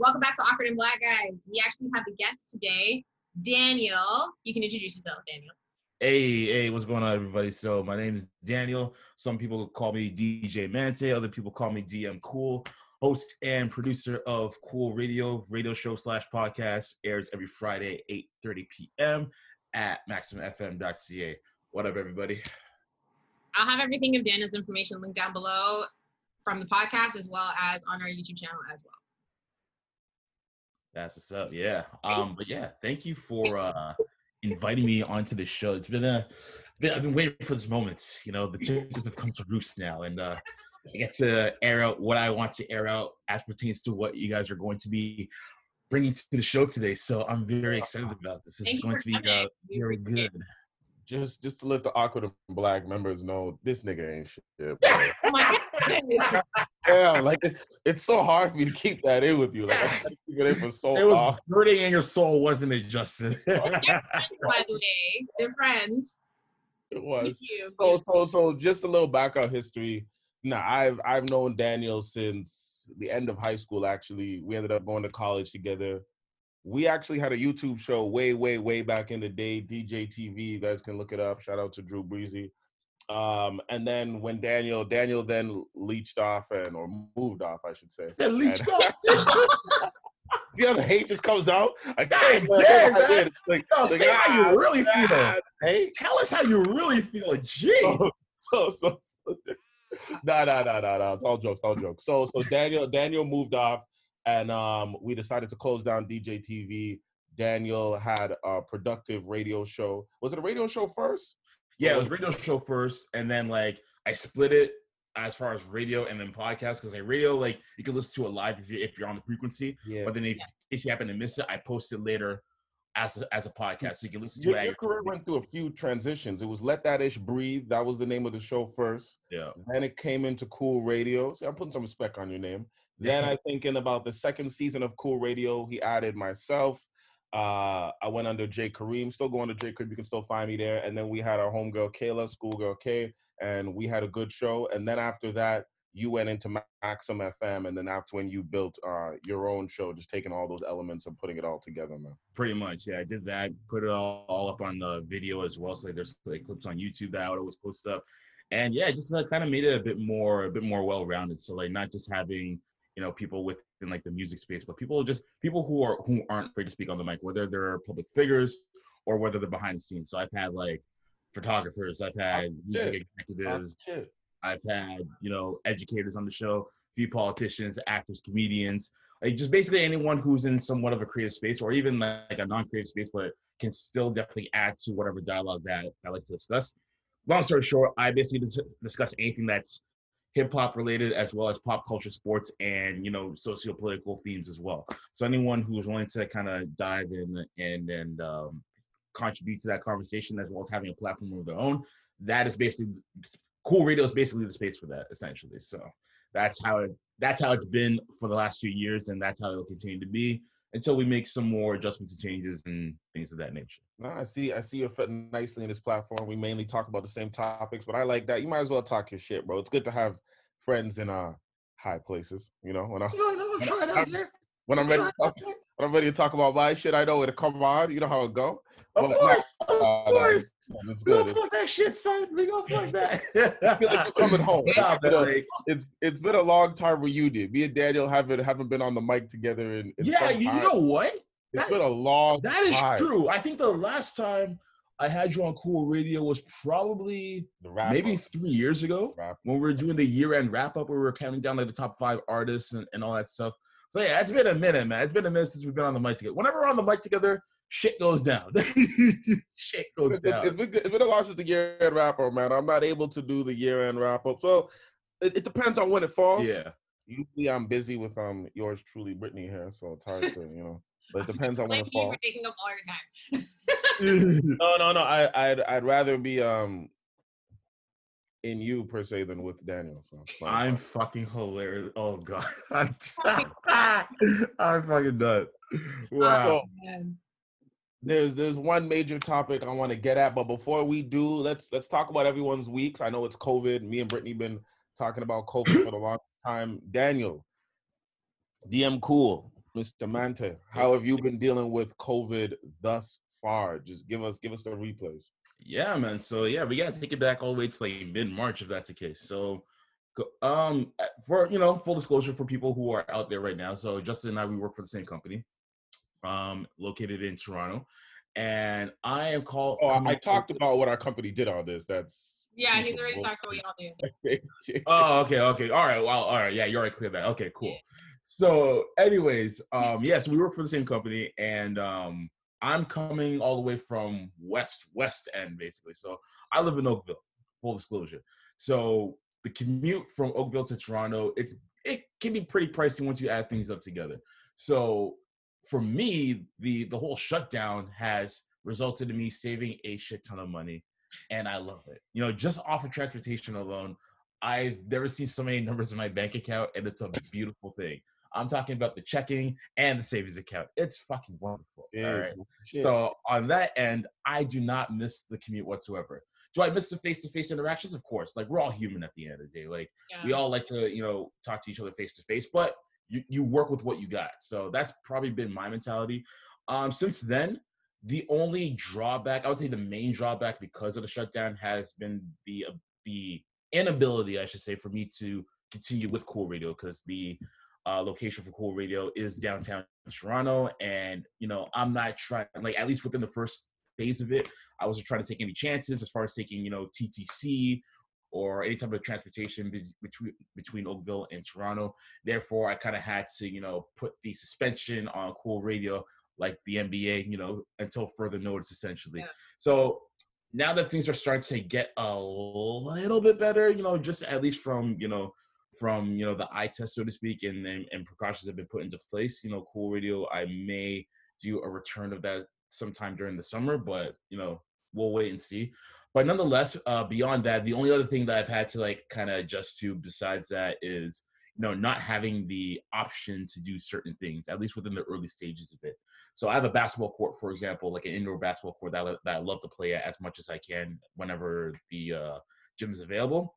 Welcome back to Awkward and Black Guys. We actually have a guest today, Daniel. You can introduce yourself, Daniel. Hey, hey, what's going on, everybody? So my name is Daniel. Some people call me DJ Mante. Other people call me DM Cool. Host and producer of Cool Radio, radio show slash podcast, airs every Friday, 8.30 p.m. at MaximumFM.ca. What up, everybody? I'll have everything of Daniel's information linked down below from the podcast as well as on our YouTube channel as well. That's what's up. Yeah. Um, but yeah, thank you for uh inviting me onto the show. It's been a been, I've been waiting for this moment. You know, the chickens have come to roost now, and uh I get to air out what I want to air out as pertains to what you guys are going to be bringing to the show today. So I'm very excited about this. It's going to be uh, very good. Just just to let the awkward black members know, this nigga ain't shit. Oh yeah, like it, it's so hard for me to keep that in with you. Like I keep it in for so It was long. burning in your soul, wasn't it, Justin? They're friends, by the way. They're friends. It was. So so so just a little background history. Nah, I've I've known Daniel since the end of high school. Actually, we ended up going to college together. We actually had a YouTube show way, way, way back in the day, DJ TV. You guys can look it up. Shout out to Drew Breezy. Um, and then when Daniel Daniel then leached off and or moved off, I should say. Leech And- See how the hate just comes out? I God can't. man, damn, that's I man. did. It's like, Yo, like, say how you ah, really feel. Hate. Tell us how you really feel. Gee. so, so, so, so nah, nah, nah, nah, nah. It's all jokes, all jokes. So, so Daniel, Daniel moved off, and um, we decided to close down DJ TV. Daniel had a productive radio show. Was it a radio show first? Yeah, it was radio show first, and then like I split it as far as radio and then podcast because like radio, like you can listen to it live if you if you're on the frequency, Yeah. but then if, if you happen to miss it, I post it later as a, as a podcast, so you can listen to Your, it. your career went through a few transitions. It was Let That Ish Breathe. That was the name of the show first. yeah, Then it came into Cool Radio. See, I'm putting some respect on your name. Then I think in about the second season of Cool Radio, he added myself. Uh, I went under Jay Kareem. Still going to Jay Kareem. You can still find me there. And then we had our homegirl Kayla, schoolgirl K, and we had a good show. And then after that, you went into Maxim FM, and then that's when you built uh, your own show, just taking all those elements and putting it all together, man. pretty much. Yeah, I did that. Put it all, all up on the video as well. So like, there's like clips on YouTube that I would always post up, and yeah, just uh, kind of made it a bit more a bit more well rounded. So like not just having you know people within like the music space, but people just people who are who aren't afraid to speak on the mic, whether they're public figures or whether they're behind the scenes. So I've had like photographers, I've oh, had music oh, executives, shit. I've had, you know, educators on the show, a few politicians, actors, comedians, like just basically anyone who's in somewhat of a creative space or even like a non-creative space, but can still definitely add to whatever dialogue that I like to discuss. Long story short, I basically dis- discuss anything that's hip hop related as well as pop culture, sports, and you know, socio-political themes as well. So anyone who's willing to kind of dive in and and um, contribute to that conversation as well as having a platform of their own, that is basically cool radio is basically the space for that essentially so that's how it that's how it's been for the last few years and that's how it'll continue to be until we make some more adjustments and changes and things of that nature No, I see. I see you're fitting nicely in this platform. We mainly talk about the same topics, but I like that. You might as well talk your shit, bro. It's good to have friends in uh high places. You know, when I no no i'm trying out there when I'm ready to talk, when I'm ready to talk about my shit, I know it'll come on. You know how it go. of But, course of uh, no, course it's, it's we It's, fuck that shit son we don't fuck I feel like that you're coming home. Nah, but, like, it's it's been a long time reunion. Me and Daniel haven't haven't been on the mic together in, in yeah you know what It's that- been a long That is time. true. I think the last time I had you on Cool Radio was probably maybe up, three years ago when we were doing the year-end wrap-up where we were counting down like the top five artists and, and all that stuff. So yeah, it's been a minute, man. It's been a minute since we've been on the mic together. Whenever we're on the mic together, shit goes down. shit goes It's, it's, down. it's been, good- it's been a lot since the year end wrap up, man. I'm not able to do the year end wrap up. So it, it depends on when it falls. Yeah. Usually I'm busy with um yours truly, Brittany here, so it's hard to you know. But it depends on when Blame it you falls. for taking up all your time. No, no, no. I I'd I'd rather be um in you per se than with Daniel. So. I'm fucking hilarious. Oh god. I'm, I'm fucking done. Wow. Oh, so, there's there's one major topic I want to get at, but before we do, let's let's talk about everyone's weeks. I know it's COVID. Me and Brittany been talking about COVID for a long time. Daniel, DM Cool, Mr. Manta, how have you been dealing with COVID thus far? Just give us give us the replays. Yeah, man. So yeah, we gotta take it back all the way to like mid March if that's the case. So, um, uh, for you know, full disclosure for people who are out there right now. So Justin and I, we work for the same company, um, located in Toronto, and I am called. Oh, I, coming I up talked with- about what our company did on this. That's Yeah, he's already talked about what y'all do. Oh, okay, okay. All right. Well, all right. Yeah, you already cleared that. Okay, cool. So, anyways, um, yes, we work for the same company, and um, I'm coming all the way from west west end, basically. So I live in Oakville. Full disclosure. So the commute from Oakville to Toronto, it's it can be pretty pricey once you add things up together. So for me, the the whole shutdown has resulted in me saving a shit ton of money, and I love it. You know, just off of transportation alone, I've never seen so many numbers in my bank account, and it's a beautiful thing. I'm talking about the checking and the savings account. It's fucking wonderful. Yeah, All right. shit. So on that end, I do not miss the commute whatsoever. Do I miss the face-to-face interactions? Of course. Like we're all human at the end of the day. Like Yeah. we all like to, you know, talk to each other face to face, but you, you work with what you got. So that's probably been my mentality. Um, since then, the only drawback, I would say the main drawback because of the shutdown has been the uh, the inability, I should say, for me to continue with Cool Radio because the uh, location for Cool Radio is downtown Toronto, and you know I'm not trying like at least within the first phase of it, I wasn't trying to take any chances as far as taking you know TTC or any type of transportation be- between between Oakville and Toronto. Therefore, I kind of had to you know put the suspension on Cool Radio like the NBA, you know, until further notice essentially. Yeah. So now that things are starting to get a little bit better, you know, just at least from you know from you know the eye test so to speak and, and and precautions have been put into place you know cool radio i may do a return of that sometime during the summer but you know we'll wait and see. But nonetheless uh beyond that the only other thing that i've had to like kind of adjust to besides that is you know not having the option to do certain things at least within the early stages of it. So i have a basketball court for example like an indoor basketball court that, I- that i love to play at as much as i can whenever the uh gym is available.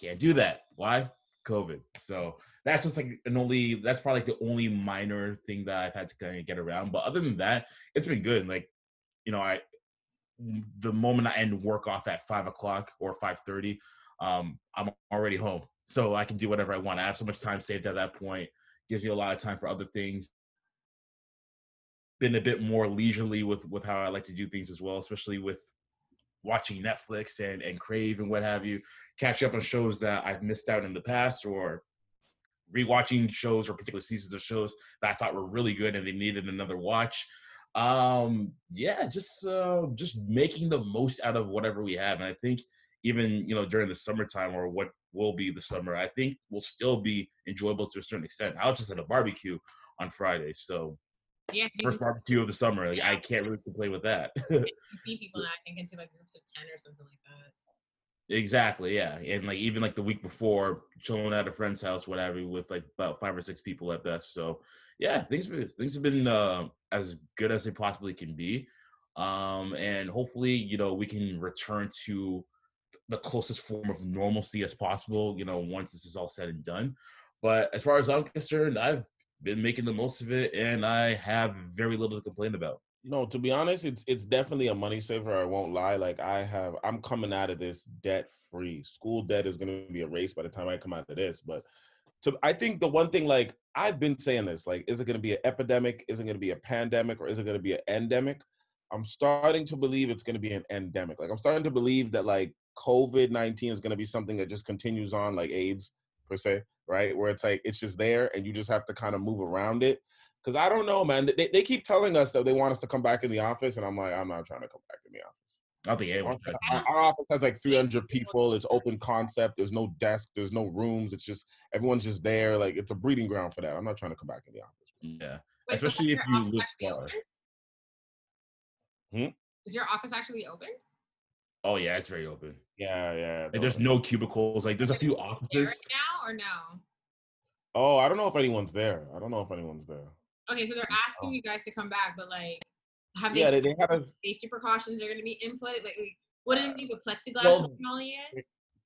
Can't do that. Why COVID. So that's just like an only that's probably like the only minor thing that I've had to kind of get around. But other than that, it's been good. Like, you know, I the moment I end work off at five o'clock or five thirty, um, I'm already home. So I can do whatever I want. I have so much time saved at that point. Gives you a lot of time for other things. Been a bit more leisurely with with how I like to do things as well, especially with watching Netflix and and Crave and what have you catch up on shows that I've missed out in the past or rewatching shows or particular seasons of shows that I thought were really good and they needed another watch. Um yeah, just uh just making the most out of whatever we have. And I think even, you know, during the summertime or what will be the summer, I think will still be enjoyable to a certain extent. I was just at a barbecue on Friday, so Yeah, first barbecue of the summer. Like, I can't really complain with that. can see people I think into like groups of ten or something like that. Exactly, yeah. And like even like the week before, chilling at a friend's house, whatever, with like about five or six people at best. So yeah, things have- things have been uh, as good as they possibly can be. Um, and hopefully, you know, we can return to the closest form of normalcy as possible, you know, once this is all said and done. But as far as I'm concerned, I've been making the most of it and I have very little to complain about. No, to be honest, it's it's definitely a money saver. I won't lie. Like I have, I'm coming out of this debt free. School debt is going to be erased by the time I come out of this. But to, I think the one thing, like I've been saying this, like, is it going to be an epidemic? Is it going to be a pandemic? Or is it going to be an endemic? I'm starting to believe it's going to be an endemic. Like I'm starting to believe that like COVID nineteen is going to be something that just continues on, like AIDS per se, right? Where it's like it's just there, and you just have to kind of move around it. Because I don't know, man. They, they keep telling us that they want us to come back in the office, and I'm like, I'm not trying to come back in the office. I don't think Our, anyone. our- our office has like 300 people. It's open concept. There's no desk. There's no rooms. It's just everyone's just there. Like it's a breeding ground for that. I'm not trying to come back in the office. Yeah. Wait, Especially is if your you office live far. Hmm? Is your office actually open? Oh yeah, it's very open. Yeah, yeah. Like there's no cubicles. Like there's a few There offices. right now or no? Oh, I don't know if anyone's there. I don't know if anyone's there. Okay, so they're mm, asking oh. you guys to come back, but like, have Yeah, they, they, they had a. safety precautions are going to be in place? Like, like, wouldn't you put plexiglass Well, between all?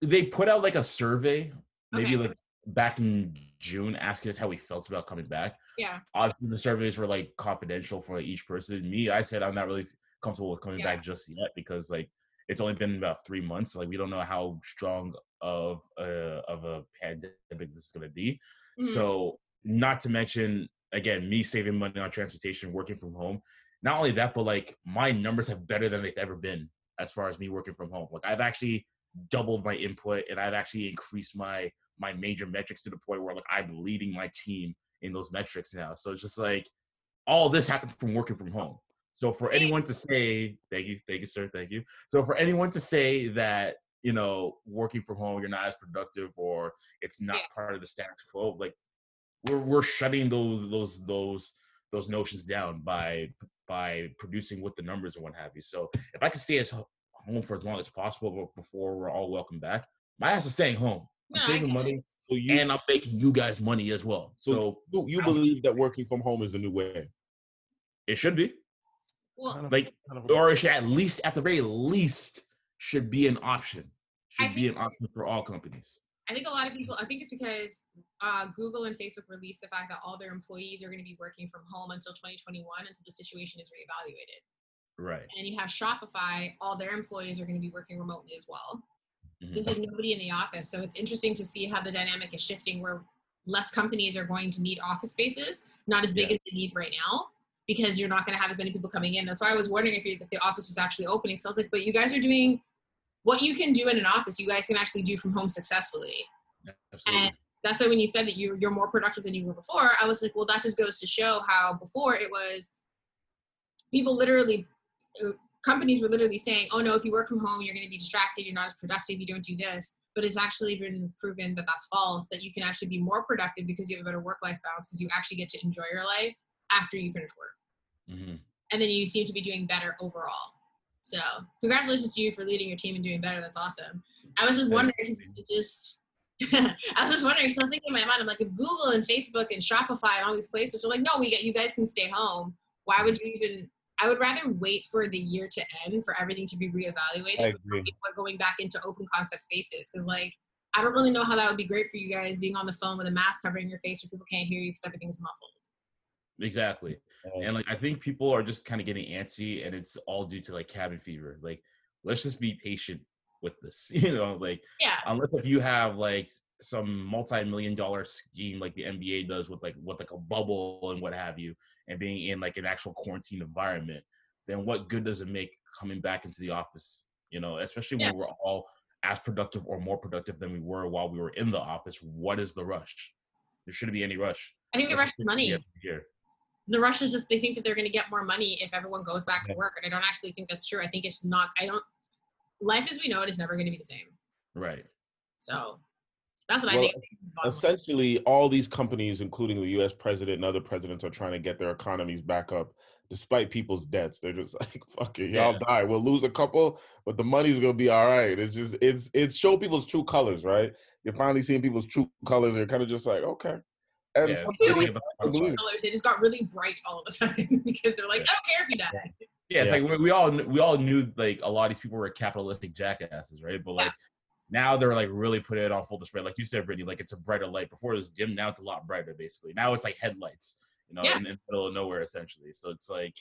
They put out like a survey, maybe Okay. like back in June, asking us how we felt about coming back. Yeah. obviously the surveys were like confidential for like, each person. Me, I said I'm not really comfortable with coming Yeah. back just yet because like it's only been about three months. Like we don't know how strong of a of a pandemic this is gonna be. Mhm. So not to mention again me saving money on transportation, working from home. Not only that, but like my numbers have better than they've ever been as far as me working from home. Like I've actually doubled my input and I've actually increased my my major metrics to the point where like I'm leading my team in those metrics now. So it's just like all this happened from working from home. So for anyone to say, thank you, thank you, sir, thank you. So for anyone to say that, you know, working from home, you're not as productive or it's not part of the status quo, like we're we're shutting those those those those notions down by by producing with the numbers and what have you. So if I can stay at home for as long as possible before we're all welcome back, my ass is staying home. I'm No, saving money So you and I'm making you guys money as well. So- So you, you believe that working from home is a new way? it should be. Kind Well, Like kind of- or should at least at the very least should be an option I should be an option for all companies I think a lot of people, I think it's because uh, Google and Facebook released the fact that all their employees are going to be working from home until 2021 until the situation is reevaluated. right And you have Shopify, all their employees are going to be working remotely as well. Mhm. There's like nobody in the office. So it's interesting to see how the dynamic is shifting where less companies are going to need office spaces, not as big Yeah. as they need right now, because you're not going to have as many people coming in. That's why I was wondering if, you, if the office was actually opening. So I was like, but you guys are doing what you can do in an office, you guys can actually do from home successfully. absolutely And that's why when you said that you, you're more productive than you were before, I was like, well, that just goes to show how before it was people literally, uh, companies were literally saying, oh no, if you work from home, you're going to be distracted, you're not as productive, you don't do this. But it's actually been proven that that's false, that you can actually be more productive because you have a better work life balance because you actually get to enjoy your life after you finish work. Mhm. And then you seem to be doing better overall. So, congratulations to you for leading your team and doing better. That's awesome. I was just wondering. 'cause it's just, I was just wondering, because I was thinking in my mind, I'm like, if Google and Facebook and Shopify and all these places are like, no, we get you guys can stay home. Why would you even? I would rather wait for the year to end for everything to be reevaluated I agree. people are going back into open concept spaces. Because like, I don't really know how that would be great for you guys being on the phone with a mask covering your face where people can't hear you because everything's muffled. exactly and like i think people are just kind of getting antsy and it's all due to like cabin fever like let's just be patient with this you know like Yeah. unless if you have like some multi-million dollar scheme like the NBA does with like with like a bubble and what have you, and being in like an actual quarantine environment, then what good does it make coming back into the office? You know, especially Yeah. when we're all as productive or more productive than we were while we were in the office. What is the rush? There shouldn't be any rush. I think the rush is money. Here. The Russians just they think that they're going to get more money if everyone goes back to work and i don't actually think that's true. I think it's not i don't life as we know it is never going to be the same. Right. so that's what Well, i think is bottom essentially all these companies including the us president and other presidents are trying to get their economies back up despite people's debts. They're just like fuck it y'all Yeah. die. We'll lose a couple but the money's gonna be all right. It's just it's it's show people's true colors right? You're finally seeing people's true colors. And you're kind of just like okay and Yeah, some Wait, idiots wait, about I believe it. colors they just got really bright all of a sudden because they're like i don't care if you die Yeah, it's Yeah. like we, we all we all knew like a lot of these people were capitalistic jackasses, right? But like now they're like really putting it on full display. Like you said, Brittany, like it's a brighter light. Before it was dim, now it's a lot brighter. Basically, now it's like headlights, you know, Yeah. in, in the middle of nowhere essentially. So it's like,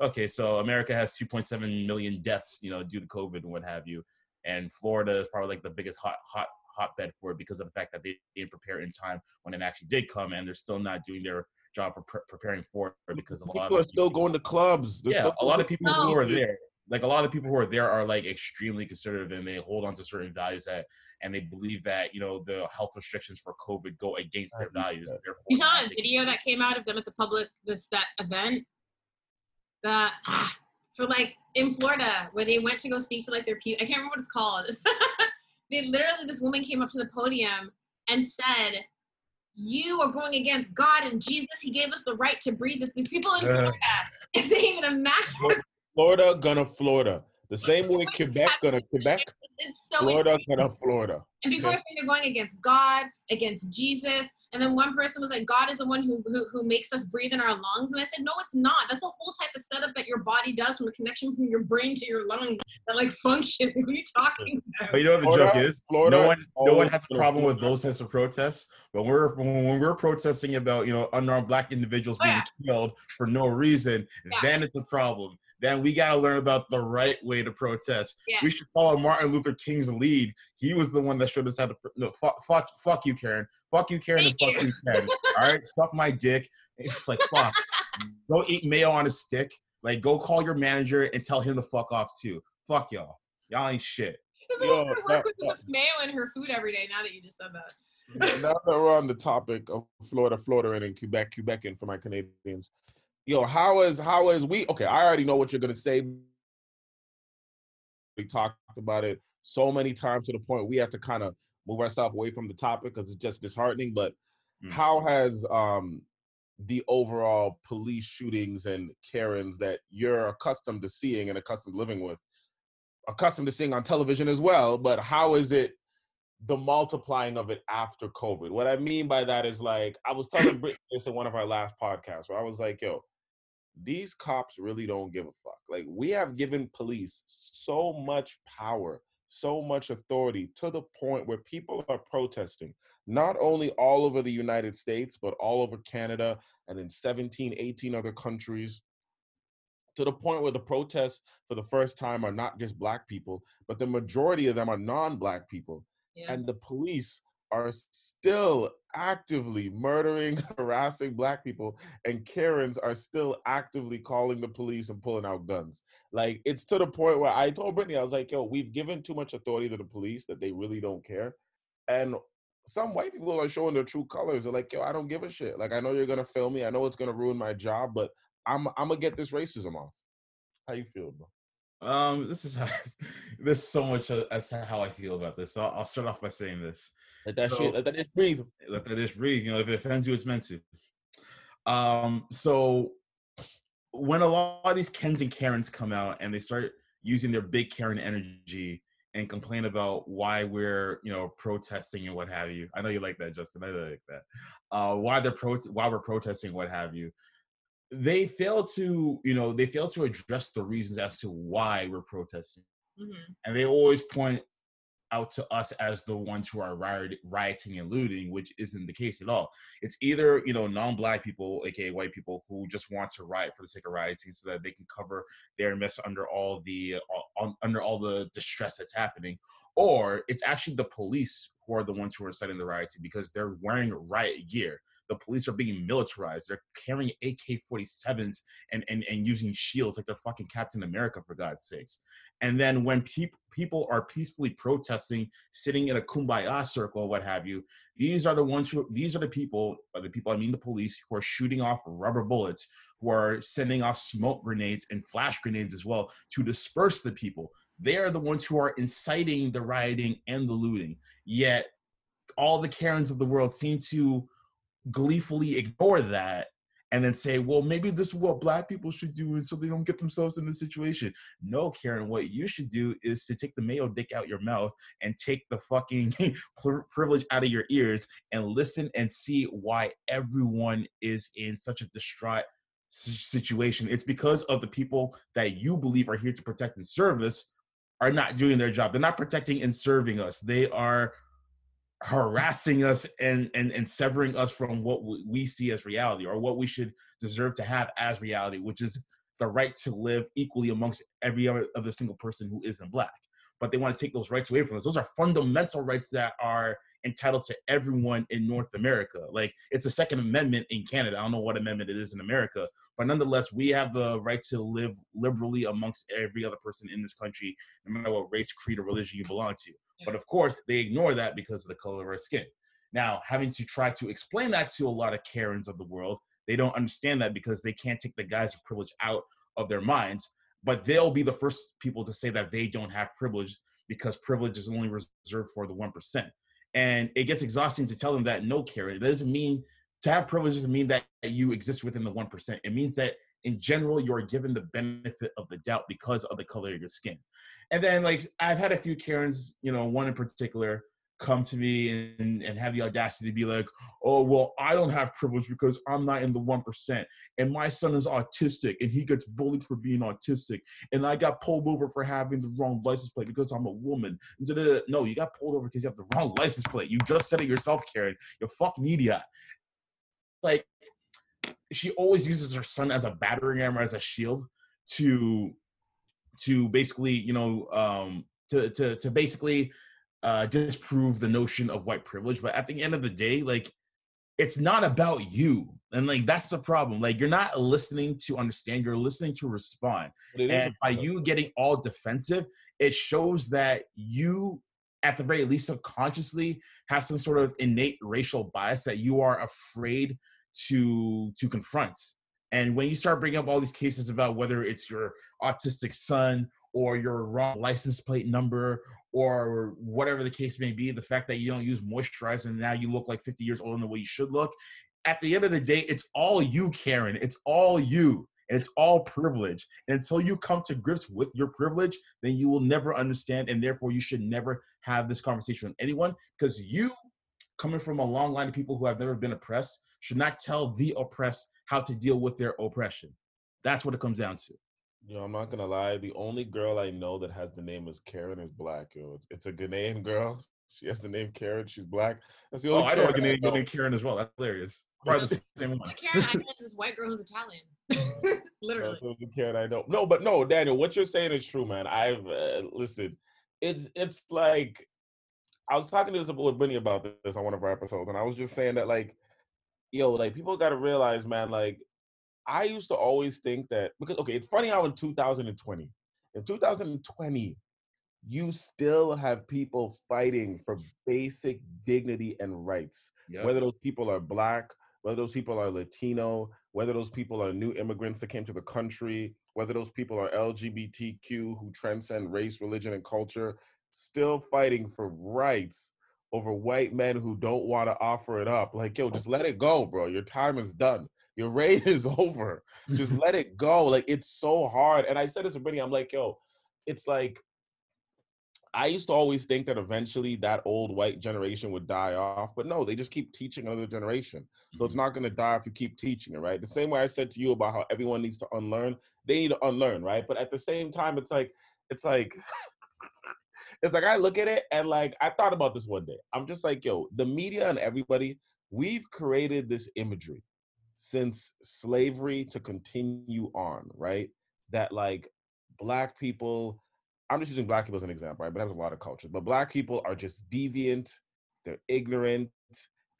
okay, so America has 2.7 million deaths, you know, due to COVID and what have you, and Florida is probably like the biggest hot hot hotbed for it because of the fact that they didn't prepare in time when it actually did come, and they're still not doing their job for pre- preparing for it because a lot of people are still going to clubs They're yeah, still a lot of people No. who are there, like a lot of people who are there, are like extremely conservative and they hold on to certain values that, and they believe that you know the health restrictions for COVID go against their I believe values. that. You saw they're that video that came out of them at the public this that event the ah, for like in florida where they went to go speak to like their people i can't remember what it's called they literally this woman came up to the podium and said you are going against god and jesus. He gave us the right to breathe this these people in Uh. florida. And saying that a mask florida gonna florida. The same way quebec gonna quebec. It's so florida gonna florida. And people are saying they're going against God, against Jesus, And then one person was like, God is the one who, who, who makes us breathe in our lungs. And I said, no, it's not. That's a whole type of setup that your body does from a connection from your brain to your lungs that like function. what are you talking about? But you know what the Florida- joke is? Florida, no one, no one oh. has a problem with those types of protests. But we're when we're protesting about you know unarmed black individuals Oh, being yeah. killed for no reason, Yeah. then it's a problem. Then we gotta learn about the right way to protest. Yeah. We should follow Martin Luther King's lead. He was the one that showed us how to. No, fuck, fuck, fuck you, Karen. Fuck you, Karen, and fuck you, Ken. All right, suck my dick. It's like fuck. go eat mayo on a stick. Like, go call your manager and tell him to fuck off too. Fuck y'all. Y'all ain't shit. This Yo, woman no, work with no. puts mayo in her food every day. Now that you just said that. now that we're on the topic of Florida, Florida, and in Quebec, Quebecan for my Canadians. Yo, how is how is we? Okay, I already know what you're gonna say. We talked about it so many times to the point we have to kind of move ourselves away from the topic because it's just disheartening. But Mm. how has um the overall police shootings and Karens that you're accustomed to seeing and accustomed to living with, accustomed to seeing on television as well, but how is it the multiplying of it after COVID? What I mean by that is like I was telling Brittany this in one of our last podcasts where I was like, yo, these cops really don't give a fuck. Like we have given police so much power, so much authority to the point where people are protesting, not only all over the United States, but all over Canada and in 17, 18 other countries. To the point where the protests for the first time are not just black people, but the majority of them are non-black people Yeah. and the police are still actively murdering, harassing black people, and Karens are still actively calling the police and pulling out guns. Like it's to the point where I told Brittany, I was like, yo, we've given too much authority to the police that they really don't care. And some white people are showing their true colors. They're like, yo, I don't give a shit. Like I know you're gonna film me. I know it's gonna ruin my job, but I'm I'm gonna get this racism off. How you feel, bro? Um, this is how, there's so much uh, as to how I feel about this. So I'll, I'll start off by saying this. Let that So- shit, let that just breathe. Let that just breathe. You know, if it offends you, it's meant to. Um, so when a lot of these Kens and Karens come out and they start using their big Karen energy and complain about why we're, you know, protesting and what have you. I know you like that, Justin. I know like that. Uh, why they're pro- why we're protesting, what have you. They fail to, you know, they fail to address the reasons as to why we're protesting hmm and they always point out to us as the ones who are riot, rioting and looting, which isn't the case at all. It's either you know non-black people, aka white people, who just want to riot for the sake of rioting, so that they can cover their mess under all the uh, under all the distress that's happening, or it's actually the police who are the ones who are inciting the rioting because they're wearing riot gear. The police are being militarized. They're carrying AK-47s and, and, and using shields like they're fucking Captain America, for God's sakes. And then when peop- people are peacefully protesting, sitting in a kumbaya circle, what have you, these are the ones who, these are the people, the people, I mean the police, who are shooting off rubber bullets, who are sending off smoke grenades and flash grenades as well to disperse the people. They are the ones who are inciting the rioting and the looting. Yet all the Karens of the world seem to gleefully ignore that and then say, well, maybe this is what black people should do and so they don't get themselves in this situation. No, Karen, what you should do is to take the mayo dick out your mouth and take the fucking privilege out of your ears and listen and see why everyone is in such a distraught situation. It's because of the people that you believe are here to protect and service are not doing their job. They're not protecting and serving us. They are harassing us and, and and severing us from what we see as reality or what we should deserve to have as reality which is the right to live equally amongst every other, other single person who isn't black. But they want to take those rights away from us. Those are fundamental rights that are entitled to everyone in north america like it's a second amendment in canada i don't know what amendment it is in america but nonetheless we have the right to live liberally amongst every other person in this country no matter what race creed or religion you belong to but of course, they ignore that because of the color of our skin. Now, having to try to explain that to a lot of Karens of the world, they don't understand that because they can't take the guise of privilege out of their minds. But they'll be the first people to say that they don't have privilege because privilege is only reserved for the 1%. And it gets exhausting to tell them that no, Karen, it doesn't mean to have privilege doesn't mean that you exist within the 1%. It means that in general, you're given the benefit of the doubt because of the color of your skin. And then, like, I've had a few Karens, you know, one in particular, come to me and, and have the audacity to be like, oh, well, I don't have privilege because I'm not in the 1%. And my son is autistic and he gets bullied for being autistic. And I got pulled over for having the wrong license plate because I'm a woman. No, you got pulled over because you have the wrong license plate. You just said it yourself, Karen. You fuck media. Like, she always uses her son as a battering ram as a shield to to basically you know um to to to basically uh, disprove the notion of white privilege. But at the end of the day, like it's not about you, and like that's the problem. Like you're not listening to understand; you're listening to respond. And by you getting all defensive, it shows that you, at the very least, subconsciously have some sort of innate racial bias that you are afraid to to confront. And when you start bringing up all these cases about whether it's your autistic son or your wrong license plate number or whatever the case may be, the fact that you don't use moisturizer and now you look like 50 years older than the way you should look. At the end of the day, it's all you, Karen. It's all you. And it's all privilege. And until you come to grips with your privilege, then you will never understand. And therefore, you should never have this conversation with anyone because you, coming from a long line of people who have never been oppressed, should not tell the oppressed how to deal with their oppression. That's what it comes down to. Yo, I'm not gonna lie. The only girl I know that has the name is Karen is black. Yo, it's, it's a Ghanaian girl. She has the name Karen. She's black. That's the only. Oh, I know a Ghanaian girl named Karen as well. That's hilarious. Probably the same one. Karen, I know it's this white girl who's Italian. Literally. the Karen I know. No, but no, Daniel. What you're saying is true, man. I've uh, listen. It's it's like I was talking to this with Benny about this on one of our episodes, and I was just saying that like, yo, like people got to realize, man, like I used to always think that because okay, it's funny how in 2020, in 2020, you still have people fighting for basic dignity and rights. Yep. Whether those people are black, whether those people are Latino, whether those people are new immigrants that came to the country, whether those people are LGBTQ who transcend race, religion, and culture, still fighting for rights over white men who don't want to offer it up. Like, yo, oh. just let it go, bro. Your time is done. Your reign is over. Just let it go. Like it's so hard. And I said this to Brittany, I'm like, yo, it's like I used to always think that eventually that old white generation would die off, but no, they just keep teaching another generation. So it's mm-hmm. not going to die if you keep teaching it, right? The same way I said to you about how everyone needs to unlearn, they need to unlearn, right? But at the same time, it's like, it's like, it's like I look at it and like I thought about this one day. I'm just like, yo, the media and everybody, we've created this imagery since slavery to continue on, right? That like black people, I'm just using black people as an example, right? But there's a lot of cultures. But black people are just deviant, they're ignorant,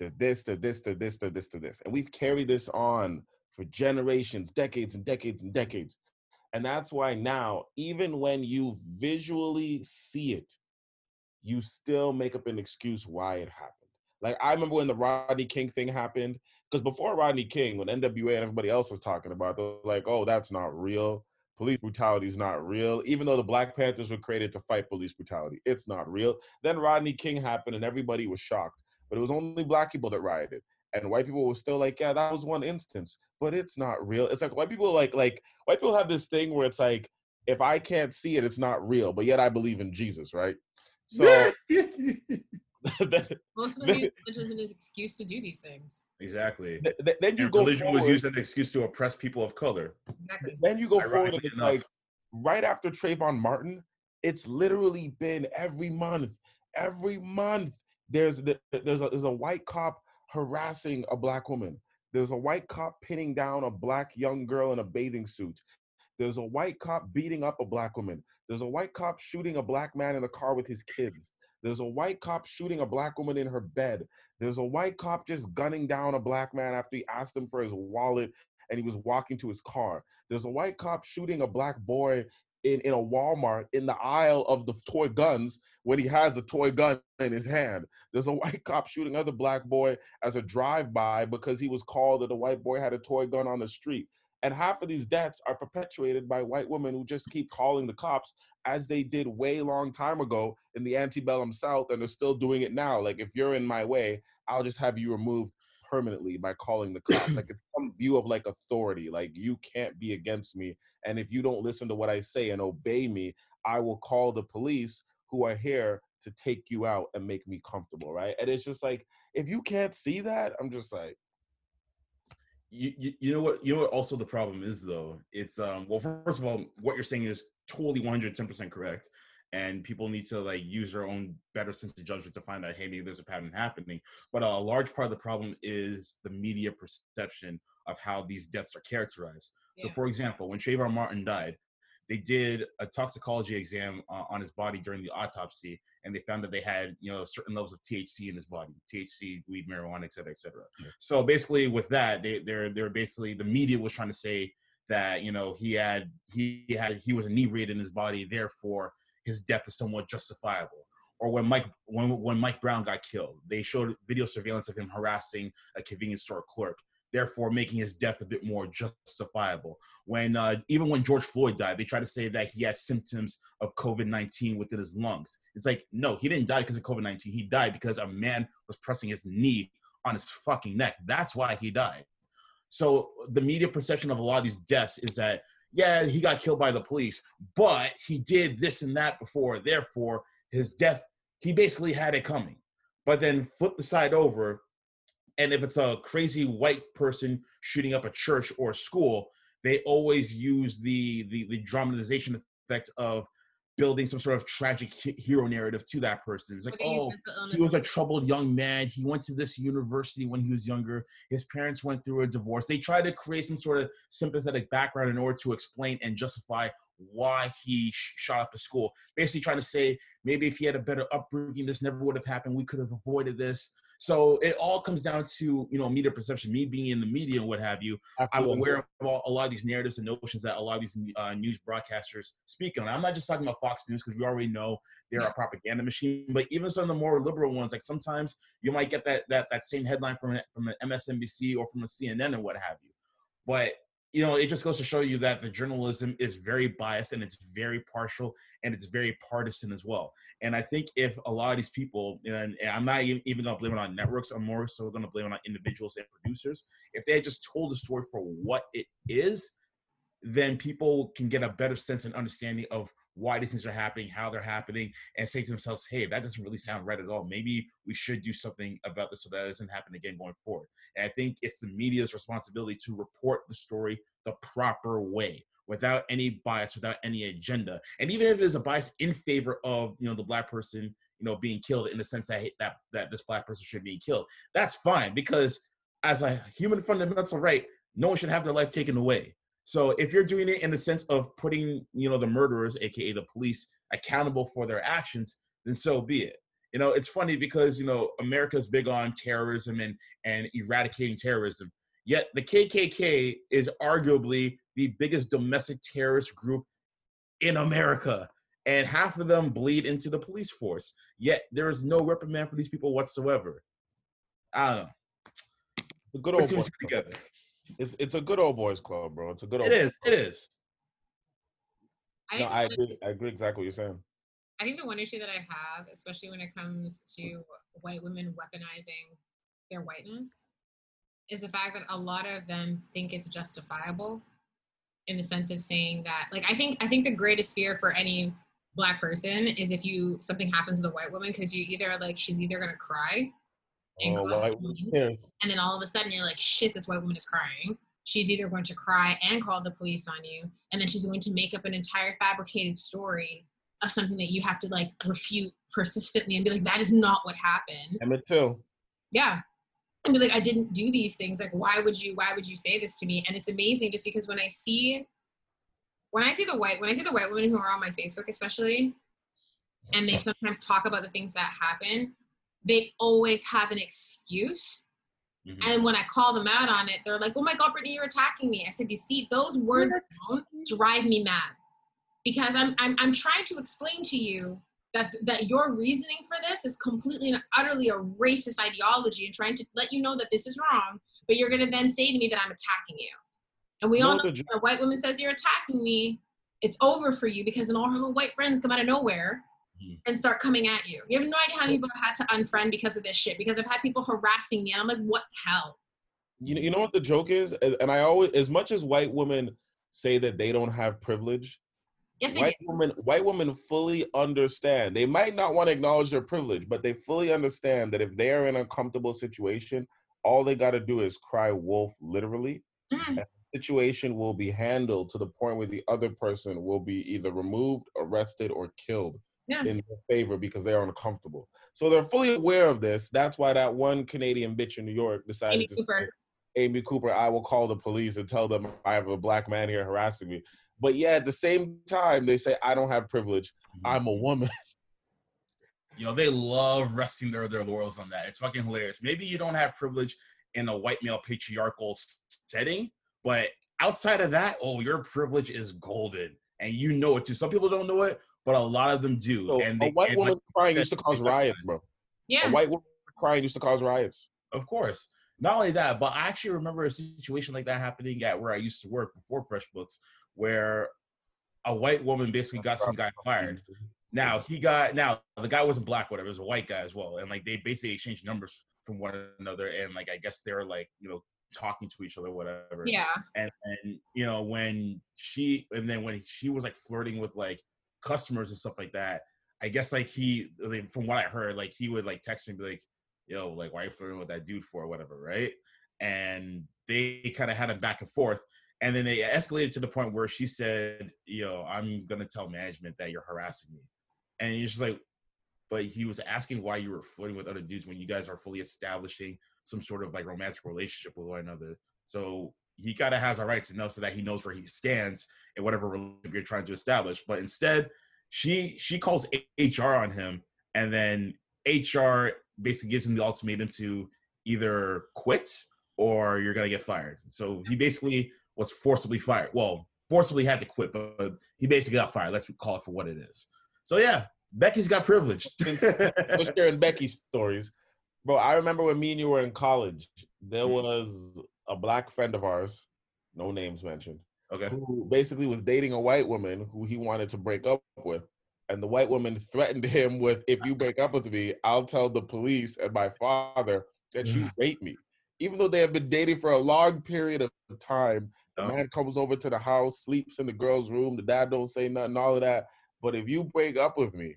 they're this, they're this, they're this, they're this, they're this. And we've carried this on for generations, decades and decades and decades. And that's why now, even when you visually see it, you still make up an excuse why it happened. Like I remember when the Rodney King thing happened, because before Rodney King, when NWA and everybody else was talking about, they're like, "Oh, that's not real. Police brutality is not real." Even though the Black Panthers were created to fight police brutality, it's not real. Then Rodney King happened, and everybody was shocked. But it was only black people that rioted, and white people were still like, "Yeah, that was one instance, but it's not real." It's like white people like like white people have this thing where it's like, if I can't see it, it's not real, but yet I believe in Jesus, right? So Most of the music is an excuse to do these things. Exactly. Th- then you and go religion forward, was used as an excuse to oppress people of color. Exactly. Then you go forward and like right after Trayvon Martin, it's literally been every month, every month. There's there's a, there's a white cop harassing a black woman. There's a white cop pinning down a black young girl in a bathing suit. There's a white cop beating up a black woman. There's a white cop shooting a black man in a car with his kids. There's a white cop shooting a black woman in her bed. There's a white cop just gunning down a black man after he asked him for his wallet and he was walking to his car. There's a white cop shooting a black boy in, in a Walmart in the aisle of the toy guns when he has a toy gun in his hand. There's a white cop shooting another black boy as a drive-by because he was called that a white boy had a toy gun on the street. And half of these deaths are perpetuated by white women who just keep calling the cops as they did way long time ago in the antebellum South, and they're still doing it now. Like, if you're in my way, I'll just have you removed permanently by calling the cops. like, it's some view of like authority. Like, you can't be against me. And if you don't listen to what I say and obey me, I will call the police who are here to take you out and make me comfortable, right? And it's just like if you can't see that, I'm just like, you, you, you know what you know what also the problem is though? It's um well first of all what you're saying is totally 110% correct and people need to like use their own better sense of judgment to find out hey maybe there's a pattern happening. But a large part of the problem is the media perception of how these deaths are characterized. Yeah. so for example when Trayvon Martin died they did a toxicology exam uh, on his body during the autopsy and they found that they had you know certain levels of THC in his body, THC, weed, marijuana, et cetera, et cetera. Yeah. So basically, with that, they they're they're basically the media was trying to say that you know he had he had he was inebriated in his body, therefore his death is somewhat justifiable. Or when Mike when when Mike Brown got killed, they showed video surveillance of him harassing a convenience store clerk therefore making his death a bit more justifiable. When uh, even when George Floyd died, they tried to say that he had symptoms of COVID nineteen within his lungs. It's like no, he didn't die because of COVID nineteen. He died because a man was pressing his knee on his fucking neck. That's why he died. So the media perception of a lot of these deaths is that yeah, he got killed by the police, but he did this and that before. Therefore, his death, he basically had it coming. But then flip the side over, and if it's a crazy white person shooting up a church or a school, they always use the the, the dramatization effect of building some sort of tragic hero narrative to that person. It's like, oh, he was a troubled young man. He went to this university when he was younger. His parents went through a divorce. They try to create some sort of sympathetic background in order to explain and justify why he shot up a school. Basically, trying to say maybe if he had a better upbringing, this never would have happened. We could have avoided this. So it all comes down to you know media perception. Me being in the media and what have you, Absolutely. I'm aware of all, a lot of these narratives and notions that a lot of these uh, news broadcasters speak on. I'm not just talking about Fox News because we already know they're a propaganda machine, but even some of the more liberal ones, like sometimes you might get that that that same headline from from an MSNBC or from a CNN and what have you. But you know, it just goes to show you that the journalism is very biased and it's very partial and it's very partisan as well. And I think if a lot of these people, and, I'm not even going to blame it on networks, I'm more so going to blame it on individuals and producers. If they had just told the story for what it is, then people can get a better sense and understanding of why these things are happening, how they're happening, and say to themselves, hey, that doesn't really sound right at all. Maybe we should do something about this so that doesn't happen again going forward. And I think it's the media's responsibility to report the story the proper way without any bias, without any agenda. And even if there's a bias in favor of, you know, the black person, you know, being killed in the sense that that that this black person should be killed, that's fine because as a human fundamental right, no one should have their life taken away. So if you're doing it in the sense of putting, you know, the murderers, aka the police, accountable for their actions, then so be it. You know, it's funny because you know America's big on terrorism and and eradicating terrorism. Yet the KKK is arguably the biggest domestic terrorist group in America, and half of them bleed into the police force. Yet there is no reprimand for these people whatsoever. I don't know. The good old boys together. It's it's a good old boys club, bro. It's a good old. It is. It is. I no, I agree. I agree exactly what you're saying. I think the one issue that I have, especially when it comes to white women weaponizing their whiteness, is the fact that a lot of them think it's justifiable in the sense of saying that like I think I think the greatest fear for any black person is if you something happens to the white woman because you either like she's either gonna cry and, oh, and then all of a sudden you're like shit this white woman is crying. She's either going to cry and call the police on you and then she's going to make up an entire fabricated story of something that you have to like refute persistently and be like that is not what happened. And me too. Yeah. And be like, I didn't do these things. Like, why would you, why would you say this to me? And it's amazing just because when I see, when I see the white, when I see the white women who are on my Facebook, especially, and they sometimes talk about the things that happen, they always have an excuse. Mm-hmm. And when I call them out on it, they're like, oh my God, Brittany, you're attacking me. I said, you see, those words drive me mad because I'm, I'm, I'm trying to explain to you that that your reasoning for this is completely and utterly a racist ideology and trying to let you know that this is wrong but you're going to then say to me that i'm attacking you and we no, all know that a white woman says you're attacking me it's over for you because then all her white friends come out of nowhere. And start coming at you you have no idea how many people have had to unfriend because of this shit because i've had people harassing me and i'm like what the hell you know, you know what the joke is and i always as much as white women say that they don't have privilege Yes, white do. women white women fully understand. They might not want to acknowledge their privilege, but they fully understand that if they are in a comfortable situation, all they got to do is cry wolf literally. Mhm. Situation will be handled to the point where the other person will be either removed, arrested, or killed Yeah. in their favor because they are uncomfortable. So they're fully aware of this. That's why that one Canadian bitch in New York decided Amy to Cooper. say, Amy Cooper, I will call the police and tell them I have a black man here harassing me. But yeah, at the same time, they say I don't have privilege. Mm-hmm. I'm a woman. You know, they love resting their, their laurels on that. It's fucking hilarious. Maybe you don't have privilege in a white male patriarchal setting, but outside of that, oh, your privilege is golden. And you know it too. Some people don't know it, but a lot of them do. So and a white and, woman like, crying used to cause riots, bro. Yeah. A white woman crying used to cause riots. Of course. Not only that, but I actually remember a situation like that happening at where I used to work before FreshBooks, where a white woman basically got some guy fired. Now he got now the guy wasn't black, whatever, it was a white guy as well. And like they basically exchanged numbers from one another and like I guess they were like, you know, talking to each other, whatever. Yeah. And and you know, when she and then when she was like flirting with like customers and stuff like that, I guess like he like, from what I heard, like he would like text me and be like, yo, like why are you flirting with that dude for or whatever, right? And they kind of had a back and forth. And then they escalated to the point where she said, yo, I'm gonna tell management that you're harassing me. And you're just like, but he was asking why you were flirting with other dudes when you guys are fully establishing some sort of like romantic relationship with one another. So he kind of has a right to know so that he knows where he stands in whatever relationship you're trying to establish. But instead, she she calls HR on him, and then HR basically gives him the ultimatum to either quit or you're gonna get fired. So he basically was forcibly fired. Well, forcibly had to quit, but, but he basically got fired. Let's call it for what it is. So yeah, Becky's got privilege. We're sharing Becky's stories. Bro, I remember when me and you were in college, there Mhm. was a black friend of ours, no names mentioned, okay. who basically was dating a white woman who he wanted to break up with. And the white woman threatened him with, if you break up with me, I'll tell the police and my father that you raped me. Even though they have been dating for a long period of time, the man comes over to the house, sleeps in the girl's room, the dad don't say nothing, all of that. But if you break up with me,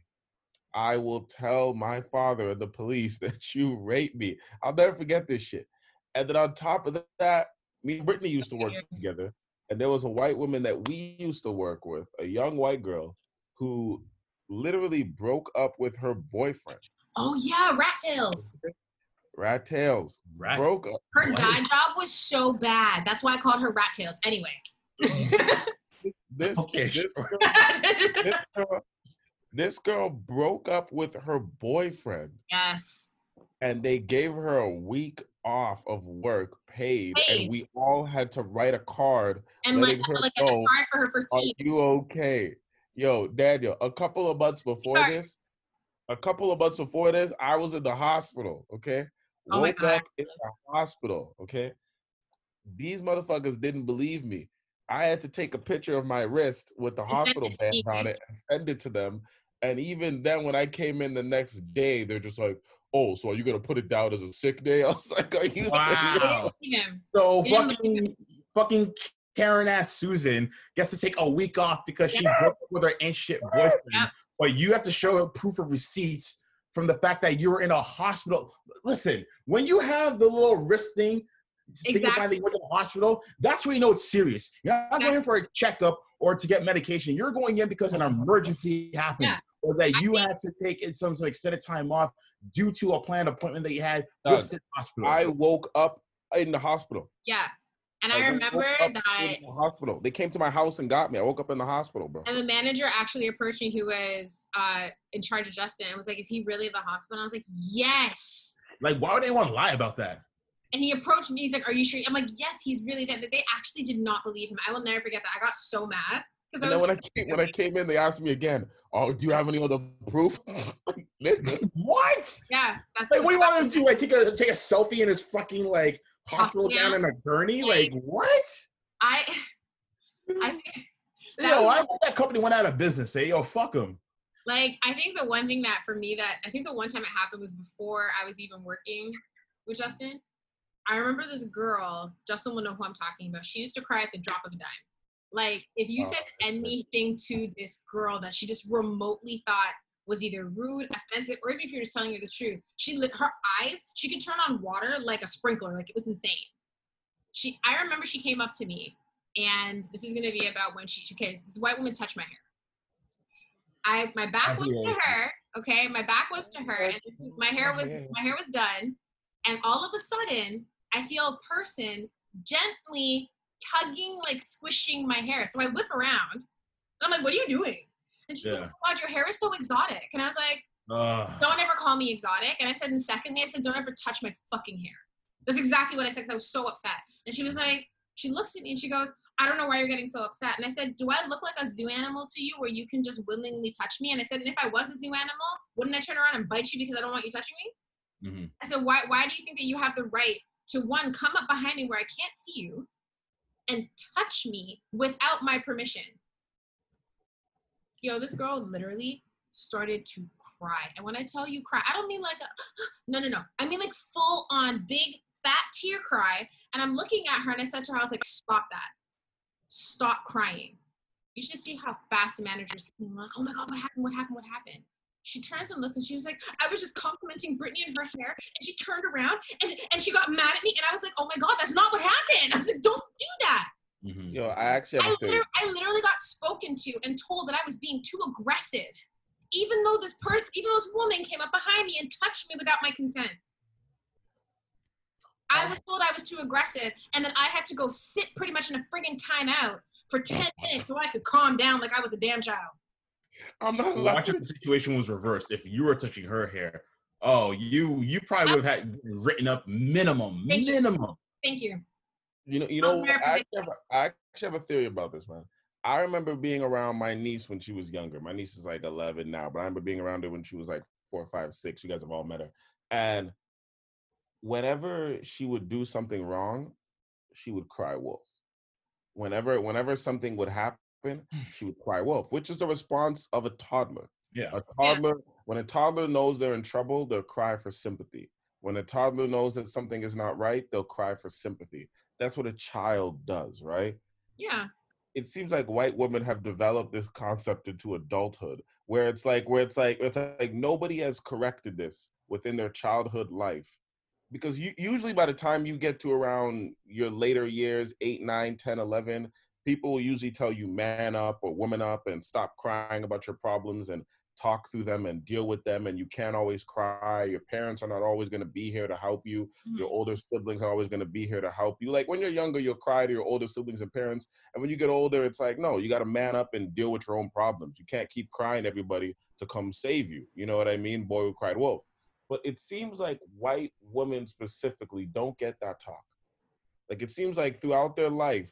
I will tell my father and the police that you raped me. I'll never forget this shit. And then on top of that, me and Brittany used to work together. And there was a white woman that we used to work with, a young white girl, who literally broke up with her boyfriend. Oh yeah, rat tails. Rat tails. Rat- Broke up. Her What? dye job was so bad. That's why I called her rat tails. Anyway. This, Okay, this, sure. girl, this, girl, this girl broke up with her boyfriend. yes. And they gave her a week off of work paid, Paid. and we all had to write a card. And like her like a card for her for Are tea. you okay? Yo, Daniel, a couple of months before this, a couple of months before this, I was in the hospital, okay? Oh Woke up in the hospital, okay? These motherfuckers didn't believe me. I had to take a picture of my wrist with the hospital it band on it and send it to them. And even then, when I came in the next day, they're just like, "Oh, so are you gonna put it down as a sick day?" I was like, "Are you Wow. serious?" Him. So Yeah. fucking fucking Karen ass Susan gets to take a week off because she Yeah. broke up with her ancient boyfriend. Yep. But you have to show her proof of receipts from the fact that you were in a hospital. Listen, when you have the little wrist thing, signifying that you went to the hospital, that's when you know it's serious. You're not going in for a checkup or to get medication. You're going in because an emergency happened. Yeah. Or that I you think- had to take in some sort of extended time off due to a planned appointment that you had Done. with the hospital. I woke up in the hospital. Yeah. And I woke remember up in that the hospital. They came to my house and got me. I woke up in the hospital, bro. and the manager actually approached me who was uh in charge of Justin and was like, Is he really at the hospital? And I was like, Yes. like, why would anyone lie about that? And he approached me, he's like, Are you sure? I'm like, Yes, he's really dead. But They actually did not believe him. I will never forget that. I got so mad. And then when I came, when I came in, they asked me again, "Oh, do you have any other proof?" What? yeah, that's Like, what do you want him to do? Like, take a take a selfie in his fucking like hospital gown in a gurney? Like, what? I I think Yo, was- I hope that company went out of business. Say, yo, fuck them. like I think the one thing that for me that I think the one time it happened was before I was even working with Justin. I remember this girl, Justin will know who I'm talking about. She used to cry at the drop of a dime. Like, if you Oh, said anything to this girl that she just remotely thought was either rude, offensive, or even if you're just telling her the truth, she lit her eyes. She could turn on water like a sprinkler. Like it was insane. She, I remember she came up to me, and this is gonna be about when she. Okay, this white woman touched my hair. I my back was to her. Okay, my back was to her, and this is, my hair was my hair was done, and all of a sudden I feel a person gently tugging, like squishing my hair. So I whip around. And I'm like, "What are you doing?" And she's Yeah. like, "Oh God, your hair is so exotic." And I was like, Ugh. "Don't ever call me exotic." And I said, and secondly, I said, "Don't ever touch my fucking hair." That's exactly what I said because I was so upset. And she was like, she looks at me and she goes, I don't know why you're getting so upset. And I said, Do I look like a zoo animal to you where you can just willingly touch me? And I said, And if I was a zoo animal, wouldn't I turn around and bite you because I don't want you touching me? Mhm. I said, Why why do you think that you have the right to one, come up behind me where I can't see you and touch me without my permission? Yo, this girl literally started to cry. And when I tell you cry, I don't mean like a no no no. I mean like full on big fat tear cry. And I'm looking at her and I said to her, I was like, stop that. Stop crying. You should see how fast the manager's. We're like, oh my God, what happened? What happened? What happened? She turns and looks and she was like, I was just complimenting Brittany and her hair. And she turned around and, and she got mad at me. And I was like, oh my God, that's not what happened. I was like, don't do that. Mhm. Yo, I actually I, have a I literally got spoken to and told that I was being too aggressive. Even though this person, even though this woman came up behind me and touched me without my consent. I was told I was too aggressive, and then I had to go sit pretty much in a friggin' timeout for 10 minutes so I could calm down like I was a damn child. I'm not Well, laughing. Watch the situation was reversed. If you were touching her hair, oh, you you probably would have had written up minimum, Thank you. minimum. Thank you. You know, you know, I actually, have a, I actually have a theory about this, man. I remember being around my niece when she was younger. My niece is like 11 now, but I remember being around her when she was like four, five, six. You guys have all met her. And whenever she would do something wrong, she would cry wolf. Whenever, whenever something would happen, she would cry wolf, which is the response of a toddler. Yeah. A toddler, when a toddler knows they're in trouble, they'll cry for sympathy. When a toddler knows that something is not right, they'll cry for sympathy. That's what a child does, right? Yeah. It seems like white women have developed this concept into adulthood, where it's like, where it's like, it's like nobody has corrected this within their childhood life. Because you, usually by the time you get to around your later years, 8, 9, 10, 11, people will usually tell you man up or woman up and stop crying about your problems and talk through them and deal with them and you can't always cry. Your parents are not always going to be here to help you. Mm-hmm. Your older siblings are always going to be here to help you. Like when you're younger you'll cry to your older siblings and parents and when you get older it's like no you got to man up and deal with your own problems. You can't keep crying everybody to come save you. You know what i mean? Boy who cried wolf. But it seems like white women specifically don't get that talk. Like it seems like throughout their life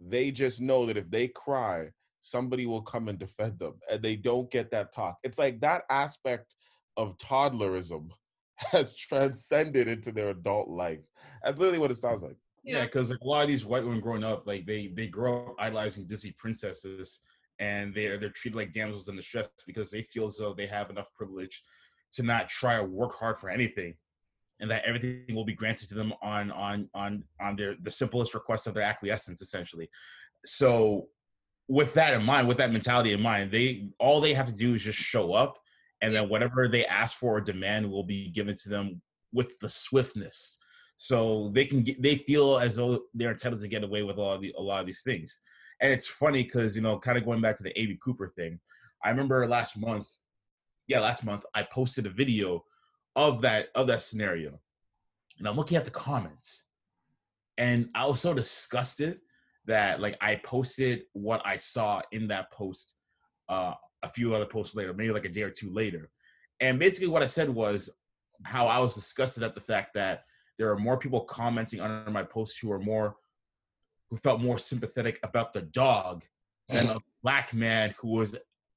they just know that if they cry somebody will come and defend them and they don't get that talk. It's like that aspect of toddlerism has transcended into their adult life. That's literally what it sounds like. Yeah, because like a lot of these white women growing up, like they they grow up idolizing Disney princesses, and they're they're treated like damsels in distress because they feel as though they have enough privilege to not try to work hard for anything, and that everything will be granted to them on on on on their the simplest request of their acquiescence, essentially. So, with that in mind, with that mentality in mind, they all they have to do is just show up, and then whatever they ask for or demand will be given to them with the swiftness so they can get they feel as though they're entitled to get away with a lot of the, a lot of these things and it's funny because you know kind of going back to the Amy Cooper thing i remember last month yeah last month i posted a video of that of that scenario. And i'm looking at the comments and i was so disgusted that like i posted what i saw in that post uh a few other posts later maybe like a day or two later. And basically what i said was how i was disgusted at the fact that there are more people commenting under my posts who are more who felt more sympathetic about the dog than a black man who was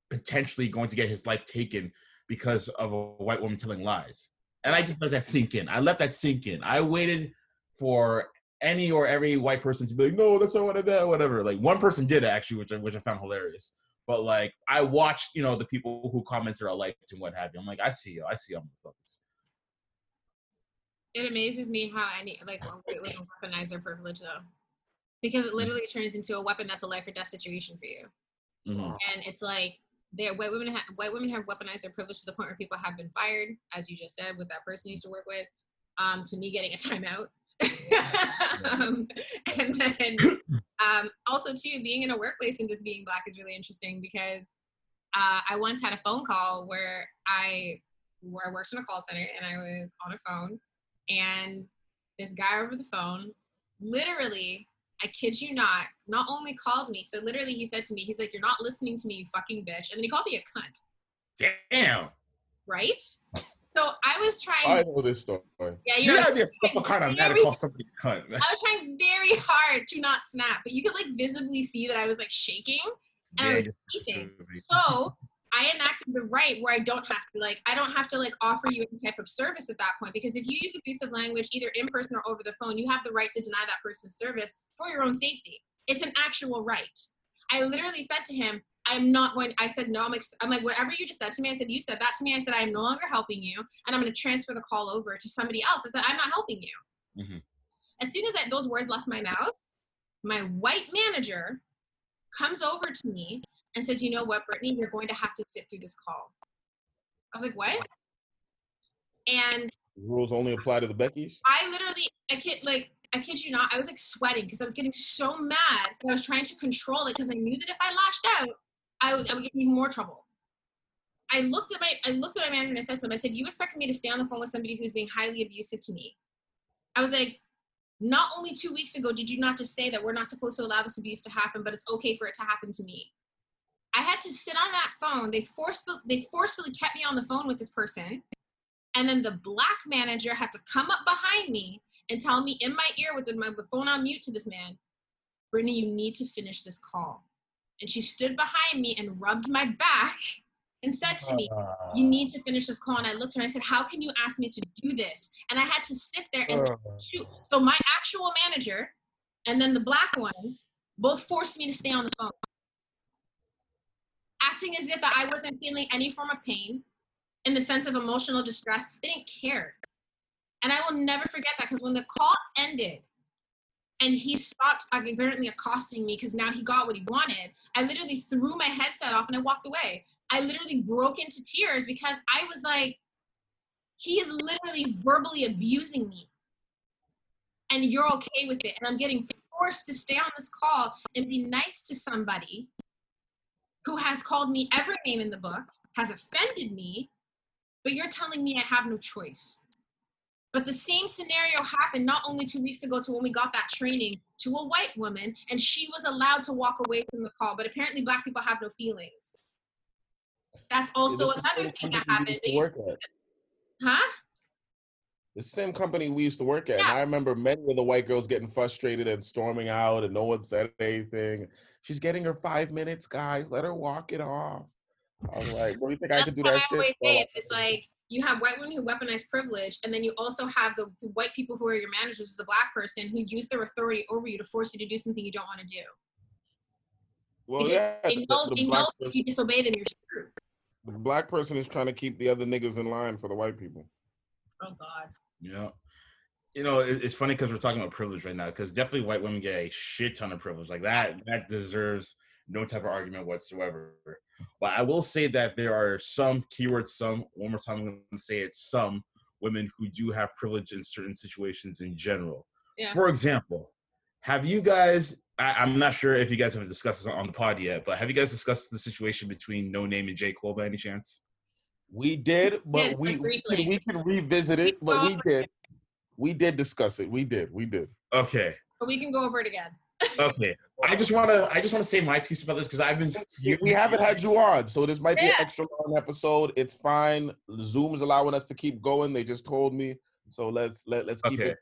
potentially going to get his life taken because of a white woman telling lies. And I just let that sink in. I let that sink in. I waited for any or every white person to be like, no, that's not what I meant, whatever. Like one person did actually, which I which I found hilarious. But like I watched, you know, the people who commented are liked and what have you. I'm like, I see you, I see you, motherfuckers. It amazes me how any like white women weaponize their privilege though. because it literally turns into a weapon that's a life or death situation for you. Mhm. And it's like white women ha- white women have weaponized their privilege to the point where people have been fired, as you just said, with that person you used to work with, um, to me getting a timeout. um, and then um, also too being in a workplace and just being black is really interesting because uh, I once had a phone call where I where I worked in a call center and I was on a phone and this guy over the phone literally I kid you not, not only called me, so literally he said to me, he's like, You're not listening to me, you fucking bitch. And then he called me a cunt, Damn. right? So I was trying I know this story. Yeah, you're. you're gotta be a fucking kind of mad to call somebody a cunt. I was trying very hard to not snap, but you could like visibly see that I was like shaking and I was just- So I enacted the right where I don't have to like I don't have to like offer you any type of service at that point because if you use abusive language either in person or over the phone, you have the right to deny that person's service for your own safety. It's an actual right. I literally said to him, I'm not going. I said no. I'm. Ex- I'm like whatever you just said to me. I said you said that to me. I said I am no longer helping you, and I'm going to transfer the call over to somebody else. I said I'm not helping you. Mhm. As soon as that, those words left my mouth, my white manager comes over to me and says, "You know what, Brittany, you're going to have to sit through this call." I was like, "What?" And Rules only apply to the Beckys. I literally, I kid, like, I kid you not, I was like sweating because I was getting so mad. I was trying to control it because I knew that if I lashed out, I would, I would get me more trouble. I looked at my, I looked at my manager and I said to him, I said, "You expect me to stay on the phone with somebody who's being highly abusive to me?" I was like, "Not only two weeks ago did you not just say that we're not supposed to allow this abuse to happen, but it's okay for it to happen to me." I had to sit on that phone. They forcefully, they forcefully kept me on the phone with this person. And then the black manager had to come up behind me and tell me in my ear with my the phone on mute to this man, Brittany, you need to finish this call. And she stood behind me and rubbed my back and said to me, You uh. need to finish this call. And I looked at her and I said, How can you ask me to do this? And I had to sit there and uh. shoot. So my actual manager and then the black one both forced me to stay on the phone. Acting as if I wasn't feeling any form of pain in the sense of emotional distress. They didn't care. And I will never forget that because when the call ended and he stopped apparently accosting me because now he got what he wanted, I literally threw my headset off and I walked away. I literally broke into tears because I was like, he is literally verbally abusing me. And you're okay with it. And I'm getting forced to stay on this call and be nice to somebody who has called me every name in the book, has offended me, but you're telling me I have no choice. But the same scenario happened not only two weeks ago to when we got that training to a white woman, and she was allowed to walk away from the call. But apparently, black people have no feelings. That's also the another thing that happened. used to work at. Huh? The same company we used to work at. And Yeah. I remember many of the white girls getting frustrated and storming out, and no one said anything. She's getting her five minutes, guys. Let her walk it off. I was like, what do you think I could do that I shit? always for? say. It's like you have white women who weaponize privilege, and then you also have the white people who are your managers as a black person who use their authority over you to force you to do something you don't want to do. Well, because yeah, They know, the they black, know if you disobey them, you're screwed. the black person is trying to keep the other niggas in line for the white people. Oh God. Yeah. You know, it, it's funny because we're talking about privilege right now. Because definitely white women get a shit ton of privilege. Like that, that deserves no type of argument whatsoever. But I will say that there are some keywords, some one more time, I'm going to say it, some women who do have privilege in certain situations in general. Yeah. For example, have you guys? I, I'm not sure if you guys have discussed this on the pod yet, but have you guys discussed the situation between Noname and J Cole by any chance? We did, but Yeah, we, we, can, we can revisit it. But we did. We did discuss it. We did. We did. Okay. But we can go over it again. Okay. I just want to I just want to say my piece about this because I've been We- We haven't had you on, so this might be an extra long episode. It's fine. Zoom is allowing us to keep going. They just told me, so let's let let's keep Okay. it.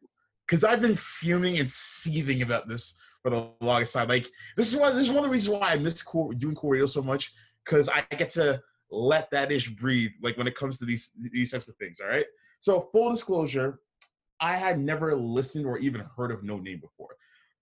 because I've been fuming and seething about this for the longest time. Like this is one this is one of the reasons why I miss cool, doing Cool Radio so much because I get to let that ish breathe. Like when it comes to these these types of things. All right. So full disclosure, I had never listened or even heard of Noname before.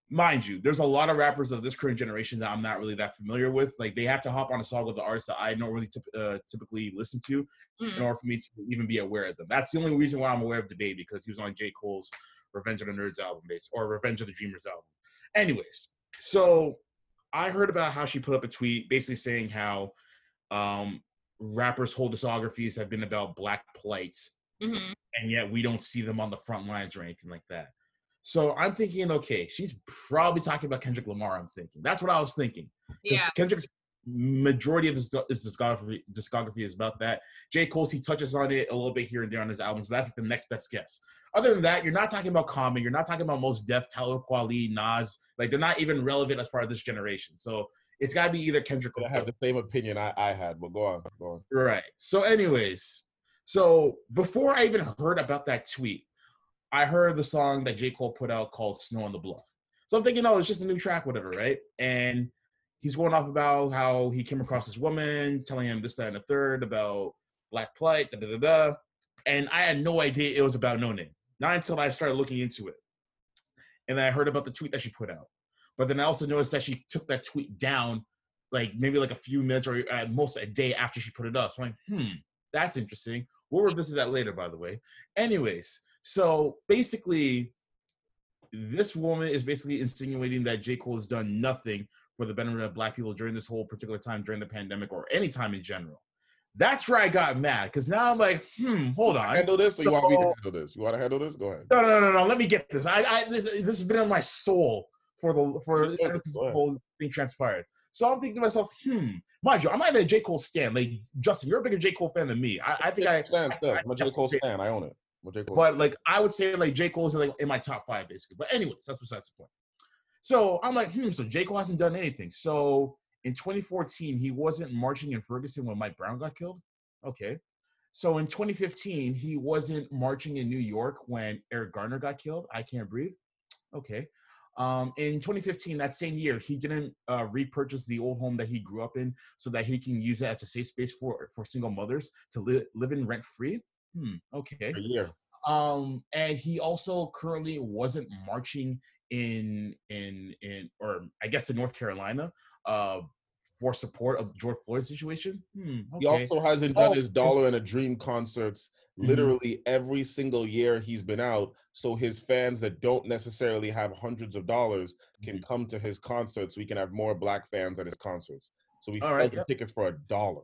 Mind you, there's a lot of rappers of this current generation that I'm not really that familiar with. Like they have to hop on a song with the artists that I don't really uh, typically listen to in Mm. order for me to even be aware of them. That's the only reason why I'm aware of DaBaby because he was on J. Cole's Revenge of the Nerds album, base or Revenge of the Dreamers album. Anyways, so I heard about how she put up a tweet basically saying how um, rappers' whole discographies have been about black plights, hmm and yet we don't see them on the front lines or anything like that. So I'm thinking, okay, she's probably talking about Kendrick Lamar. I'm thinking that's what I was thinking. Yeah. Kendrick's majority of his, his discography discography is about that. J. Cole, he touches on it a little bit here and there on his albums, but that's like the next best guess. Other than that, you're not talking about Common, you're not talking about Mos Def, Talib Kweli, Nas. Like they're not even relevant as part of this generation. So it's got to be either Kendrick or I have the same opinion I, I had, but go on, go on. Right. So, anyways, so before I even heard about that tweet, I heard the song that J. Cole put out called Snow on the Bluff. So I'm thinking, oh, it's just a new track, whatever, right? And he's going off about how he came across this woman telling him this, that, and the third about black plight, da da da da. And I had no idea it was about Noname. Not until I started looking into it. And then I heard about the tweet that she put out. But then I also noticed that she took that tweet down like maybe like a few minutes or at most a day after she put it up. So I'm like, hmm, that's interesting. We'll revisit that later, by the way. Anyways, so basically, this woman is basically insinuating that J. Cole has done nothing for the benefit of black people during this whole particular time during the pandemic or any time in general. That's where I got mad because now I'm like, hmm, hold on. Handle this, or you want me to handle this? You want to handle this? Go ahead. No, no, no, no. Let me get this. I, I this, this has been on my soul for the for Go ahead, ever since the whole thing transpired. So I'm thinking to myself, hmm, mind you, I'm not even a J. Cole stan. Like Justin, you're a bigger J. Cole fan than me. I, I think I, stand. I- I'm a J. Cole fan. I own it. I'm a J. Cole but like I would say like J. Cole's like in my top five basically. But anyways, that's besides the point. So I'm like, hmm, so J. Cole hasn't done anything. So in 2014, he wasn't marching in Ferguson when Mike Brown got killed. Okay. So in 2015, he wasn't marching in New York when Eric Garner got killed. I can't breathe. Okay. Um, in 2015, that same year, he didn't uh, repurchase the old home that he grew up in so that he can use it as a safe space for for single mothers to li- live in rent free. Hmm. Okay a year. um and he also currently wasn't marching in in in or i guess in north carolina uh for support of george floyd situation hmm, He also hasn't done Oh, his dollar and a dream concerts Mhm. literally every single year he's been out. So his fans that don't necessarily have hundreds of dollars can Mm-hmm. come to his concerts. So we can have more black fans at his concerts. So we sell right, tickets for a dollar.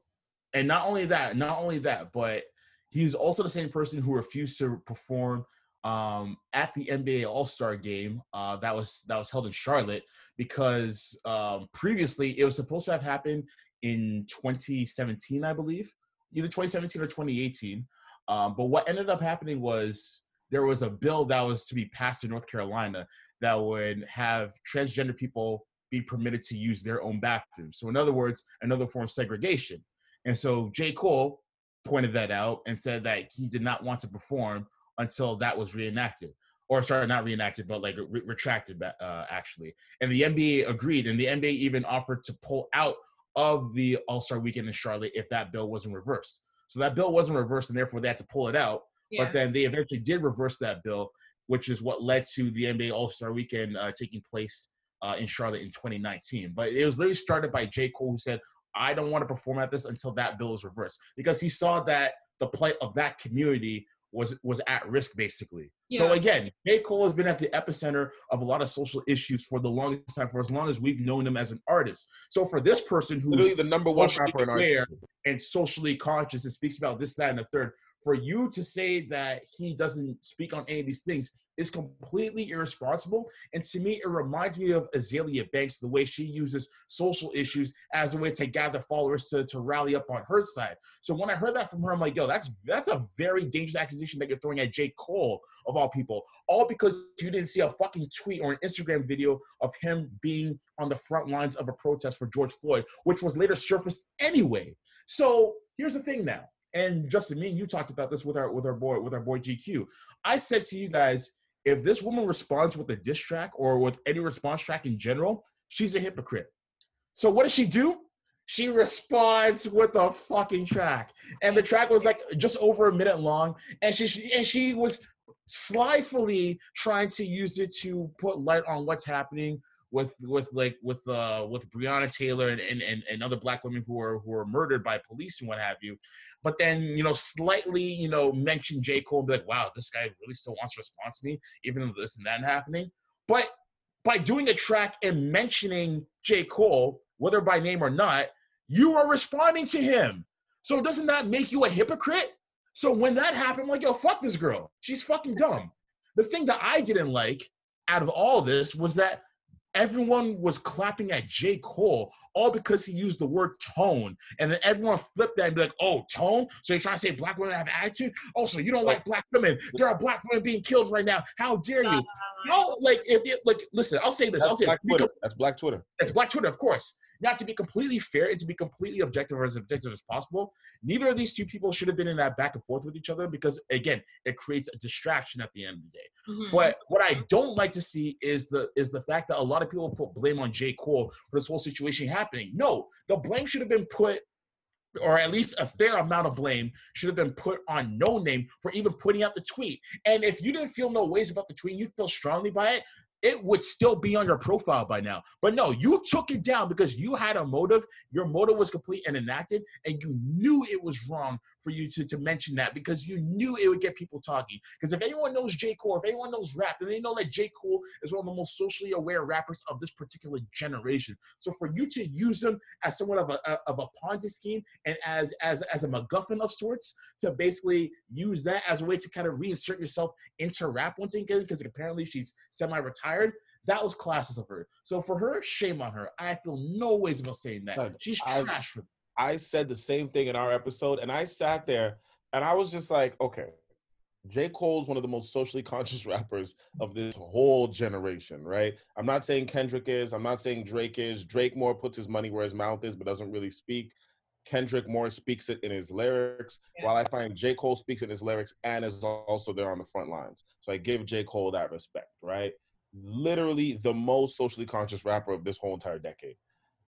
and not only that not only that but he's also the same person who refused to perform um at the nba all-star game uh that was that was held in charlotte because um previously it was supposed to have happened in 2017 i believe either 2017 or 2018 um but what ended up happening was there was a bill that was to be passed in north carolina that would have transgender people be permitted to use their own bathrooms so in other words another form of segregation and so J. Cole pointed that out and said that he did not want to perform until that was reenacted. Or sorry, not reenacted, but like re- retracted uh, actually. And the NBA agreed, and the NBA even offered to pull out of the All Star Weekend in Charlotte if that bill wasn't reversed. So that bill wasn't reversed, and therefore they had to pull it out. Yeah. But then they eventually did reverse that bill, which is what led to the NBA All Star Weekend uh, taking place uh, in Charlotte in 2019. But it was literally started by J. Cole, who said, I don't want to perform at this until that bill is reversed because he saw that the plight of that community was was at risk basically. So again, J. Cole has been at the epicenter of a lot of social issues for the longest time, for as long as we've known him as an artist. So for this person who's Literally the number one rapper in our and socially conscious and speaks about this, that, and the third, for you to say that he doesn't speak on any of these things is completely irresponsible. And to me, it reminds me of Azealia Banks, the way she uses social issues as a way to gather followers to, to rally up on her side. So when I heard that from her, I'm like, yo, that's that's a very dangerous accusation that you're throwing at J. Cole of all people, all because you didn't see a fucking tweet or an Instagram video of him being on the front lines of a protest for George Floyd, which was later surfaced anyway. So here's the thing now. And Justin, me and you talked about this with our with our boy with our boy GQ. I said to you guys, if this woman responds with a diss track or with any response track in general, she's a hypocrite. So what does she do? She responds with a fucking track, and the track was like just over a minute long, and she- and she was slyfully trying to use it to put light on what's happening with with like with uh with Breonna Taylor and, and and other black women who are who are murdered by police and what have you, but then you know slightly you know mention J Cole and be like, wow, this guy really still wants to respond to me even though this and that happening. But by doing a track and mentioning J Cole, whether by name or not, you are responding to him. So doesn't that make you a hypocrite? So when that happened, I'm like, yo, fuck this girl. She's fucking dumb. The thing that I didn't like out of all this was that everyone was clapping at J. Cole all because he used the word tone. And then everyone flipped that and be like, oh, tone? So you're trying to say black women have attitude? Oh, so you don't like black women. There are black women being killed right now. How dare you? Uh, no, like, if it, like, listen, I'll say this. That's I'll say Black this. Twitter. That's Black Twitter. It's Black Twitter, of course. Now, to be completely fair and to be completely objective or as objective as possible, neither of these two people should have been in that back and forth with each other because, again, it creates a distraction at the end of the day. Mhm. But what I don't like to see is the is the fact that a lot of people put blame on J. Cole for this whole situation happening. No, the blame should have been put, or at least a fair amount of blame should have been put on Noname for even putting out the tweet. And if you didn't feel no ways about the tweet, you feel strongly by it. It would still be on your profile by now. But no, you took it down because you had a motive. Your motive was complete and enacted, and you knew it was wrong for you to, to mention that because you knew it would get people talking. Because if anyone knows J. Cole, if anyone knows rap, then they know that J. Cole is one of the most socially aware rappers of this particular generation. So for you to use him as somewhat of a, a- of a Ponzi scheme and as as as a MacGuffin of sorts to basically use that as a way to kind of reinsert yourself into rap once again, because apparently she's semi-retired. That was classes of her. So for her, shame on her. I feel no ways about saying that. She's I've- trash for I said the same thing in our episode, and I sat there and I was just like, okay, J. Cole's one of the most socially conscious rappers of this whole generation, right? I'm not saying Kendrick is, I'm not saying Drake is. Drake more puts his money where his mouth is, but doesn't really speak. Kendrick more speaks it in his lyrics, Yeah. while I find J. Cole speaks in his lyrics and is also there on the front lines. So I give J. Cole that respect, right? Literally the most socially conscious rapper of this whole entire decade.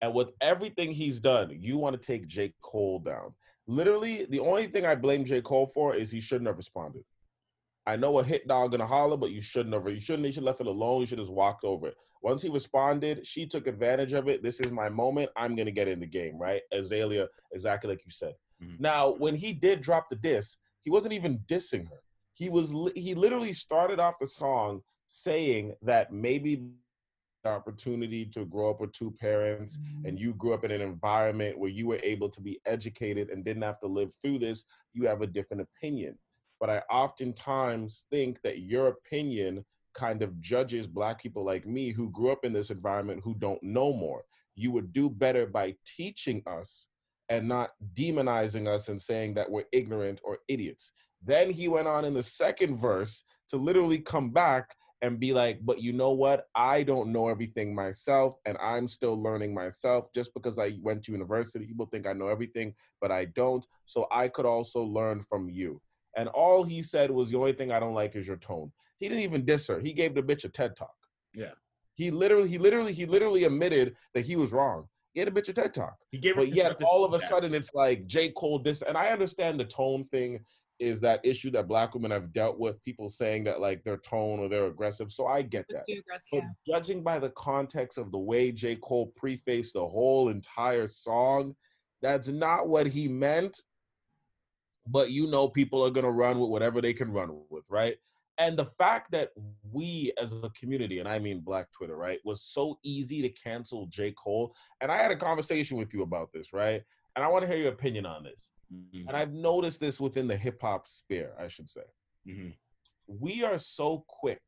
And with everything he's done, you want to take J. Cole down. Literally, the only thing I blame J. Cole for is he shouldn't have responded. I know a hit dog gonna holler, but you shouldn't have. You shouldn't. You should have left it alone. You should have just walked over it. Once he responded, she took advantage of it. This is my moment. I'm gonna get in the game, right? Azealia, exactly like you said. Mhm. Now, when he did drop the diss, he wasn't even dissing her. He was. He literally started off the song saying that maybe opportunity to grow up with two parents and mm-hmm. you grew up in an environment where you were able to be educated and didn't have to live through this, you have a different opinion. But I oftentimes think that your opinion kind of judges Black people like me who grew up in this environment who don't know more. You would do better by teaching us and not demonizing us and saying that we're ignorant or idiots. Then he went on in the second verse to literally come back and be like, but you know what? I don't know everything myself, and I'm still learning myself. Just because I went to university, people think I know everything, but I don't. So I could also learn from you. And all he said was, the only thing I don't like is your tone. He didn't even diss her. He gave the bitch a TED talk. Yeah. He literally, he literally, he literally admitted that he was wrong. He had a bitch a TED talk. He gave But yet, all of a sudden, it's like J. Cole this, and I understand the tone thing is that issue that Black women have dealt with. People saying that like their tone or they're aggressive. So I get that. But judging by the context of the way J. Cole prefaced the whole entire song, that's not what he meant. But you know, people are gonna run with whatever they can run with, right? And the fact that we as a community, and I mean Black Twitter, right, was so easy to cancel J. Cole. And I had a conversation with you about this, right? And I want to hear your opinion on this. Mhm, And I've noticed this within the hip hop sphere, I should say mhm. we are so quick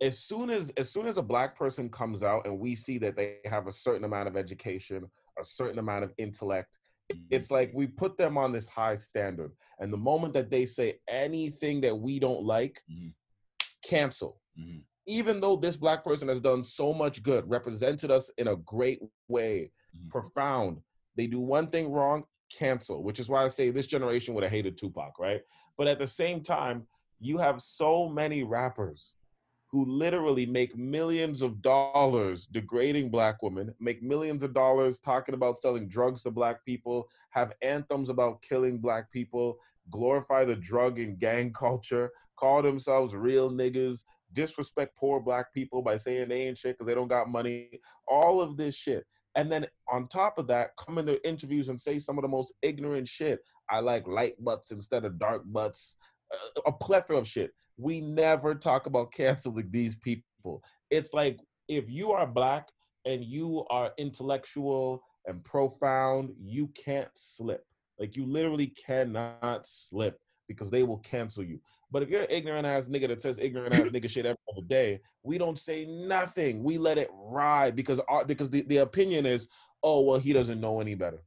as soon as as soon as a black person comes out and we see that they have a certain amount of education a certain amount of intellect it's like we put them on this high standard and the moment that they say anything that we don't like Mhm. cancel Mhm. even though this black person has done so much good represented us in a great way Mhm. profound they do one thing wrong cancel which is why i say this generation would have hated tupac right but at the same time you have so many rappers who literally make millions of dollars degrading black women, make millions of dollars talking about selling drugs to black people, have anthems about killing black people, glorify the drug and gang culture, call themselves real niggas, disrespect poor black people by saying they ain't shit because they don't got money. All of this shit. And then on top of that, come in the interviews and say some of the most ignorant shit. I like light butts instead of dark butts. Uh, a plethora of shit. We never talk about canceling these people. It's like if you are black and you are intellectual and profound, you can't slip. Like you literally cannot slip because they will cancel you. But if you're ignorant ass nigga that says ignorant ass nigga shit every day, we don't say nothing. We let it ride because our, because the, the opinion is, oh well, he doesn't know any better.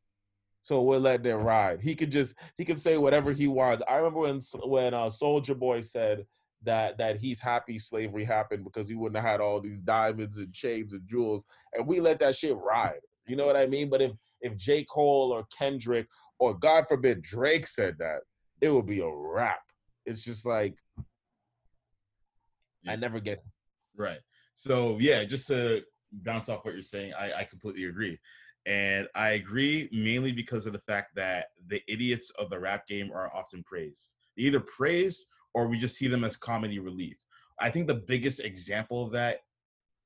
So we'll let that ride. He could just he could say whatever he wants. I remember when when uh, Soulja Boy said that that he's happy slavery happened because he wouldn't have had all these diamonds and chains and jewels, and we let that shit ride. You know what I mean? But if if J Cole or Kendrick or God forbid Drake said that, it would be a wrap. It's just like Yeah. I never get. It. Right. So yeah, just to bounce off what you're saying, I, I completely agree. And I agree mainly because of the fact that the idiots of the rap game are often praised. Either praised or we just see them as comedy relief. I think the biggest example of that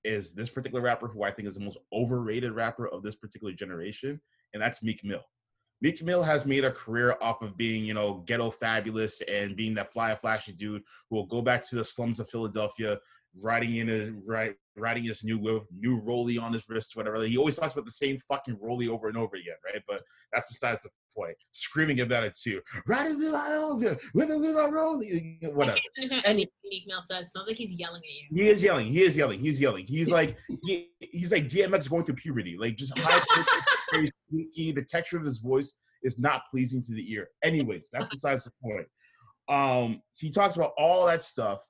is this particular rapper who I think is the most overrated rapper of this particular generation, and that's Meek Mill. Meek Mill has made a career off of being, you know, ghetto fabulous and being that fly flashy dude who will go back to the slums of Philadelphia, riding in a right, riding his new new rollie on his wrist, whatever. He always talks about the same fucking rollie over and over again, right? But that's besides the point. Screaming about it too. Riding Philadelphia with a little rollie, I whatever. anything Meek Mill says. Sounds like he's yelling at you. He is yelling. He is yelling. He's yelling. He's like he, he's like DMX going through puberty. Like just high pitched, very squeaky. The texture of his voice is not pleasing to the ear. Anyways, that's besides the point. Um, he talks about all that stuff,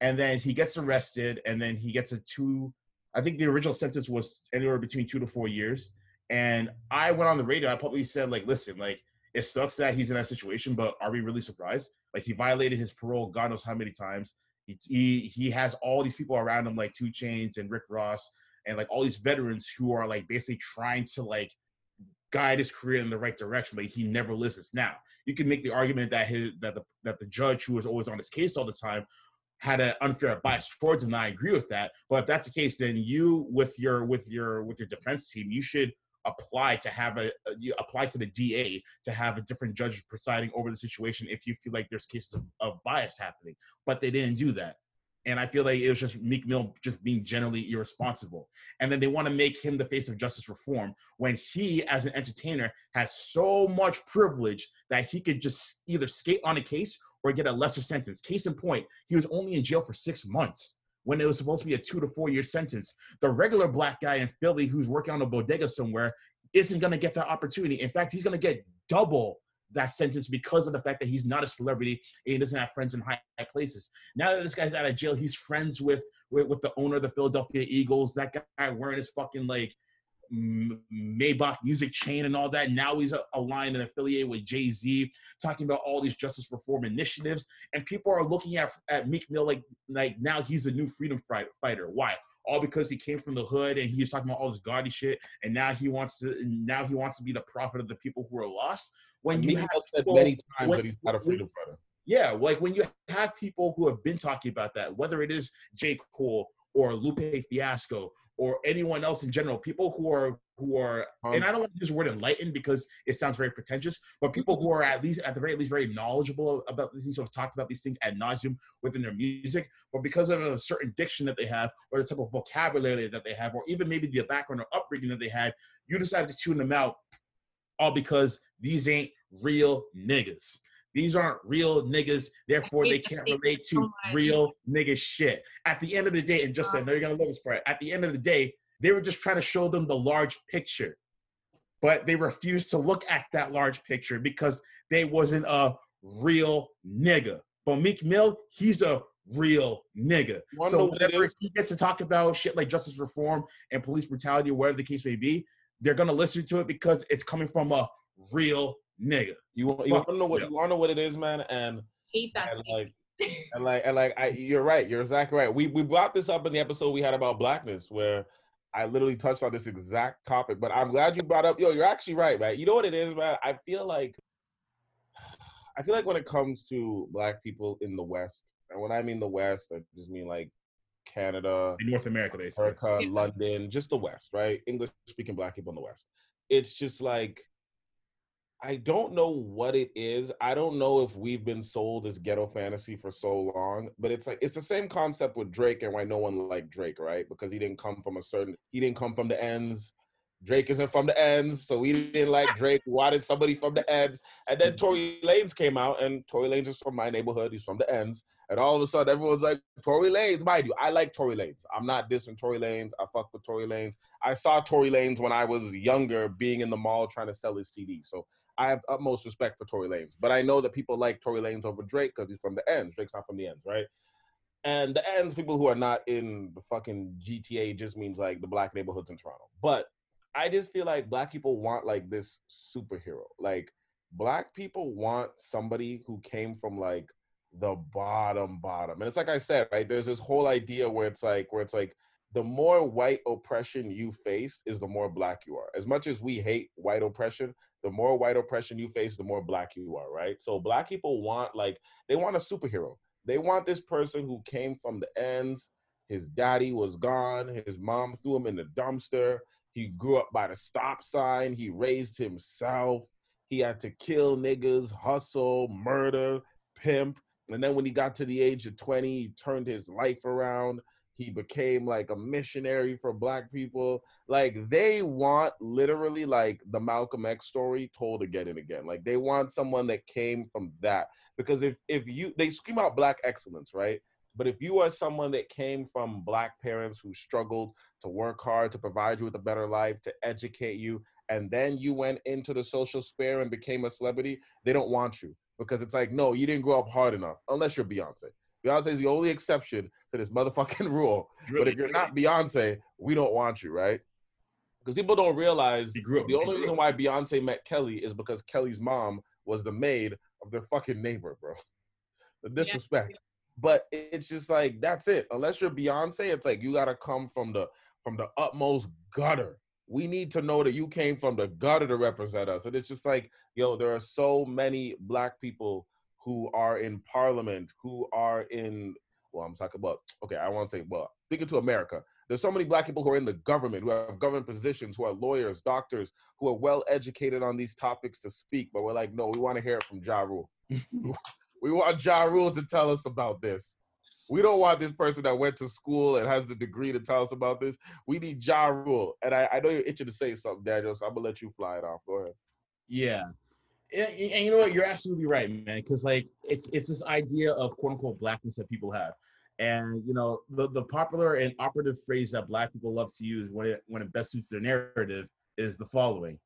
and then he gets arrested, and then he gets a two. I think the original sentence was anywhere between two to four years. And I went on the radio. I probably said like, listen, like it sucks that he's in that situation, but are we really surprised? Like he violated his parole, God knows how many times. He he, he has all these people around him, like 2 Chainz and Rick Ross, and like all these veterans who are like basically trying to like guide his career in the right direction, but he never listens. Now, you can make the argument that his that the that the judge who was always on his case all the time had an unfair bias towards him. And I agree with that. But if that's the case, then you with your with your with your defense team, you should apply to have a you apply to the DA to have a different judge presiding over the situation if you feel like there's cases of, of bias happening. But they didn't do that. And I feel like it was just Meek Mill just being generally irresponsible. And then they want to make him the face of justice reform when he, as an entertainer, has so much privilege that he could just either skate on a case or get a lesser sentence. Case in point, he was only in jail for six months when it was supposed to be a two to four year sentence. The regular black guy in Philly who's working on a bodega somewhere isn't going to get that opportunity. In fact, he's going to get double that sentence because of the fact that he's not a celebrity and he doesn't have friends in high, high places. Now that this guy's out of jail, he's friends with, with with the owner of the Philadelphia Eagles. That guy wearing his fucking like Maybach music chain and all that. Now he's aligned and affiliated with Jay Z, talking about all these justice reform initiatives, and people are looking at at Meek Mill like like now he's the new freedom fighter. Why? All because he came from the hood and he's talking about all this gaudy shit, and now he wants to now he wants to be the prophet of the people who are lost. When you have said people- many times when- that he's not a freedom fighter. yeah, like when you have people who have been talking about that, whether it is J. Cole or Lupe Fiasco or anyone else in general, people who are who are, and um, I don't want to use the word enlightened because it sounds very pretentious, but mm-hmm. people who are at least at the very least very knowledgeable about these things, who have talked about these things ad nauseum within their music, but because of a certain diction that they have, or the type of vocabulary that they have, or even maybe the background or upbringing that they had, you decide to tune them out, all because these ain't real niggas. These aren't real niggas, therefore they can't relate to much. real nigga shit. At the end of the day, and just I know you're gonna love this part. At the end of the day, they were just trying to show them the large picture, but they refused to look at that large picture because they wasn't a real nigga. But Meek Mill, he's a real nigga. Wanna So whenever he gets to talk about shit like justice reform and police brutality or whatever the case may be, they're gonna listen to it because it's coming from a real nigga. You want you want to know what yeah. you want to know what it is, man, and Hate that and like and like and like I, you're right. You're exactly right. We we brought this up in the episode we had about blackness, where I literally touched on this exact topic. But I'm glad you brought up. Yo, you're actually right, man. You know what it is, man. I feel like I feel like when it comes to black people in the West, and when I mean the West, I just mean like Canada, In North America, basically. America, London, just the West, right? English speaking black people in the West. It's just like I don't know what it is. I don't know if we've been sold as ghetto fantasy for so long, but it's like it's the same concept with Drake and why no one liked Drake, right? Because he didn't come from a certain he didn't come from the ends. Drake isn't from the ends, so we didn't like Drake. We wanted somebody from the ends. And then Tory Lanez came out, and Tory Lanez is from my neighborhood. He's from the ends. And all of a sudden, everyone's like, Tory Lanez, mind you, I like Tory Lanez. I'm not dissing Tory Lanez. I fuck with Tory Lanez. I saw Tory Lanez when I was younger, being in the mall trying to sell his CD. So I have utmost respect for Tory Lanez. But I know that people like Tory Lanez over Drake because he's from the ends. Drake's not from the ends, right? And the ends, people who are not in the fucking GTA just means like the black neighborhoods in Toronto. But I just feel like black people want like this superhero. Like black people want somebody who came from like the bottom bottom. And it's like I said, right? There's this whole idea where it's like where it's like the more white oppression you face is the more black you are. As much as we hate white oppression, the more white oppression you face, the more black you are, right? So black people want like they want a superhero. They want this person who came from the ends. His daddy was gone. His mom threw him in the dumpster. He grew up by the stop sign. He raised himself. He had to kill niggas, hustle, murder, pimp. And then when he got to the age of 20, he turned his life around. He became like a missionary for black people. Like they want literally like the Malcolm X story told again and again. Like they want someone that came from that. Because if if you they scream out black excellence, right? But if you are someone that came from black parents who struggled to work hard to provide you with a better life, to educate you, and then you went into the social sphere and became a celebrity, they don't want you because it's like, no, you didn't grow up hard enough, unless you're Beyonce. Beyonce is the only exception to this motherfucking rule. But if you're not Beyonce, we don't want you, right? Because people don't realize up- the only reason why Beyonce met Kelly is because Kelly's mom was the maid of their fucking neighbor, bro. The disrespect. But it's just like that's it. Unless you're Beyonce, it's like you gotta come from the from the utmost gutter. We need to know that you came from the gutter to represent us. And it's just like, yo, there are so many black people who are in parliament, who are in well, I'm talking about okay, I want to say, well, thinking to America. There's so many black people who are in the government, who have government positions, who are lawyers, doctors, who are well educated on these topics to speak, but we're like, no, we want to hear it from Ja Rule. we want Ja Rule to tell us about this. We don't want this person that went to school and has the degree to tell us about this. We need Ja Rule. And I, I know you're itching to say something, Daniel, so I'm gonna let you fly it off. Go ahead. Yeah. And, and you know what? You're absolutely right, man. Because like it's it's this idea of quote unquote blackness that people have, and you know the the popular and operative phrase that black people love to use when it when it best suits their narrative is the following: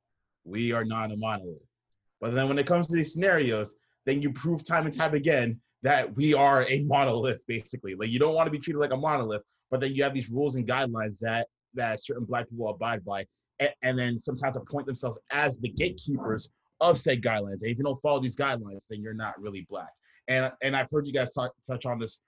"We are not a monolith." But then when it comes to these scenarios, then you prove time and time again that we are a monolith, basically. Like you don't want to be treated like a monolith, but then you have these rules and guidelines that that certain black people abide by, and, and then sometimes appoint themselves as the gatekeepers of said guidelines. And if you don't follow these guidelines, then you're not really black. And and I've heard you guys talk, touch on this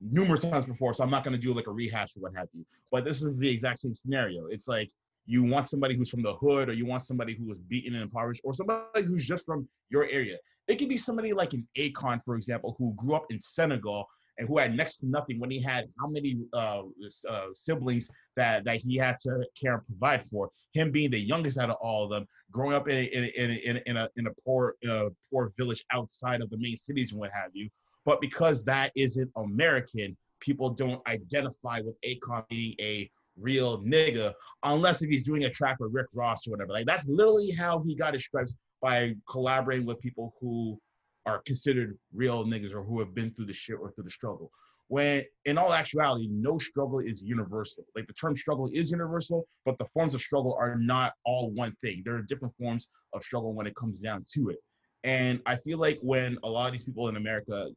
numerous times before, so I'm not going to do like a rehash or what have you. But this is the exact same scenario. It's like you want somebody who's from the hood, or you want somebody who was beaten and impoverished, or somebody who's just from your area. It could be somebody like an Akon, for example, who grew up in Senegal and who had next to nothing when he had how many uh, uh, siblings that that he had to care and provide for. Him being the youngest out of all of them, growing up in in in, in, in a in a poor uh, poor village outside of the main cities and what have you. But because that isn't American, people don't identify with Akon being a real nigga unless if he's doing a track with Rick Ross or whatever. Like that's literally how he got his stripes by collaborating with people who are considered real niggas or who have been through the shit or through the struggle. When in all actuality, no struggle is universal. Like the term struggle is universal, but the forms of struggle are not all one thing. There are different forms of struggle when it comes down to it. And I feel like when a lot of these people in America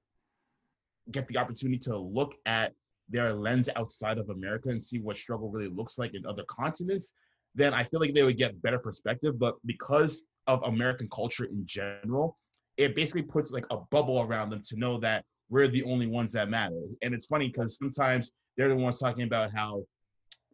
get the opportunity to look at their lens outside of America and see what struggle really looks like in other continents, then I feel like they would get better perspective. But because of American culture in general, it basically puts like a bubble around them to know that we're the only ones that matter. And it's funny because sometimes they're the ones talking about how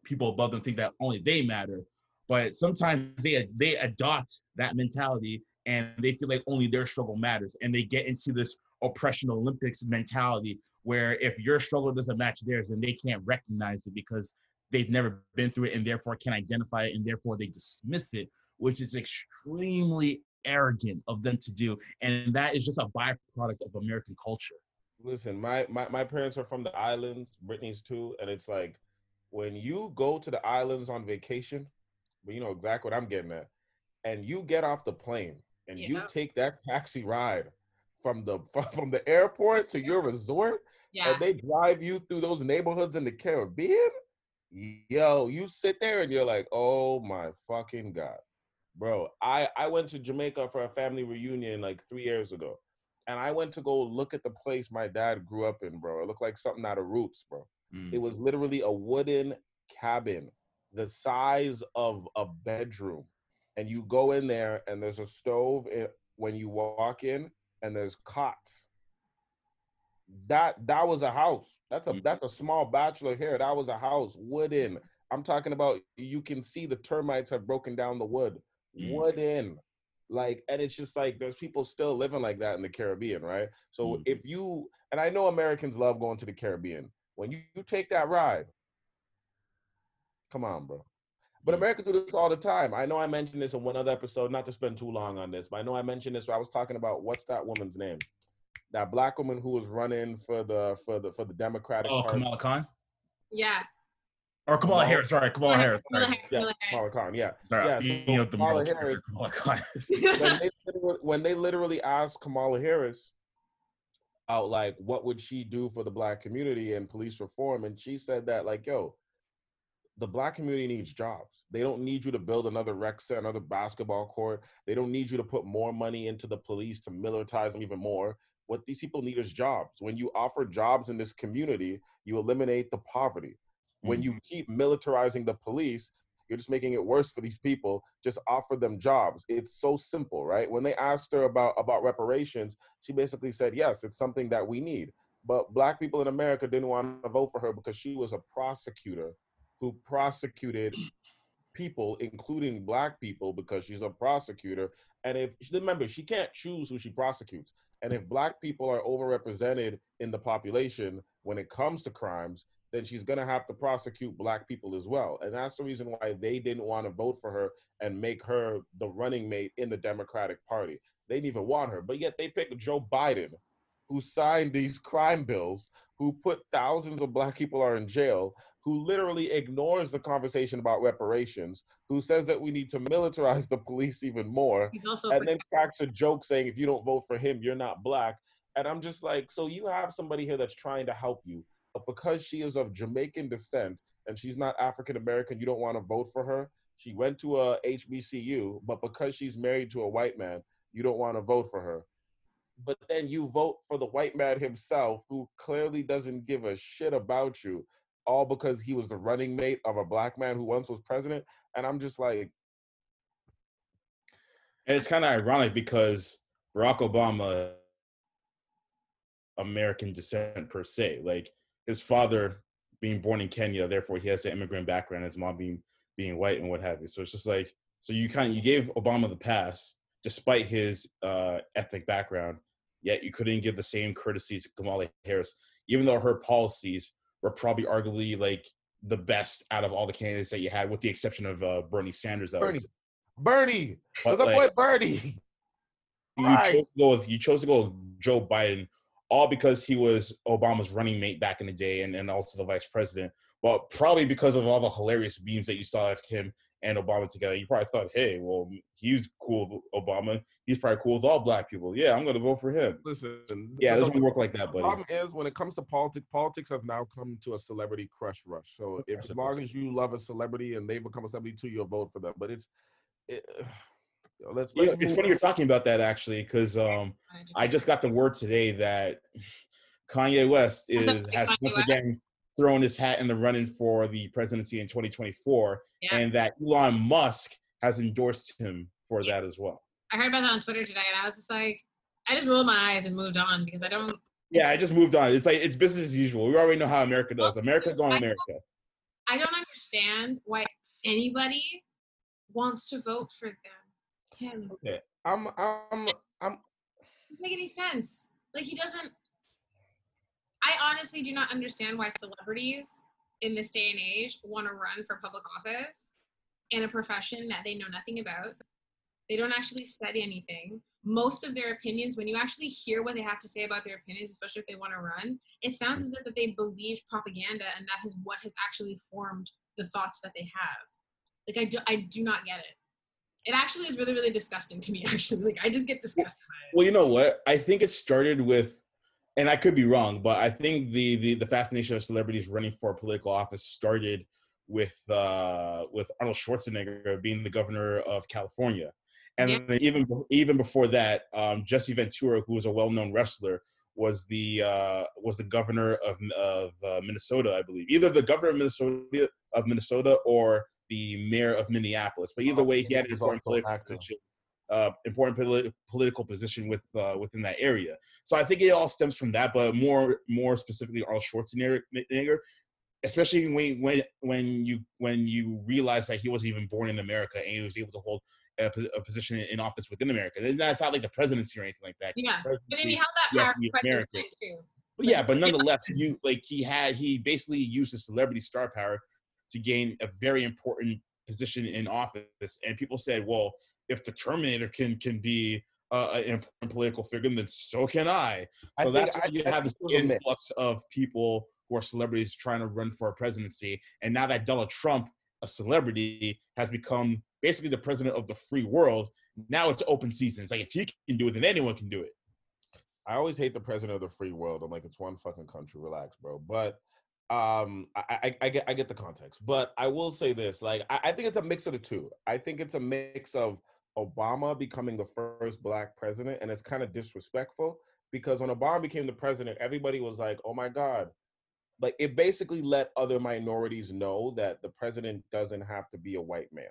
people above them think that only they matter, but sometimes they they adopt that mentality and they feel like only their struggle matters, and they get into this oppression Olympics mentality, where if your struggle doesn't match theirs, then they can't recognize it because they've never been through it and therefore can't identify it and therefore they dismiss it, which is extremely arrogant of them to do. And that is just a byproduct of American culture. Listen, my, my, my parents are from the islands, Brittany's too, and it's like when you go to the islands on vacation, but you know exactly what I'm getting at, and you get off the plane and you take that taxi ride from the from the airport to your resort, Yeah. and they drive you through those neighborhoods in the Caribbean, yo, you sit there and you're like, oh my fucking god, bro. I I went to Jamaica for a family reunion like three years ago, and I went to go look at the place my dad grew up in, bro. It looked like something out of Roots, bro. Mm. It was literally a wooden cabin, the size of a bedroom, and you go in there and there's a stove i- when you walk in, and there's cots that that was a house. That's a Mhm. that's a small bachelor here. That was a house, wooden. I'm talking about you can see the termites have broken down the wood. Mm. Wooden. Like, and it's just like there's people still living like that in the Caribbean, right? So Mhm. if you and I know Americans love going to the Caribbean. When you, you take that ride, come on, bro. But Mhm. Americans do this all the time. I know I mentioned this in one other episode, not to spend too long on this, but I know I mentioned this. Where I was talking about what's that woman's name? That black woman who was running for the for the for the Democratic Oh, Party. Kamala Khan? yeah. Or Kamala Kamala- Harris, sorry, Kamala Harris. Kamala Sorry, Harris, Yeah, Kamala Kamala Khan. Yeah. sorry. Yeah, so you know the Kamala Harris- Kamala Khan. when they when they literally asked Kamala Harris out like what would she do for the black community and police reform, and she said that like, yo, the black community needs jobs. They don't need you to build another rec center, another basketball court. They don't need you to put more money into the police to militarize them even more. What these people need is jobs. When you offer jobs in this community, you eliminate the poverty. When Mhm. you keep militarizing the police, you're just making it worse for these people. Just offer them jobs. It's so simple, right? When they asked her about about reparations, she basically said, "Yes, it's something that we need." But black people in America didn't want to vote for her because she was a prosecutor who prosecuted people, including black people, because she's a prosecutor. And if remember, she can't choose who she prosecutes. And if black people are overrepresented in the population when it comes to crimes, then she's going to have to prosecute black people as well. And that's the reason why they didn't want to vote for her and make her the running mate in the Democratic Party. They didn't even want her. But yet they picked Joe Biden, who signed these crime bills, who put thousands of black people are in jail, who literally ignores the conversation about reparations, who says that we need to militarize the police even more, and then cracks a joke saying if you don't vote for him, you're not black. And I'm just like, so you have somebody here that's trying to help you, because she is of Jamaican descent and she's not African American, you don't want to vote for her. She went to a HBCU, but because she's married to a white man, you don't want to vote for her. But then you vote for the white man himself, who clearly doesn't give a shit about you, all because he was the running mate of a black man who once was president. And I'm just like, And it's kind of ironic because Barack Obama, American descent per se, like his father being born in Kenya, therefore he has the immigrant background, his mom being being white and what have you. So it's just like, so you kind of you gave Obama the pass despite his uh, ethnic background, yet you couldn't give the same courtesy to Kamala Harris, even though her policies were probably arguably like the best out of all the candidates that you had, with the exception of uh, Bernie Sanders. that was- Bernie, Bernie, But, up, boy, Bernie? you Right. chose to go with you chose to go with Joe Biden, all because he was Obama's running mate back in the day, and, and also the vice president. But probably because of all the hilarious beams that you saw of him and Obama together, you probably thought, "Hey, well, he's cool with Obama. He's probably cool with all black people. Yeah, I'm going to vote for him." Listen, Yeah, it doesn't work like that, buddy. The problem is when it comes to politics, politics have now come to a celebrity crush rush. So if as long as you love a celebrity and they become a celebrity too, you'll vote for them. But it's it, let's Yeah, let's it's funny you're talking about that actually, because um, I just got the word today that Kanye West is has Kanye once West? again thrown his hat in the running for the presidency in 2024, Yeah. and that Elon Musk has endorsed him for that as well. I heard about that on Twitter today, and I was just like, I just rolled my eyes and moved on because I don't. Yeah, I just moved on. It's like it's business as usual. We already know how America does. America going I- America. I don't understand why anybody wants to vote for them. Him. I'm I'm I'm doesn't make any sense. like he doesn't. I honestly do not understand why celebrities in this day and age want to run for public office in a profession that they know nothing about. They don't actually study anything. Most of their opinions, when you actually hear what they have to say about their opinions, especially if they want to run, it sounds as if that they believed propaganda and that is what has actually formed the thoughts that they have. Like I do, I do not get it. It actually is really, really disgusting to me. Actually, like I just get disgusted. by it. Well, you know what? I think it started with, and I could be wrong, but I think the the, the fascination of celebrities running for political office started with uh, with Arnold Schwarzenegger being the governor of California, and Yeah. then even even before that, um, Jesse Ventura, who was a well known wrestler, was the uh, was the governor of of uh, Minnesota, I believe, either the governor of Minnesota of Minnesota or the mayor of Minneapolis. But either Oh, way, he had an important political position uh, important politi- political position with uh, within that area. So I think it all stems from that, but more more specifically, Arnold Schwarzenegger, especially when when when you when you realize that he wasn't even born in America and he was able to hold a, a position in office within America. And that's not like the presidency or anything like that. Yeah, but then he held that power have to be for quite some American. time too. but yeah, but nonetheless, you like he had he basically used his celebrity star power to gain a very important position in office, and people said, well, if the Terminator can can be uh, an important political figure, then so can I. I So think- that's why I- you I have this think it was a mix. influx of people who are celebrities trying to run for a presidency, and now that Donald Trump, a celebrity, has become basically the president of the free world. Now it's open season. It's like if he can do it, then anyone can do it. I always hate the president of the free world. I'm like, it's one fucking country. Relax, bro. But um, I, I, I get I get the context. But I will say this: like, I, I think it's a mix of the two. I think it's a mix of Obama becoming the first black president, and it's kind of disrespectful because when Obama became the president, everybody was like, "Oh my god." Like it basically let other minorities know that the president doesn't have to be a white male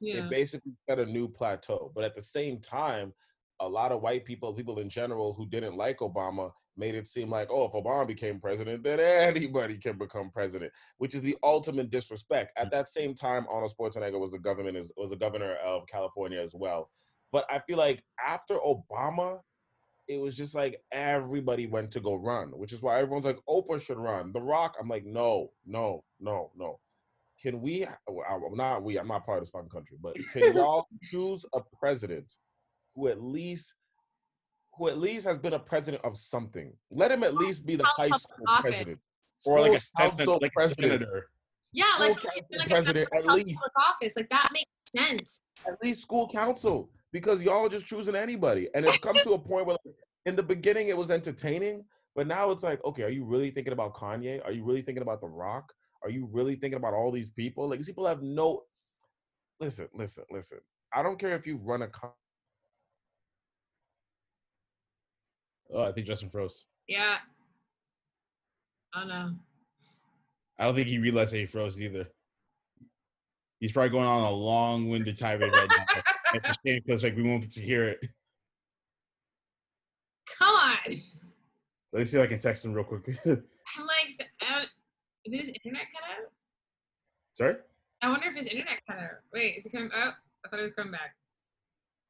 Yeah. it basically set a new plateau. But at the same time, a lot of white people, people in general who didn't like Obama, made it seem like, oh, if Obama became president, then anybody can become president, which is the ultimate disrespect. At that same time, Arnold Schwarzenegger was the government is was the governor of California as well. But I feel like after Obama, it was just like everybody went to go run, which is why everyone's like, Oprah should run. The Rock, I'm like, no, no, no, no can we well, not we i'm not part of this fucking country but can y'all choose a president who at least who at least has been a president of something let him at least be the high school office? president Or like a, School senator, council like a president. senator. Yeah, like, School somebody- council like a president, senator at least. office. Like that makes sense. at least school council because y'all are just choosing anybody and it's come to a point where like, in the beginning it was entertaining but now it's like okay are you really thinking about kanye are you really thinking about the rock are you really thinking about all these people like these people have no listen listen listen i don't care if you run a Oh, I think Justin froze. Yeah. Oh no. I don't think he realized that he froze either. He's probably going on a long-winded tirade right now. it's a shame because like we won't get to hear it. Come on. Let me see if I can text him real quick. I'm like, I did his internet cut out? Sorry? I wonder if his internet cut out. Wait, is he coming? Oh, I thought he was coming back.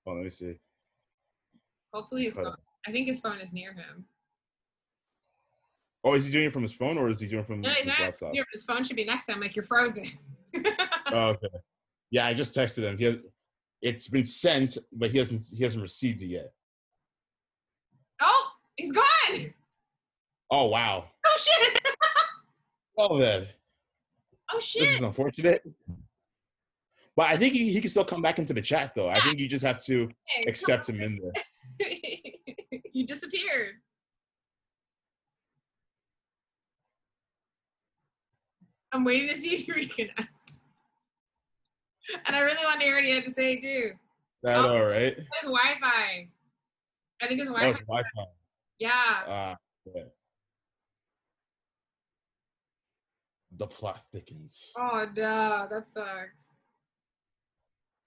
Oh, let me see. Hopefully Cut phone. I think his phone is near him. Oh, is he doing it from his phone or is he doing it from No, his not. laptop? Near, his phone should be next to him. Like you're frozen. Oh, okay. Yeah, I just texted him. He has, it's been sent, but he hasn't he hasn't received it yet. oh, he's gone. Oh wow. Oh shit. Oh man. Oh shit. This is unfortunate. But I think he, he can still come back into the chat though. I think you just have to accept him in there. you disappeared. I'm waiting to see if you reconnect. And I really want to hear what he had to say too. That Oh. all right? It's Wi-Fi. I think his Oh, Wi-Fi. it's Wi-Fi. yeah. Ah, yeah. The plot thickens. Oh no, that sucks.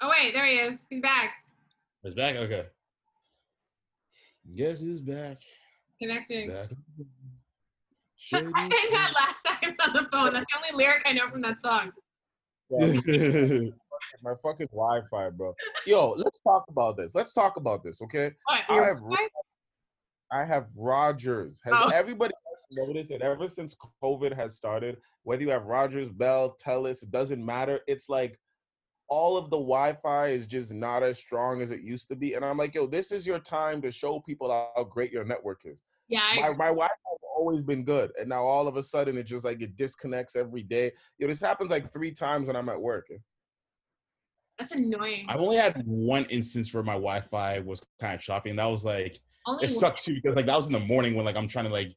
Oh wait, there he is. He's back. He's back. Okay. Guess who's back? Connecting. Back. I sang that last time on the phone. That's the only lyric I know from that song. my fucking wi-fi bro yo let's talk about this let's talk about this okay What? I have Wi-Fi? I have Rogers. Has Oh. everybody noticed that ever since COVID has started, whether you have Rogers, Bell, Telus, it doesn't matter. It's like all of the Wi-Fi is just not as strong as it used to be. And I'm like, yo, this is your time to show people how great your network is. Yeah, I My, my Wi-Fi has always been good, and now all of a sudden it just like it disconnects every day. Yo, this happens like three times when I'm at work. Eh. that's annoying. I've only had one instance where my Wi-Fi was kind of choppy, and that was like Only it one- sucked too because like that was in the morning when like I'm trying to like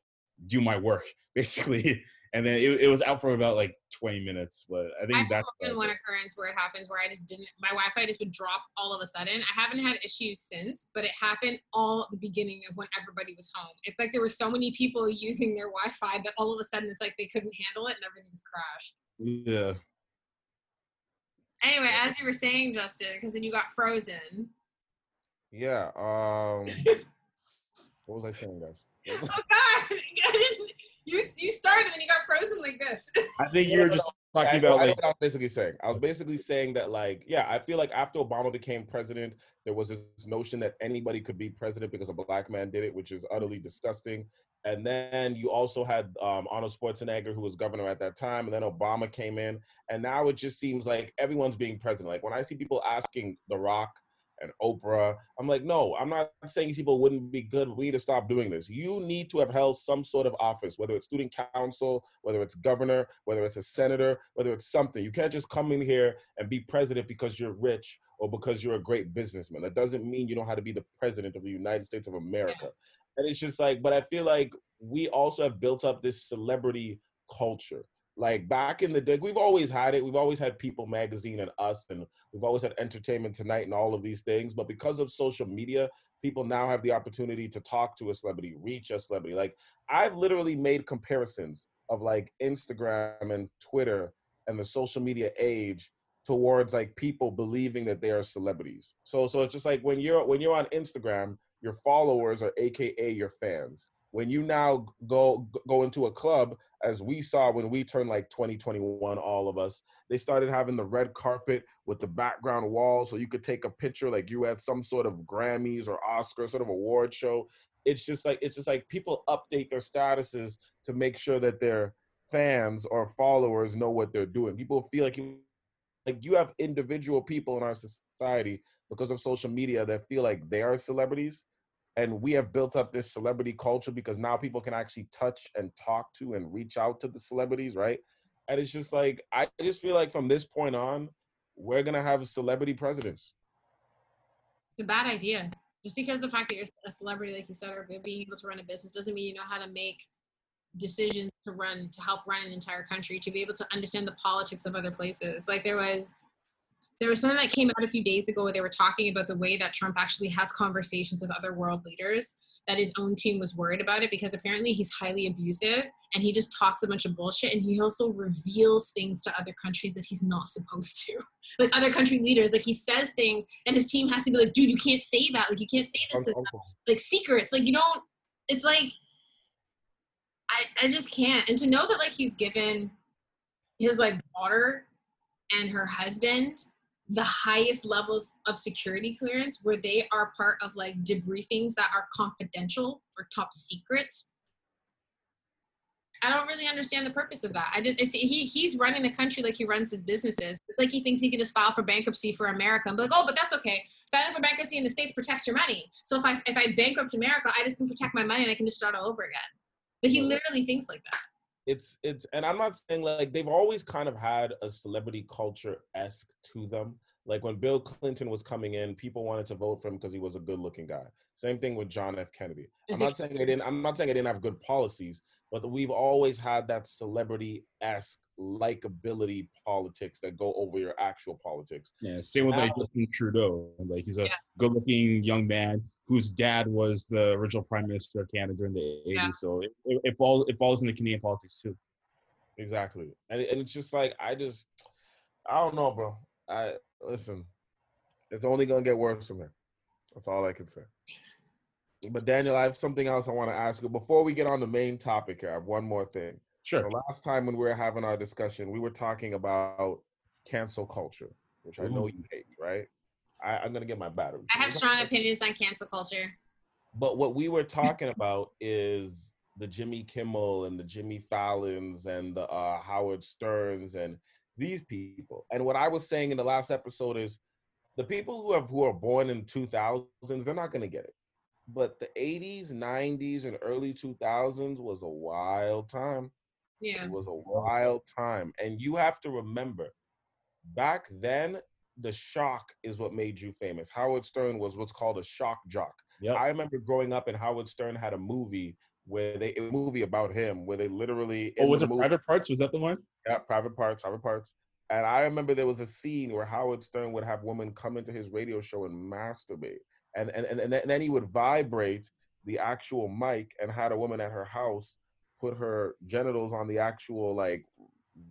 do my work basically, and then it, it was out for about like 20 minutes. But I think I've that's been one occurrence where it happens where I just didn't my Wi-Fi just would drop all of a sudden. I haven't had issues since, but it happened all at the beginning of when everybody was home. It's like there were so many people using their Wi-Fi that all of a sudden it's like they couldn't handle it and everything's crashed. yeah. Anyway, as you were saying, Justin, because then you got frozen. Yeah. Um. what was I saying, guys? Oh God! I didn't, you you started and then you got frozen like this. I think you were just talking about like what I was basically saying. I was basically saying that, like, yeah, I feel like after Obama became president, there was this notion that anybody could be president because a black man did it, which is utterly disgusting. And then you also had um, Arnold Schwarzenegger, who was governor at that time, and then Obama came in, and now it just seems like everyone's being president. Like when I see people asking The Rock and Oprah, I'm like, no, I'm not saying these people wouldn't be good. We need to stop doing this. You need to have held some sort of office, whether it's student council, whether it's governor, whether it's a senator, whether it's something. You can't just come in here and be president because you're rich or because you're a great businessman. That doesn't mean you know how to be the president of the United States of America. And it's just like, but I feel like we also have built up this celebrity culture. Like back in the day, we've always had it. We've always had People Magazine and Us, and we've always had Entertainment Tonight and all of these things. But because of social media, people now have the opportunity to talk to a celebrity, reach a celebrity. Like I've literally made comparisons of like Instagram and Twitter and the social media age towards like people believing that they are celebrities. So so it's just like when you're when you're on Instagram, your followers are AKA your fans. When you now go go into a club, as we saw when we turned like 2021, all of us, they started having the red carpet with the background wall, so you could take a picture like you had some sort of Grammys or Oscar sort of award show. It's just like it's just like people update their statuses to make sure that their fans or followers know what they're doing. People feel like you like you have individual people in our society because of social media that feel like they are celebrities and we have built up this celebrity culture because now people can actually touch and talk to and reach out to the celebrities right and it's just like i just feel like from this point on we're gonna have celebrity presidents It's a bad idea. Just because the fact that you're a celebrity, like you said, or being able to run a business doesn't mean you know how to make decisions to run to help run an entire country, to be able to understand the politics of other places. Like there was there was something that came out a few days ago where they were talking about the way that Trump actually has conversations with other world leaders that his own team was worried about it because apparently he's highly abusive and he just talks a bunch of bullshit and he also reveals things to other countries that he's not supposed to. Like other country leaders like he says things and his team has to be like dude you can't say that. Like you can't say this like secrets. Like you don't it's like i i just can't. And to know that like he's given his like daughter and her husband the highest levels of security clearance where they are part of like debriefings that are confidential or top secret I don't really understand the purpose of that. I just it's, he he's running the country like he runs his businesses. It's like he thinks he can just file for bankruptcy for America and be like, oh, but that's okay. Filing for bankruptcy in the states protects your money. So if I if I bankrupt America, I just can protect my money and I can just start all over again. But he literally thinks like that. It's it's and i'm not saying like they've always kind of had a celebrity culture esque to them. Like when bill clinton was coming in people wanted to vote for him because he was a good looking guy. Same thing with john f. Kennedy. I'm not saying they didn't i'm not saying they didn't have good policies but we've always had that celebrity esque likability politics that go over your actual politics Yeah, same with like Justin Trudeau. Like he's a Yeah. good-looking young man whose dad was the original prime minister of Canada in the 80s. Yeah. So it, it, it falls it falls into Canadian politics too. Exactly. And, and it's just like I just I don't know, bro. I listen, it's only gonna get worse from here. That's all I can say. But Daniel, I have something else I want to ask you. Before we get on the main topic here, I have one more thing. Sure. The last time when we were having our discussion, we were talking about cancel culture, which I know you hate, right? I, I'm gonna get my battery. I have strong opinions on cancel culture. But what we were talking about is the Jimmy Kimmel and the Jimmy Fallons and the uh, Howard Sterns and these people. And what I was saying in the last episode is the people who have who are born in 2000s, they're not going to get it. But the 80s, 90s, and early 2000s was a wild time. Yeah. It was a wild time. And you have to remember, back then, the shock is what made you famous. Howard Stern was what's called a shock jock. Yep. I remember growing up and Howard Stern had a movie where they a movie about him where they literally Oh, in was the it movie- Private Parts? Was that the one? yeah, private parts, private parts. And I remember there was a scene where Howard Stern would have women come into his radio show and masturbate. And and, and, and then- he would vibrate the actual mic and had a woman at her house put her genitals on the actual like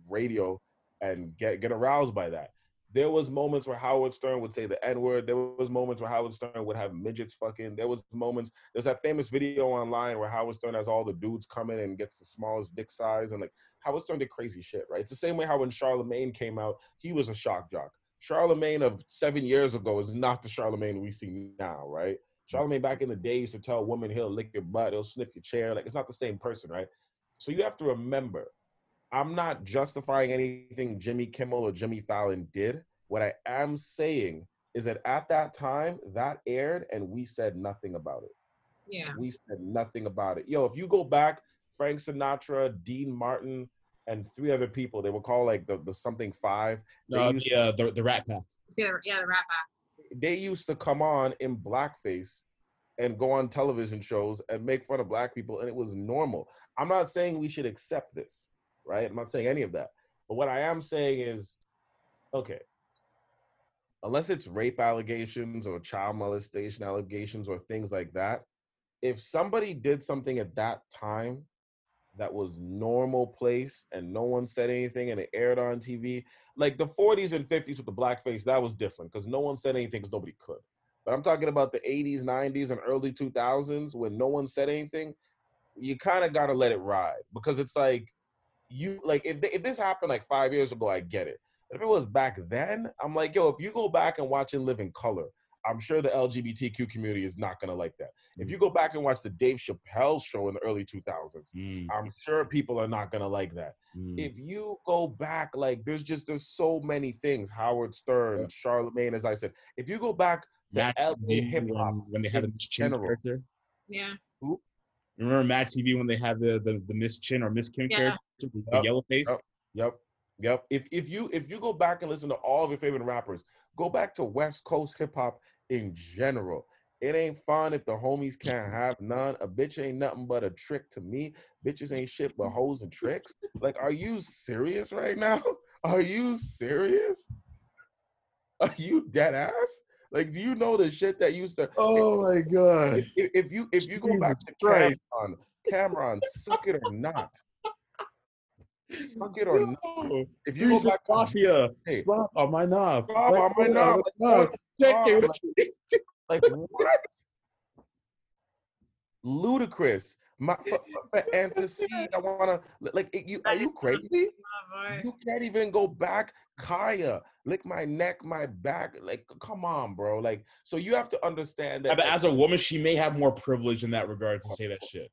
radio and get get aroused by that. There was moments where Howard Stern would say the N word. There was moments where Howard Stern would have midgets fucking. There was moments. There's that famous video online where Howard Stern has all the dudes come in and gets the smallest dick size and like Howard Stern did crazy shit, right? It's the same way how when Charlemagne came out, he was a shock jock. Charlemagne of seven years ago is not the Charlemagne we see now, right? Charlemagne back in the day used to tell a woman he'll lick your butt, he'll sniff your chair. Like it's not the same person, right? So you have to remember, I'm not justifying anything Jimmy Kimmel or Jimmy Fallon did. What I am saying is that at that time, that aired and we said nothing about it. Yeah. We said nothing about it. Yo, if you go back, Frank Sinatra, Dean Martin, and three other people, they were called like the, the something five. They No, used the, uh, the the Rat Pack. See yeah, the rat pack. they used to come on in blackface and go on television shows and make fun of black people, and it was normal. I'm not saying we should accept this, right? I'm not saying any of that. But what I am saying is, okay, unless it's rape allegations or child molestation allegations or things like that, if somebody did something at that time that was normal place and no one said anything and it aired on TV, like the 40s and 50s with the blackface, that was different because no one said anything because nobody could. But I'm talking about the 80s, 90s, and early 2000s when no one said anything. You kind of got to let it ride because it's like you like if if this happened like five years ago, I get it. But if it was back then, I'm like, yo, if you go back and watch In Color, I'm sure the LGBTQ community is not gonna like that. If you go back and watch the Dave Chappelle show in the early 2000s, Mm, I'm sure people are not gonna like that mm. if you go back, like there's just there's so many things. Howard Stern, Yeah. Charlemagne, as I said. If you go back to LA hip hop, when, when they had the in Miss Chin general. character. Yeah. Remember MADtv when they had the the, the Miss Chin or Miss Kim Yeah. character, with the Yep. yellow face? Yep. Yep. Yep. If if you if you go back and listen to all of your favorite rappers, go back to West Coast hip hop in general. It ain't fun if the homies can't have none. A bitch ain't nothing but a trick to me. Bitches ain't shit but hoes and tricks. Like, are you serious right now? Are you serious? Are you dead ass? Like, do you know the shit that used to? Oh my god. If, if- you if you go back to Christ. Cameron, Cameron, suck it or not. Suck it or not. If you go back to Mafia, Hey. slap on my knob. Slap on my oh Like, knob. Knob. Check it. Like, Like what? Ludacris. My for, for, for antecedent, I wanna like you. Are you crazy? Oh. You can't even go back. Khia, lick my neck, my back. Like, come on, bro. Like, so you have to understand Yeah, that. but as a woman, she may have more privilege in that regard to say that shit.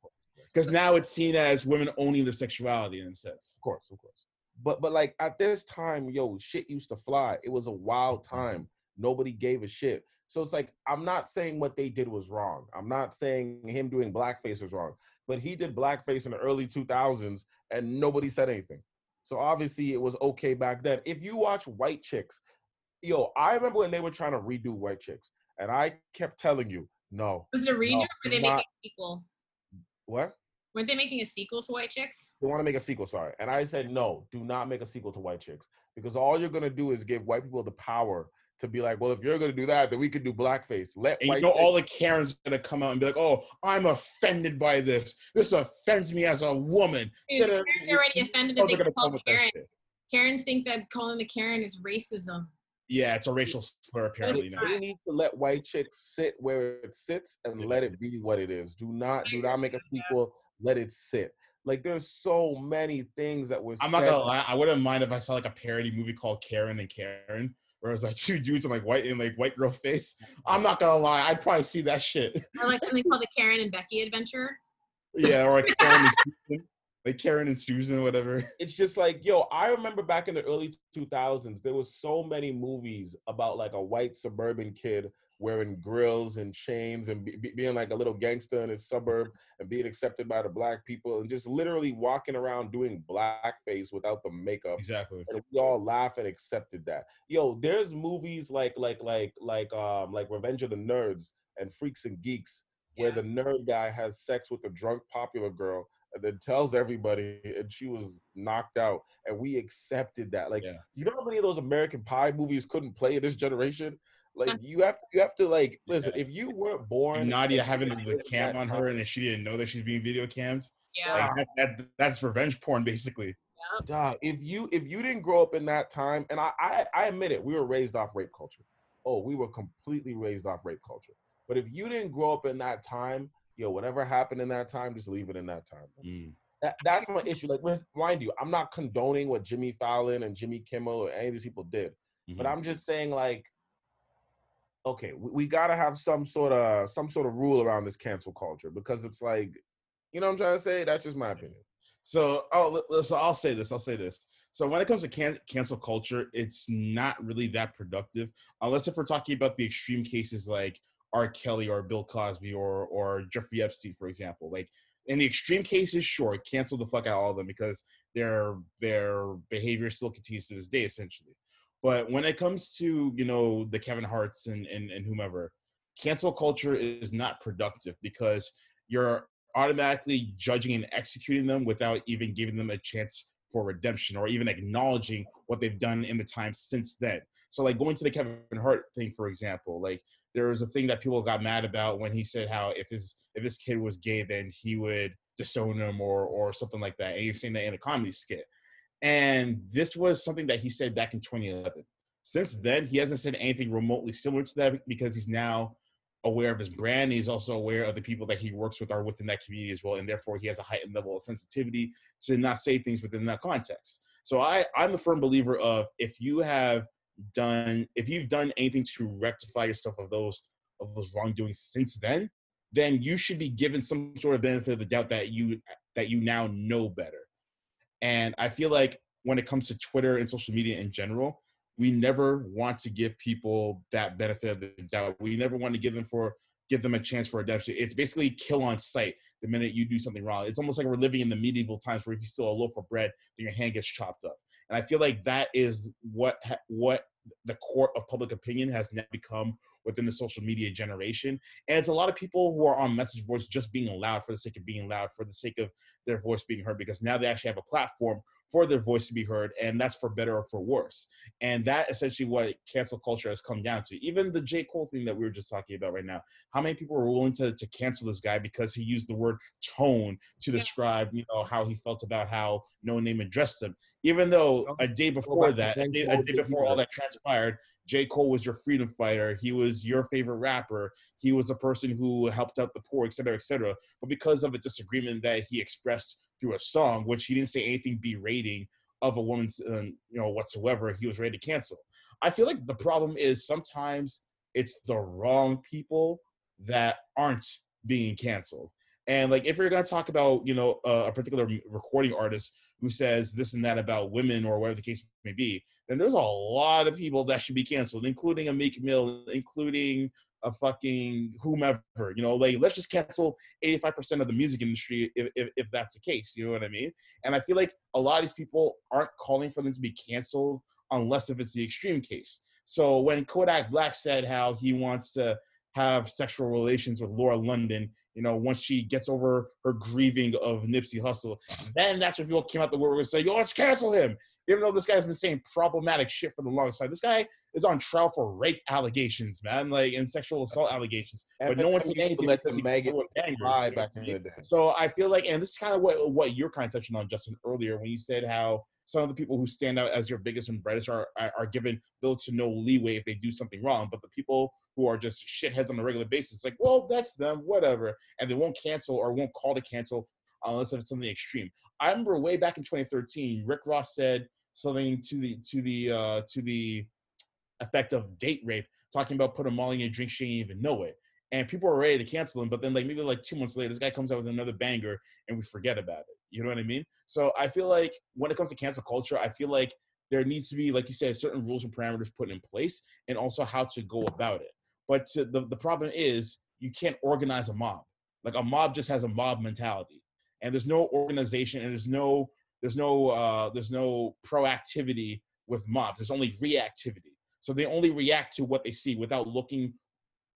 Because now it's seen as women owning their sexuality in a sense. Of course, of course. But but like at this time, yo, shit used to fly. It was a wild mm-hmm. time. Nobody gave a shit. So it's like I'm not saying what they did was wrong. I'm not saying him doing blackface was wrong. But he did blackface in the early 2000s and nobody said anything. So obviously it was okay back then. If you watch White Chicks, yo, I remember when they were trying to redo White Chicks, and I kept telling you, no. Was it a redo or were they not- making a sequel? What? Weren't they making a sequel to White Chicks? They want to make a sequel, sorry. And I said, no, do not make a sequel to White Chicks. Because all you're gonna do is give white people the power to be like, well, if you're gonna do that, then we could do blackface. Let And white you know, all the Karens gonna come out and be like, "Oh, I'm offended by this. This offends me as a woman." Dude, Yeah, Karen's you- already offended that they they're called that Karen. Karens think that calling the Karen is racism. Yeah, it's a racial slur apparently. they, Now. they need to let white chicks sit where it sits and let it be what it is. Do not do not make a sequel. Let it sit. Like there's so many things that were I'm said. not gonna lie. I wouldn't mind if I saw like a parody movie called Karen and Karen, where it's like two dudes in like white in like white girl face. I'm not gonna lie, I'd probably see that shit. Or like something called the Karen and Becky adventure. Yeah, or like Karen and Susan, like Karen and Susan, whatever. It's just like, yo, I remember back in the early 2000s, there was so many movies about like a white suburban kid wearing grills and chains and be, be- being like a little gangster in his suburb and being accepted by the black people and just literally walking around doing blackface without the makeup Exactly. and we all laugh and accepted that. Yo, there's movies like like like like um like Revenge of the Nerds and Freaks and Geeks where Yeah. the nerd guy has sex with the drunk popular girl and then tells everybody and she was knocked out and we accepted that. Like Yeah. you know how many of those American Pie movies couldn't play in this generation? Like you have you have to like listen, if you weren't born And Nadia having you the cam on her and then she didn't know that she's being video cammed. Yeah. Like that, that that's revenge porn basically. Dog, if you if you didn't grow up in that time, and I, I I admit it, we were raised off rape culture. Oh, we were completely raised off rape culture. But if you didn't grow up in that time, yo, whatever happened in that time, just leave it in that time. Mm. That, that's my issue. Like, mind you, I'm not condoning what Jimmy Fallon and Jimmy Kimmel or any of these people did, but Mhm. I'm just saying, like, okay, we, we gotta have some sort of some sort of rule around this cancel culture because it's like, you know what I'm trying to say? That's just my opinion. So, oh, so I'll say this. I'll say this. So, when it comes to can- cancel culture, it's not really that productive, unless if we're talking about the extreme cases like R. Kelly or Bill Cosby or or Jeffrey Epstein, for example. Like in the extreme cases, sure, cancel the fuck out all of them because their their behavior still continues to this day, essentially. But when it comes to you know the Kevin Harts and and, and whomever, cancel culture is not productive because you're automatically judging and executing them without even giving them a chance for redemption or even acknowledging what they've done in the time since then. So like going to the Kevin Hart thing, for example, like there was a thing that people got mad about when he said how if his if this kid was gay, then he would disown him or or something like that. And you've seen that in a comedy skit. And this was something that he said back in 2011. Since then, he hasn't said anything remotely similar to that because he's now aware of his brand. He's also aware of the people that he works with are within that community as well, and therefore he has a heightened level of sensitivity to not say things within that context. So I, I'm a firm believer of if you have done, if you've done anything to rectify yourself of those of those wrongdoings since then, then you should be given some sort of benefit of the doubt that you that you now know better. And I feel like when it comes to Twitter and social media in general, we never want to give people that benefit of the doubt. We never want to give them for give them a chance for redemption. It's basically kill on sight the minute you do something wrong. It's almost like we're living in the medieval times where if you steal a loaf of bread, then your hand gets chopped up. And I feel like that is what ha- what the court of public opinion has now become within the social media generation. And it's a lot of people who are on message boards just being loud for the sake of being loud, for the sake of their voice being heard, because now they actually have a platform for their voice to be heard, and that's for better or for worse. And that essentially what cancel culture has come down to. Even the J. Cole thing that we were just talking about right now. How many people were willing to, to cancel this guy because he used the word tone to Yeah. describe, you know, how he felt about how Noname addressed him. Even though a day before that, a day, a day before all that transpired, J. Cole was your freedom fighter. He was your favorite rapper. He was a person who helped out the poor, et cetera, et cetera. But because of a disagreement that he expressed through a song, which he didn't say anything berating of a woman's, um, you know, whatsoever, he was ready to cancel. I feel like the problem is sometimes it's the wrong people that aren't being canceled. And like, if you're gonna talk about, you know, uh, a particular recording artist who says this and that about women or whatever the case may be, then there's a lot of people that should be canceled, including a Meek Mill, including a fucking whomever. You know, like let's just cancel 85% of the music industry if, if, if that's the case. You know what I mean? And I feel like a lot of these people aren't calling for them to be canceled unless if it's the extreme case. So when Kodak Black said how he wants to have sexual relations with Lauren London, you know, once she gets over her grieving of Nipsey Hussle, then that's when people came out the woodwork and say, yo, let's cancel him. Even though this guy's been saying problematic shit for the longest time. This guy is on trial for rape allegations, man, like and sexual assault allegations. But no one said anything let because the he maggot with bangers, Lie you know back in the day. So I feel like, and this is kind of what what you're kind of touching on, Justin, earlier when you said how some of the people who stand out as your biggest and brightest are are, are given little to no leeway if they do something wrong, but the people who are just shitheads on a regular basis, like, well, that's them, whatever, and they won't cancel or won't call to cancel unless it's something extreme. I remember way back in 2013, Rick Ross said something to the to the uh, to the effect of date rape, talking about putting a Molly in your drink, she didn't even know it. And people are ready to cancel him, but then like maybe like two months later, this guy comes out with another banger and we forget about it. You know what I mean? So I feel like when it comes to cancel culture, I feel like there needs to be, like you said, certain rules and parameters put in place and also how to go about it. But the, the problem is you can't organize a mob. Like a mob just has a mob mentality. And there's no organization and there's no there's no uh, there's no proactivity with mobs. There's only reactivity. So they only react to what they see without looking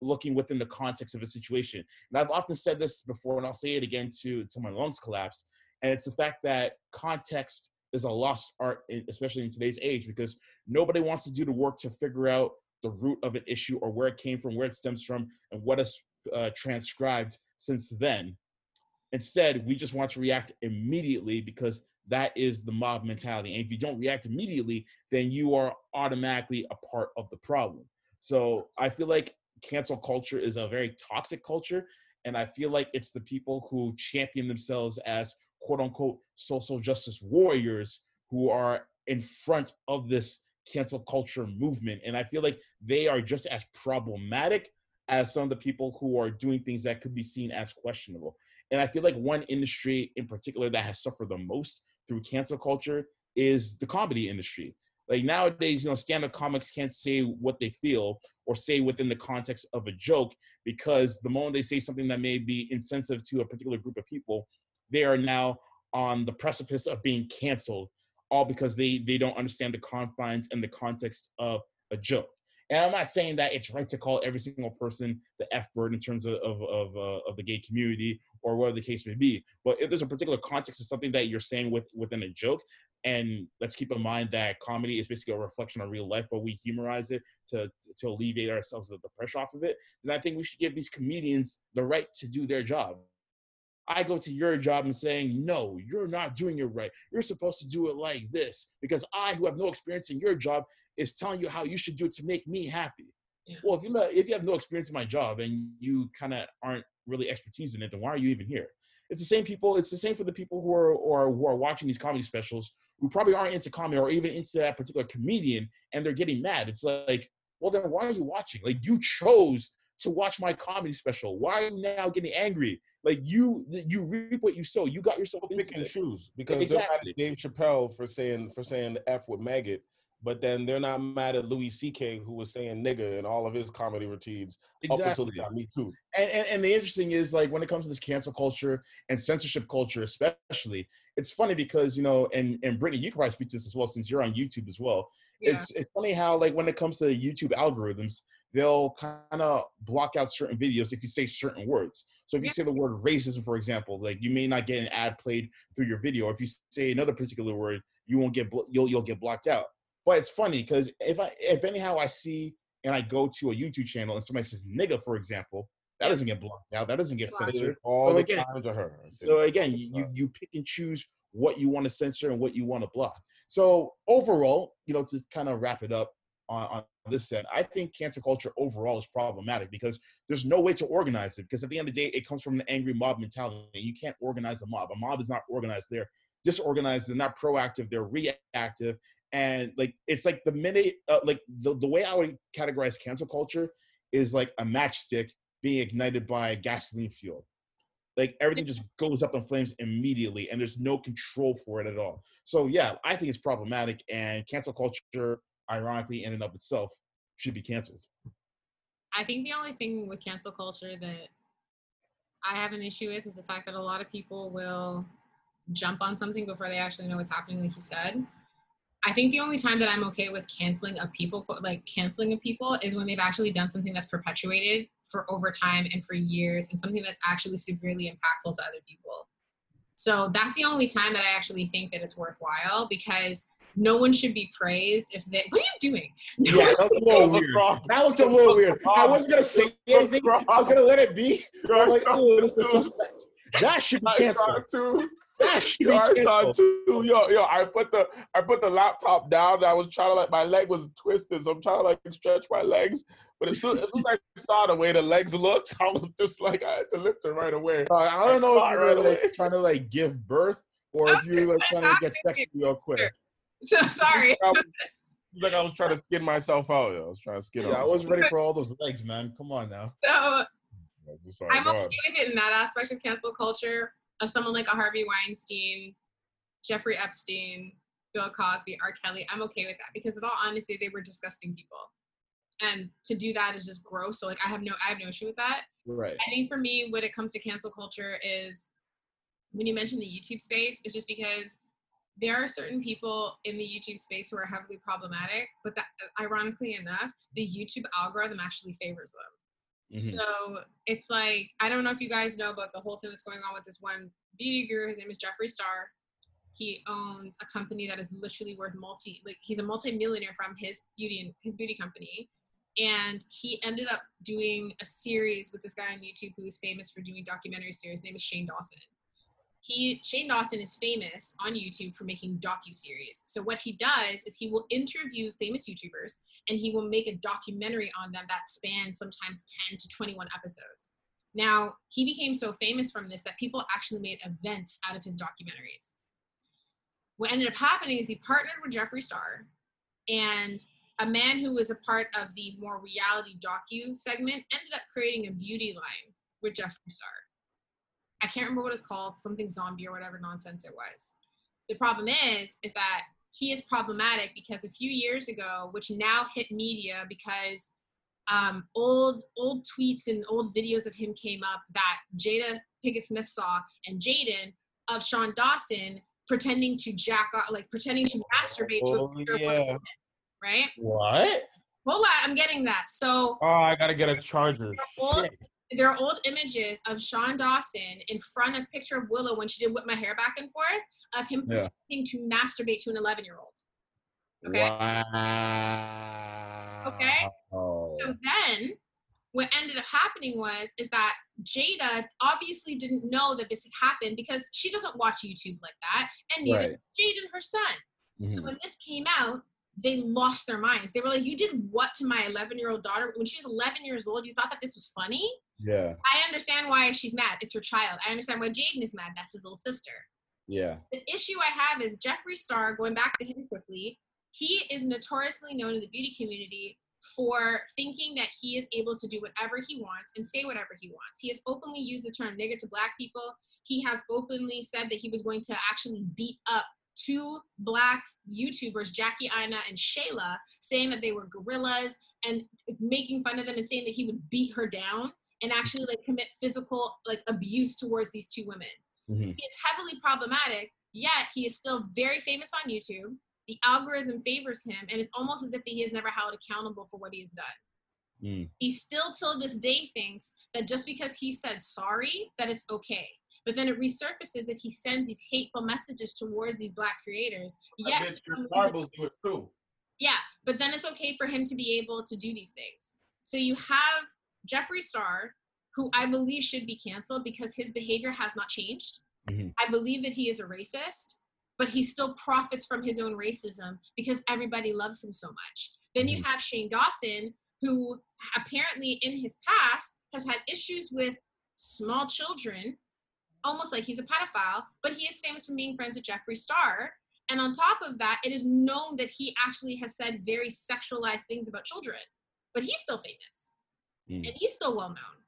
looking within the context of a situation. And I've often said this before, and I'll say it again to to my lungs collapse. And it's the fact that context is a lost art, especially in today's age, because nobody wants to do the work to figure out the root of an issue or where it came from, where it stems from, and what is uh, transcribed since then. Instead, we just want to react immediately because that is the mob mentality. And if you don't react immediately, then you are automatically a part of the problem. So I feel like cancel culture is a very toxic culture. And I feel like it's the people who champion themselves as quote unquote social justice warriors who are in front of this cancel culture movement. And I feel like they are just as problematic as some of the people who are doing things that could be seen as questionable. And I feel like one industry in particular that has suffered the most through cancel culture is the comedy industry. Like nowadays, you know, stand-up comics can't say what they feel or say within the context of a joke because the moment they say something that may be insensitive to a particular group of people, they are now on the precipice of being canceled, all because they they don't understand the confines and the context of a joke. And I'm not saying that it's right to call every single person the F word in terms of of of, uh, of the gay community or whatever the case may be. But if there's a particular context of something that you're saying with within a joke, and let's keep in mind that comedy is basically a reflection of real life, but we humorize it to to alleviate ourselves the, the pressure off of it. Then I think we should give these comedians the right to do their job. I go to your job and saying, no, you're not doing it right. You're supposed to do it like this because I, who have no experience in your job, is telling you how you should do it to make me happy. Yeah. Well, if you if you have no experience in my job and you kind of aren't really expertise in it, then why are you even here? It's the same people. It's the same for the people who are or who are watching these comedy specials who probably aren't into comedy or even into that particular comedian, and they're getting mad. It's like, well, then why are you watching? Like you chose to watch my comedy special. Why are you now getting angry? Like you, you reap what you sow. You got yourself pick and choose because exactly. Dave Chappelle for saying for saying the f with maggot but then they're not mad at Louis C.K. who was saying nigga in all of his comedy routines exactly. up until he got Me Too. And, and, and the interesting is like when it comes to this cancel culture and censorship culture, especially, it's funny because you know, and and Brittany, you can probably speak to this as well since you're on YouTube as well. Yeah. It's it's funny how like when it comes to YouTube algorithms, they'll kind of block out certain videos if you say certain words. So if you yeah. say the word racism, for example, like you may not get an ad played through your video. Or if you say another particular word, you won't get you'll you'll get blocked out. But it's funny because if I if anyhow I see and I go to a YouTube channel and somebody says nigga, for example, that doesn't get blocked out. That doesn't get censored. All so the again, time to her. So again, you, you pick and choose what you want to censor and what you want to block. So overall, you know, to kind of wrap it up on, on this end, I think cancer culture overall is problematic because there's no way to organize it. Because at the end of the day, it comes from an angry mob mentality. You can't organize a mob. A mob is not organized. They're disorganized. They're not proactive. They're reactive and like it's like the minute uh, like the, the way i would categorize cancel culture is like a matchstick being ignited by gasoline fuel like everything just goes up in flames immediately and there's no control for it at all. So yeah i think it's problematic and cancel culture ironically in and of itself should be canceled. I think the only thing with cancel culture that i have an issue with is the fact that a lot of people will jump on something before they actually know what's happening like you said. I think the only time that I'm okay with canceling a people, like canceling a people, is when they've actually done something that's perpetuated for over time and for years, and something that's actually severely impactful to other people. So that's the only time that I actually think that it's worthwhile because no one should be praised if they. What are you doing? No yeah, that was a little weird. That looked a little weird. I wasn't gonna say anything. I was gonna let it be. Like, oh, that should be canceled. Yo, I saw too. Yo, yo, I put the I put the laptop down. I was trying to like my leg was twisted, so I'm trying to like stretch my legs. But as soon, as soon as I saw the way the legs looked, I was just like I had to lift it right away. Uh, I don't know if you're right like, trying to like give birth or if you're like trying to get sexy real quick. So sorry. like I was trying to skin myself out. I was trying to skin Yeah, out. I was ready for all those legs, man. Come on now. So I'm sorry. I'm go okay with it in that aspect of cancel culture someone like a Harvey Weinstein, Jeffrey Epstein, Bill Cosby, R. Kelly. I'm okay with that because, in all honesty, they were disgusting people, and to do that is just gross. So, like, I have no, I have no issue with that. Right. I think for me, when it comes to cancel culture, is when you mention the YouTube space, it's just because there are certain people in the YouTube space who are heavily problematic, but that, ironically enough, the YouTube algorithm actually favors them. Mhm. So it's like I don't know if you guys know about the whole thing that's going on with this one beauty guru. His name is Jeffree Star. He owns a company that is literally worth multi like he's a multi-millionaire from his beauty and his beauty company. And he ended up doing a series with this guy on YouTube who is famous for doing documentary series. His name is Shane Dawson. He Shane Dawson is famous on YouTube for making docu series. So what he does is he will interview famous YouTubers and he will make a documentary on them that spans sometimes 10 to 21 episodes. Now, he became so famous from this that people actually made events out of his documentaries. What ended up happening is he partnered with Jeffree Star and a man who was a part of the more reality docu segment ended up creating a beauty line with Jeffree Star. I can't remember what it's called, something zombie or whatever nonsense it was. The problem is, is that he is problematic because a few years ago, which now hit media because um, old old tweets and old videos of him came up that Jada Pinkett Smith saw and Jaden of Shane Dawson pretending to jack off, like pretending to masturbate to Oh, a yeah. women, right? What? Hold on, I'm getting that. So Oh, I gotta get a charger. old, there are old images of Shane Dawson in front of picture of Willow when she did whip my hair back and forth of him Yeah. pretending to masturbate to an 11 year old. Okay. Wow. Okay. Oh. So then what ended up happening was is that Jada obviously didn't know that this had happened because she doesn't watch YouTube like that, and neither Right. did Jada and her son. So Mhm. when this came out, they lost their minds. They were like, "You did what to my 11 year old daughter when she was 11 years old? You thought that this was funny?" Yeah. I understand why she's mad. It's her child. I understand why Jaden is mad. That's his little sister. Yeah. The issue I have is Jeffree Star, going back to him quickly, he is notoriously known in the beauty community for thinking that he is able to do whatever he wants and say whatever he wants. He has openly used the term nigger to black people. He has openly said that he was going to actually beat up two black YouTubers, Jackie Aina and Shayla, saying that they were gorillas and making fun of them and saying that he would beat her down and actually like commit physical like abuse towards these two women Mhm. he is heavily problematic, yet he is still very famous on YouTube. The algorithm favors him, and it's almost as if he is never held accountable for what he has done. Mm. He still, till this day, thinks that just because he said sorry, that it's okay. But then it resurfaces that he sends these hateful messages towards these black creators. Yet, for some Marbles do it too. yeah, but then it's okay for him to be able to do these things. So you have Jeffree Star, who I believe should be canceled because his behavior has not changed. Mhm. I believe that he is a racist, but he still profits from his own racism because everybody loves him so much. Then you have Shane Dawson, who apparently in his past has had issues with small children, almost like he's a pedophile, but he is famous from being friends with Jeffree Star. And on top of that, it is known that he actually has said very sexualized things about children, but he's still famous Mm. and he's still well known.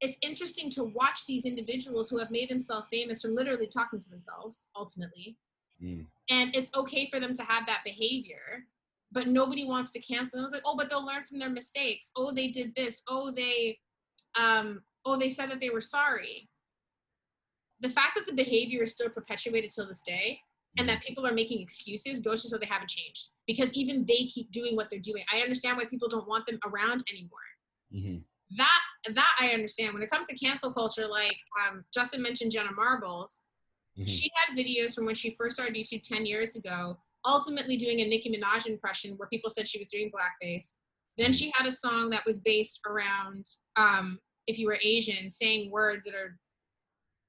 It's interesting to watch these individuals who have made themselves famous from literally talking to themselves, ultimately. Mm. And it's okay for them to have that behavior, but nobody wants to cancel them. was like, oh, but they'll learn from their mistakes. Oh, they did this. Oh, they, um, oh, they said that they were sorry. The fact that the behavior is still perpetuated till this day and that people are making excuses goes to show they haven't changed because even they keep doing what they're doing. I understand why people don't want them around anymore. Mhm. That that I understand. When it comes to cancel culture, like um, Justin mentioned, Jenna Marbles, Mhm. she had videos from when she first started YouTube ten years ago, ultimately doing a Nicki Minaj impression where people said she was doing blackface. Then she had a song that was based around um, if you were Asian, saying words that are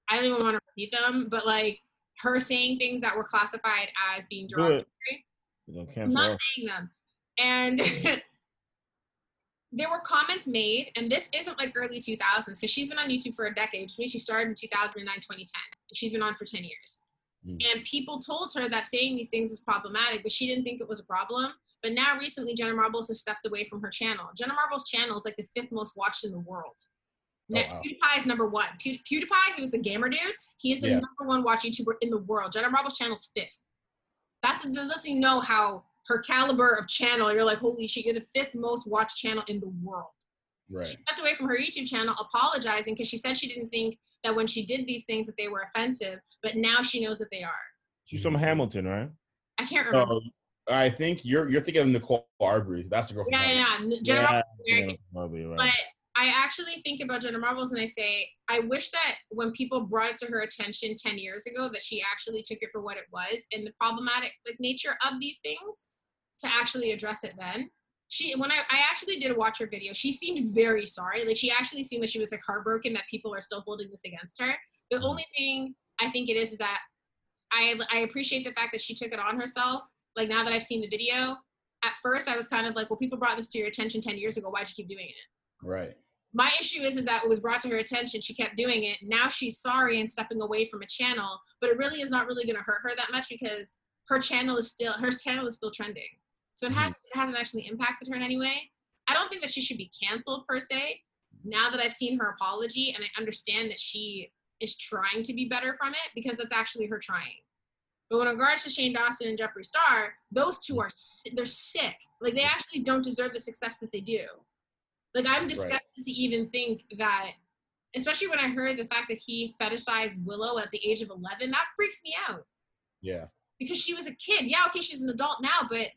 I don't even want to repeat them, but like her saying things that were classified as being derogatory. it. You know, I'm not saying them. And there were comments made, and this isn't like early 2000s because she's been on YouTube for a decade, which means she started in 2009, 2010. She's been on for 10 years. And people told her that saying these things was problematic, but she didn't think it was a problem. But now recently, Jenna Marbles has stepped away from her channel. Jenna Marbles' channel is like the fifth most watched in the world. Oh, wow. PewDiePie is number one. Pew- PewDiePie, he was the gamer dude. He is the Yeah. number one watch YouTuber in the world. Jenna Marbles' channel is fifth. That's that lets you know how her caliber of channel. You're like, holy shit, you're the fifth most watched channel in the world. Right. She stepped away from her YouTube channel, apologizing because she said she didn't think that when she did these things that they were offensive, but now she knows that they are. She's from Hamilton, right? I can't remember. So I think you're you're thinking of Nicole Arbour. That's the girl. from yeah, Hamilton. yeah, yeah. Jenna Marbles American. Yeah, probably right. But I actually think about Jenna Marbles and I say, I wish that when people brought it to her attention 10 years ago, that she actually took it for what it was and the problematic like nature of these things to actually address it then. She when I, I actually did watch her video, she seemed very sorry. Like she actually seemed like she was like heartbroken that people are still holding this against her. The mm-hmm. only thing I think it is is that I I appreciate the fact that she took it on herself. Like now that I've seen the video, at first I was kind of like, well, people brought this to your attention 10 years ago. Why'd you keep doing it? Right. my issue is is that it was brought to her attention she kept doing it now she's sorry and stepping away from a channel but it really is not really going to hurt her that much because her channel is still her channel is still trending so it, has, mm-hmm. it hasn't actually impacted her in any way i don't think that she should be canceled per se now that i've seen her apology and i understand that she is trying to be better from it because that's actually her trying but in regards to Shane Dawson and Jeffree Star, those two are they're sick. Like they mm-hmm. actually don't deserve the success that they do. Like I'm disgusted to even think that, especially when I heard the fact that he fetishized Willow at the age of 11, that freaks me out Yeah. because she was a kid. Yeah, okay, she's an adult now, but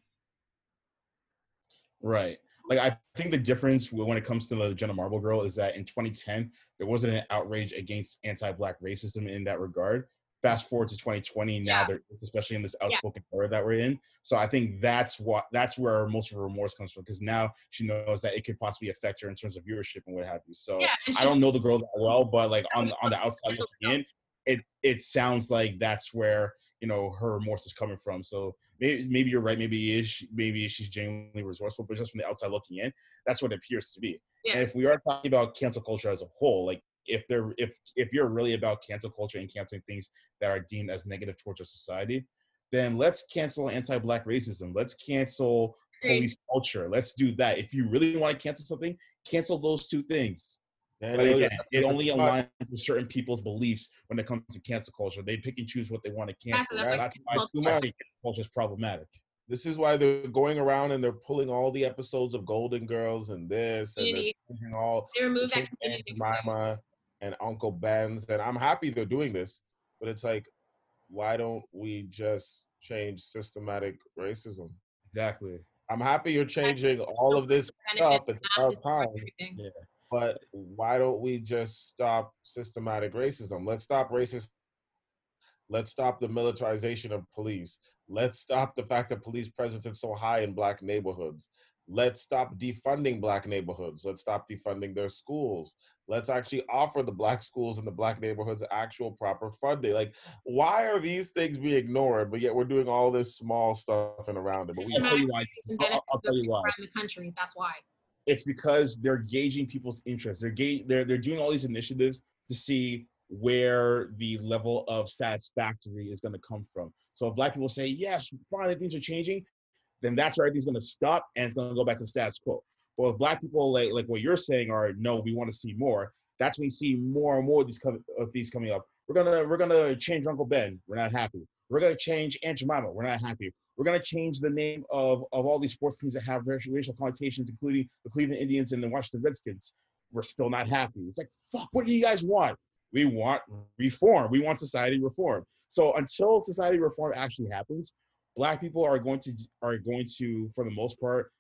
Right. Like I think the difference when it comes to the Jenna Marble girl is that in 2010 there wasn't an outrage against anti-black racism in that regard. Fast forward to 2020, now Yeah. especially in this outspoken era that we're in. So I think that's what that's where most of her remorse comes from because now she knows that it could possibly affect her in terms of viewership and what have you. So yeah, I don't know the girl that well, but like on the on the outside looking in, it it sounds like that's where you know her remorse is coming from. So maybe maybe you're right. Maybe is she- maybe she's genuinely resourceful, but just from the outside looking in, that's what it appears to be. Yeah. And if we are talking about cancel culture as a whole, like if they're if if you're really about cancel culture and canceling things that are deemed as negative towards our society, then let's cancel anti-black racism. Let's cancel Agreed. police culture. Let's do that. If you really want to cancel something, cancel those two things. And But it- again, it only aligns with certain people's beliefs when it comes to cancel culture. They pick and choose what they want to cancel. that's like That's why too much. culture is problematic. This is why they're going around and they're pulling all the episodes of Golden Girls and this and they're changing all they removed that community Aunt Jemima and Uncle Ben's and I'm happy they're doing this, but it's like, why don't we just change systematic racism? Exactly. I'm happy you're changing all of this stuff. It's about time. Yeah. But why don't we just stop systematic racism? Let's stop racist. Let's stop the militarization of police. Let's stop the fact that police presence is so high in black neighborhoods. Let's stop defunding black neighborhoods. Let's stop defunding their schools. Let's actually offer the black schools and the black neighborhoods actual proper funding. Like, why are these things being ignored, but yet we're doing all this small stuff and around it? But we I'll tell you why. I'll- I'll tell you why. around the country. That's why. It's because they're gauging people's interests. They're ga- they're they're doing all these initiatives to see where the level of satisfactory is going to come from. So if black people say yes, finally things are changing, then that's where everything's going to stop and it's going to go back to status quo. But if black people like like what you're saying are no, we want to see more. That's when you see more and more of these of these coming up. We're gonna we're gonna change Uncle Ben. We're not happy. We're gonna change Aunt Jemima. We're not happy. We're gonna change the name of of all these sports teams that have racial, racial connotations, including the Cleveland Indians and the Washington Redskins. We're still not happy. It's like fuck. What do you guys want? We want reform. We want society reform. So until society reform actually happens, black people are going to are going to, for the most part,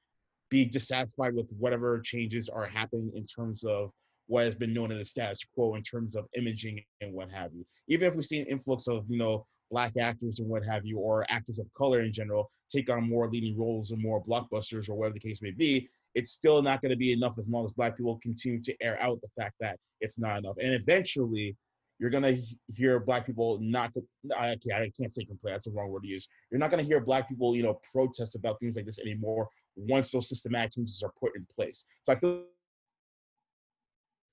be dissatisfied with whatever changes are happening in terms of what has been known as the status quo in terms of imaging and what have you. Even if we see an influx of, you know, black actors and what have you, or actors of color in general, take on more leading roles and more blockbusters or whatever the case may be, it's still not going to be enough as long as black people continue to air out the fact that it's not enough. And eventually, you're gonna hear black people not. I can't, I can't say complain. That's the wrong word to use. You're not gonna hear black people, you know, protest about things like this anymore once those systematic changes are put in place. So I feel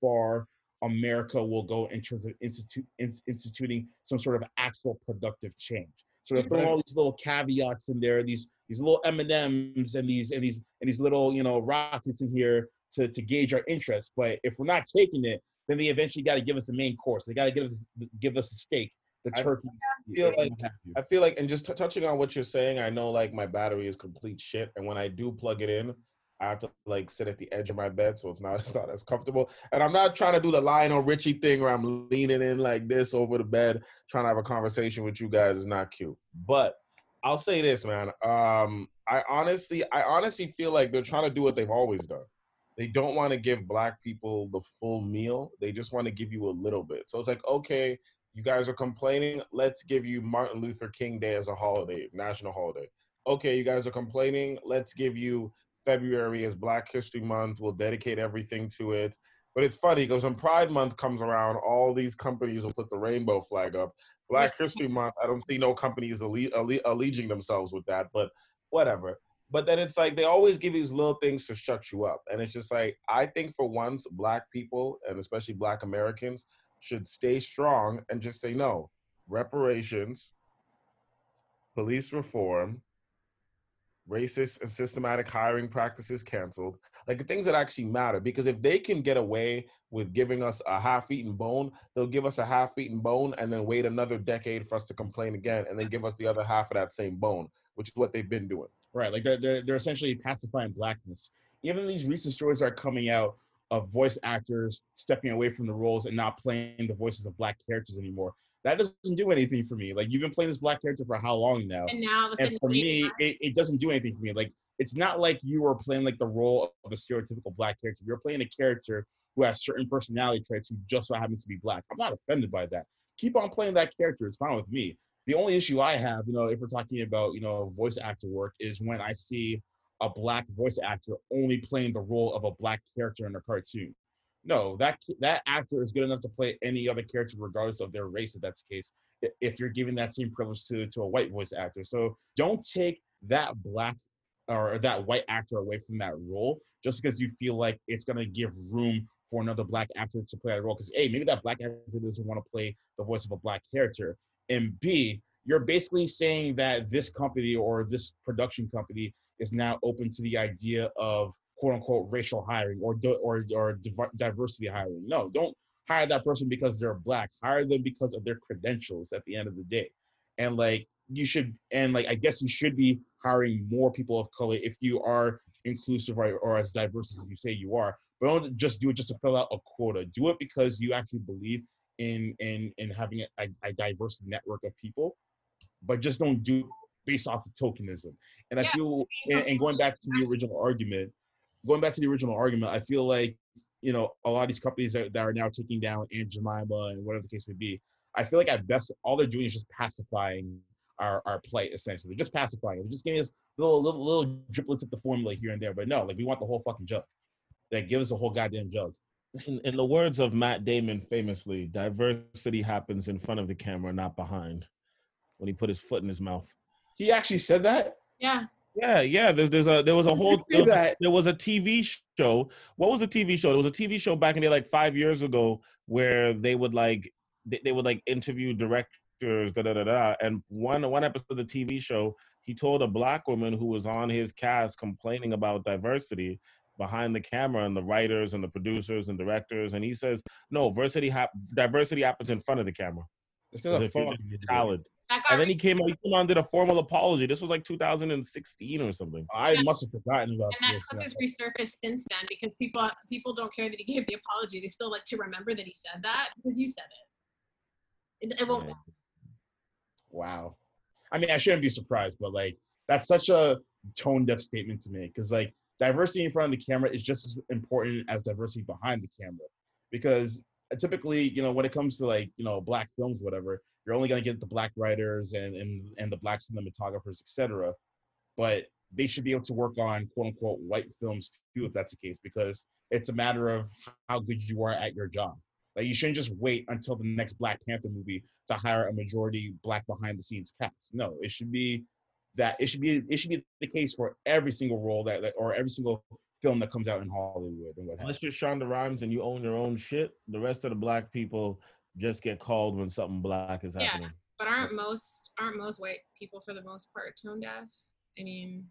far America will go in terms of institute, in, instituting some sort of actual productive change. So they're throwing all these little caveats in there, these these little M and M's and these and these and these little you know rockets in here to to gauge our interest. But if we're not taking it, then they eventually got to give us the main course. They got to give us give us the steak, the turkey. I feel like I feel like, and just t- touching on what you're saying, I know like my battery is complete shit, and when I do plug it in, I have to like sit at the edge of my bed, so it's not it's not as comfortable. And I'm not trying to do the Lionel Richie thing where I'm leaning in like this over the bed, trying to have a conversation with you guys. is not cute. But I'll say this, man. Um, I honestly, I honestly feel like they're trying to do what they've always done. They don't want to give black people the full meal. They just want to give you a little bit. So it's like, okay, you guys are complaining. Let's give you Martin Luther King Day as a holiday, national holiday. Okay, you guys are complaining. Let's give you February as Black History Month. We'll dedicate everything to it. But it's funny because when Pride Month comes around, all these companies will put the rainbow flag up. Black History Month, I don't see no companies alle- alle- alleging themselves with that, but whatever. But then it's like they always give these little things to shut you up. And it's just like, I think for once, Black people, and especially Black Americans, should stay strong and just say no. Reparations, police reform, racist and systematic hiring practices canceled like the things that actually matter because if they can get away with giving us a half-eaten bone they'll give us a half-eaten bone and then wait another decade for us to complain again and then give us the other half of that same bone which is what they've been doing Right, like they're, they're they're essentially pacifying blackness. Even these recent stories are coming out of voice actors stepping away from the roles and not playing the voices of black characters anymore. That doesn't do anything for me. Like you've been playing this black character for how long now? And now, all of a And for me, it, it doesn't do anything for me. Like it's not like you were playing like the role of a stereotypical black character. You're playing a character who has certain personality traits who just so happens to be black. I'm not offended by that. Keep on playing that character. It's fine with me. The only issue I have, you know, if we're talking about, you know, voice actor work, is when I see a black voice actor only playing the role of a black character in a cartoon. No, that that actor is good enough to play any other character, regardless of their race. If that's the case, if you're giving that same privilege to to a white voice actor, so don't take that black or that white actor away from that role just because you feel like it's gonna give room for another black actor to play that role. Because A, maybe that black actor doesn't want to play the voice of a black character, and B, you're basically saying that this company or this production company is now open to the idea of quote unquote racial hiring or or or diversity hiring. No, don't hire that person because they're black. Hire them because of their credentials at the end of the day. And like you should and like I guess you should be hiring more people of color if you are inclusive or, or as diverse as you say you are. But don't just do it just to fill out a quota. Do it because you actually believe in in in having a, a diverse network of people. But just don't do based off of tokenism. And I Yeah, feel and, and going back to the original argument, going back to the original argument, I feel like you know a lot of these companies that, that are now taking down Aunt Jemima and whatever the case may be. I feel like at best all they're doing is just pacifying our our plight essentially. They're just pacifying. it. They're just giving us little little little driplets of the formula here and there. But no, like we want the whole fucking jug. Like give us a whole goddamn jug. In, in the words of Matt Damon famously, diversity happens in front of the camera, not behind. When he put his foot in his mouth. He actually said that. yeah. Yeah, yeah. There's there's a there was a whole there was, there was a TV show. What was a TV show? There was a TV show back in the like five years ago where they would like they, they would like interview directors, da da da da. And one one episode of the TV show, he told a black woman who was on his cast complaining about diversity behind the camera and the writers and the producers and directors, and he says, no, diversity hap- diversity happens in front of the camera. It's 'Cause because if you're talent. And then he came out, he came on and did a formal apology. This was like 2016 or something. I must have forgotten about and that this. clip has resurfaced since then because people people don't care that he gave the apology. They still like to remember that he said that because you said it. It, it won't. Yeah. Wow. I mean, I shouldn't be surprised, but like that's such a tone deaf statement to me because like diversity in front of the camera is just as important as diversity behind the camera because uh, typically, you know, when it comes to like you know black films, whatever, you're only gonna get the black writers and and and the black cinematographers, etc. But they should be able to work on quote unquote white films too, if that's the case, because it's a matter of how good you are at your job. Like you shouldn't just wait until the next Black Panther movie to hire a majority black behind the scenes cast. No, it should be that it should be it should be the case for every single role that, that or every single film that comes out in Hollywood and what have. Unless you're Shonda Rhimes and you own your own shit, the rest of the black people just get called when something black is happening. Yeah. But aren't most aren't most white people for the most part tone deaf? I mean,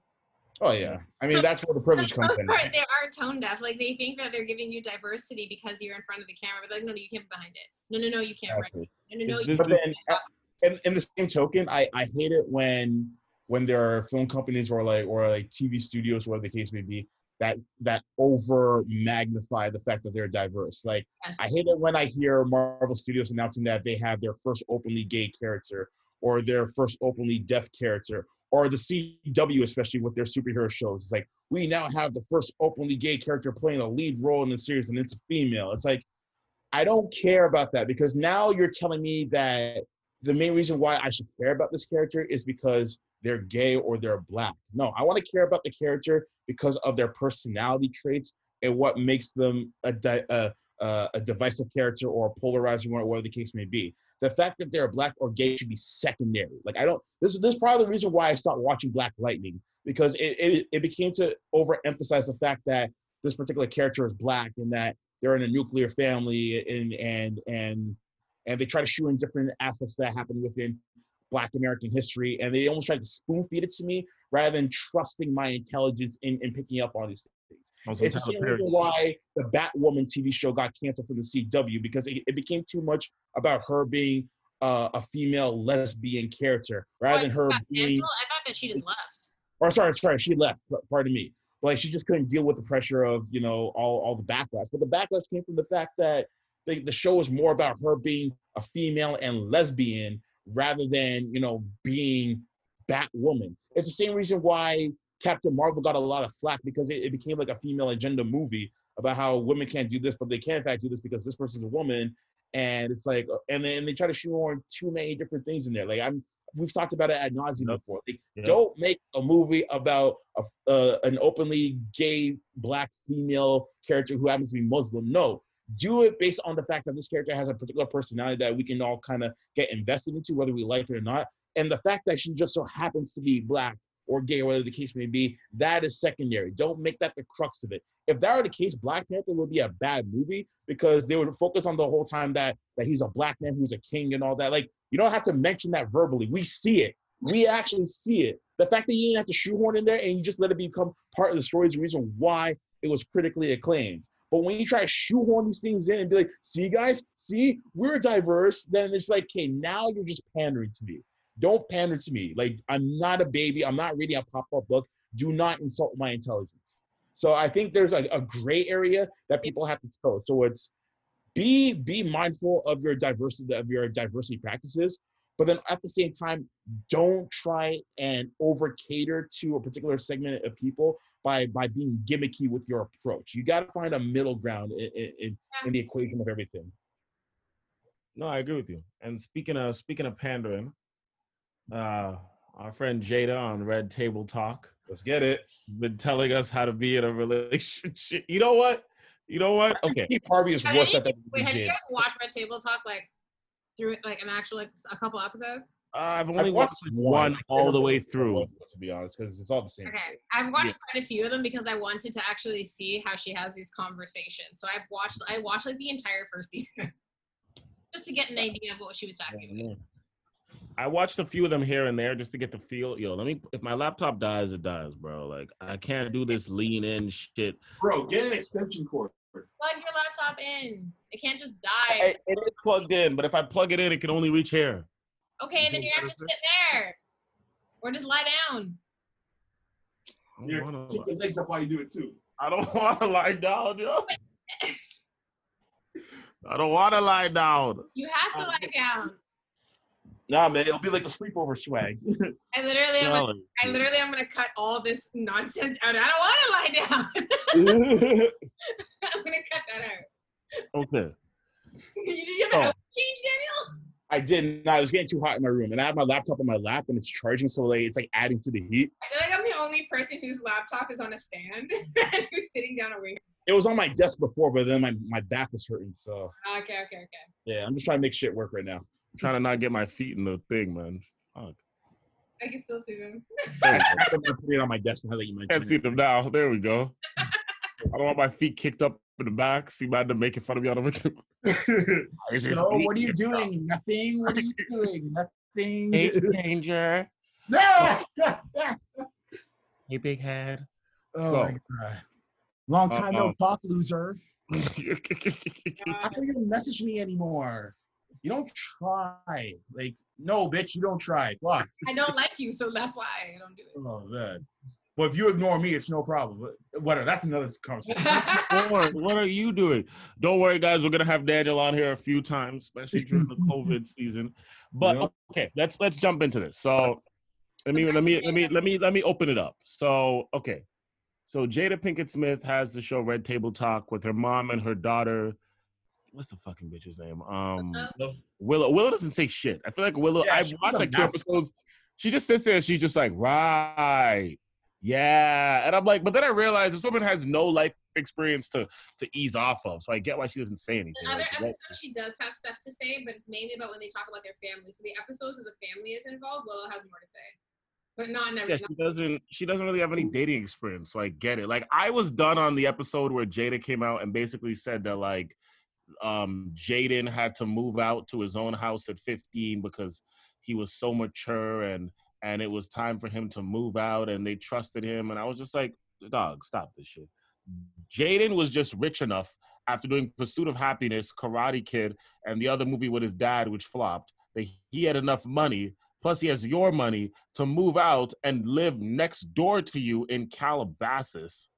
Oh yeah, I mean that's where the privilege for the comes most in. part, they are tone deaf. Like they think that they're giving you diversity because you're in front of the camera. But like, no, no, you can't be behind it. No, no, no, you can't. Right. Exactly. No, no, no. Is You this But the- then, uh, in, in the same token, I, I hate it when when there are film companies or like or like TV studios, whatever the case may be, that that over magnify the fact that they're diverse. Like yes. I hate it when I hear Marvel Studios announcing that they have their first openly gay character or their first openly deaf character or the CW, especially with their superhero shows. It's like, we now have the first openly gay character playing a lead role in the series and it's a female. It's like, I don't care about that because now you're telling me that the main reason why I should care about this character is because they're gay or they're black. No, I want to care about the character because of their personality traits and what makes them a, di- a, a, a divisive character or a polarizing one, or whatever the case may be. The fact that they're black or gay should be secondary. Like I don't. This this is probably the reason why I stopped watching Black Lightning because it, it it became to overemphasize the fact that this particular character is black and that they're in a nuclear family and and and and they try to show in different aspects that happen within Black American history, and they almost tried to spoon feed it to me rather than trusting my intelligence in, in picking up on these things. On It's the same reason why the Batwoman TV show got canceled from the CW because it, it became too much about her being uh, a female lesbian character rather What, than her being. canceled? I thought that she just left. Or sorry, sorry, she left. Pardon me. Like she just couldn't deal with the pressure of you know all all the backlash. But the backlash came from the fact that the, the show was more about her being a female and lesbian rather than you know being Batwoman. It's the same reason why Captain Marvel got a lot of flack because it, it became like a female agenda movie about how women can't do this, but they can in fact do this because this person's a woman. And it's like, uh, and then they try to shoehorn too many different things in there. Like I'm, we've talked about it ad nauseum before. Like. Don't make a movie about a, uh, an openly gay black female character who happens to be Muslim. No, do it based on the fact that this character has a particular personality that we can all kind of get invested into, whether we like it or not. And the fact that she just so happens to be black or gay, or whatever the case may be, that is secondary. Don't make that the crux of it. If that were the case, Black Panther would be a bad movie because they would focus on the whole time that that he's a black man who's a king and all that. Like you don't have to mention that verbally. We see it. We actually see it. The fact that you didn't have to shoehorn in there and you just let it become part of the story is the reason why it was critically acclaimed. But when you try to shoehorn these things in and be like, see guys, see, we're diverse, then it's like, okay, now you're just pandering to me. Don't pander to me. Like I'm not a baby. I'm not reading a pop-up book. Do not insult my intelligence. So I think there's a, a gray area that people have to toe. So it's be be mindful of your diversity of your diversity practices, but then at the same time, don't try and over cater to a particular segment of people by by being gimmicky with your approach. You got to find a middle ground in, in, in the equation of everything. No, I agree with you. And speaking of speaking of pandering, uh, our friend Jada on Red Table Talk Let's get it. been telling us how to be in a relationship. You know what? You know what? Okay. Steve Harvey is worse at that. Wait, have you guys watched Red Table Talk like through like an actual like a couple episodes? Uh, I've I've only watched watched one one. all the way through. To be honest, because it's all the same. Okay, I've watched quite a few of them because I wanted to actually see how she has these conversations. So I've watched I watched like the entire first season just to get an idea of what she was talking about. I watched a few of them here and there just to get the feel. Yo, let me. If my laptop dies, it dies, bro. Like I can't do this lean in shit. Bro, get an extension cord. Plug your laptop in. It can't just die. I- it is plugged in, but if I plug it in, it can only reach here. Okay, and then you have to sit there. Or just lie down. I don't wanna Keep lie- your legs up while you do it too. I don't want to lie down, yo. I don't want to lie down. You have to uh, lie down. Nah, man, it'll be like a sleepover swag. I literally am gonna, I literally am gonna cut all this nonsense out. I don't wanna lie down. I'm gonna cut that out. okay. Did you have an Oh. change, Daniel? I didn't. I was getting too hot in my room, and I have my laptop on my lap, and it's charging, so like it's like adding to the heat. I feel like I'm the only person whose laptop is on a stand and who's sitting down away. It was on my desk before, but then my, my back was hurting. So Okay, okay, okay. yeah, I'm just trying to make shit work right now. I'm trying to not get my feet in the thing, man. Fuck. I can still see them. There we go. I'm put it on my desk now that you Can't see them now. There we go. I don't want my feet kicked up in the back. See, man, to making fun of me on the video. so what are you doing? Nothing. What are you doing? Nothing. Hey, stranger. No. Hey, big head. Oh So- my god. Long time no Uh-oh. talk, loser. How come you don't message me anymore? You don't try. Like, no, bitch, you don't try. Fuck. I don't like you, so that's why I don't do it. Oh man. Well, if you ignore me, it's no problem. Whatever. That's another conversation. What, what are you doing? Don't worry, guys. We're gonna have Daniel on here a few times, especially during the COVID season. But Yep. okay, let's let's jump into this. So let me let me let me let me let me open it up. So okay, so Jada Pinkett Smith has the show Red Table Talk with her mom and her daughter. What's the fucking bitch's name? Um, Willow. Willow doesn't say shit. I feel like Willow. Yeah, I watched like two episodes. She just sits there. and She's just like, right, yeah. And I'm like, but then I realized this woman has no life experience to to ease off of. So I get why she doesn't say anything. In other Like, episodes, she does have stuff to say, but it's mainly about when they talk about their family. So the episodes of the family is involved. Willow has more to say, but not in every. yeah, she doesn't. She doesn't really have any dating experience, so I get it. Like I was done on the episode where Jada came out and basically said that like, um, Jaden had to move out to his own house at 15 because he was so mature and and it was time for him to move out and they trusted him and I was just like, dog, stop this shit. Jaden was just rich enough after doing Pursuit of Happiness, Karate Kid, and the other movie with his dad, which flopped, that he had enough money plus he has your money to move out and live next door to you in Calabasas.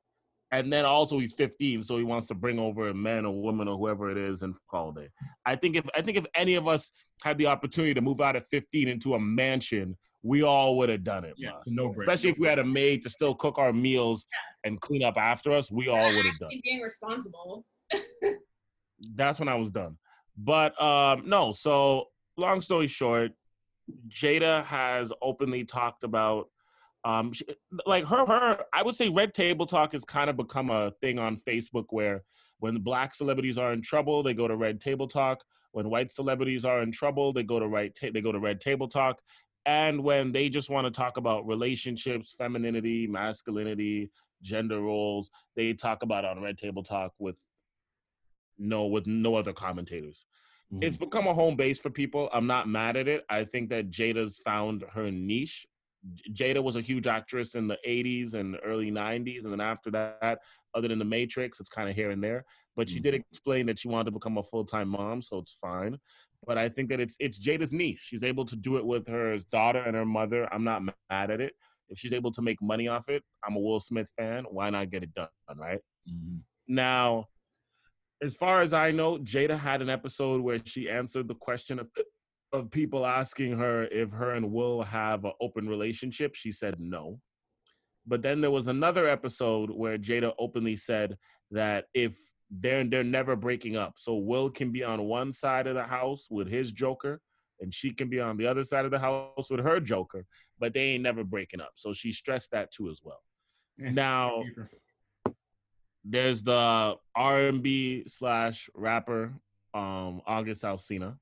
And then also he's 15, so he wants to bring over a man or woman or whoever it is and fuck all day. I think if I think if any of us had the opportunity to move out at 15 into a mansion, we all would have done it. Yeah, bro. it's a no-brainer. Especially if we had a maid to still cook our meals and clean up after us, we all would have done. Actually being responsible. that's when I was done. But um, no, so long story short, Jada has openly talked about um she, like her her I would say red table talk has kind of become a thing on Facebook where when black celebrities are in trouble, they go to red table talk. When white celebrities are in trouble, they go to right ta- they go to red table talk. And when they just want to talk about relationships, femininity, masculinity, gender roles, they talk about it on red table talk with no with no other commentators. It's become a home base for people. I'm not mad at it. I think that Jada's found her niche. Jada was a huge actress in the 80s and early 90s, and then after that, other than The Matrix, it's kind of here and there. But she did explain that she wanted to become a full time mom, so it's fine. But I think that it's it's Jada's niche. She's able to do it with her daughter and her mother. I'm not mad at it. If she's able to make money off it, I'm a Will Smith fan. Why not get it done, right? Mhm. Now, as far as I know, Jada had an episode where she answered the question of of people asking her if her and Will have an open relationship. She said no. But then there was another episode where Jada openly said that if they're they're never breaking up, so Will can be on one side of the house with his Joker, and she can be on the other side of the house with her Joker, but they ain't never breaking up. So she stressed that too as well. Now there's the R&B slash rapper um August Alsina.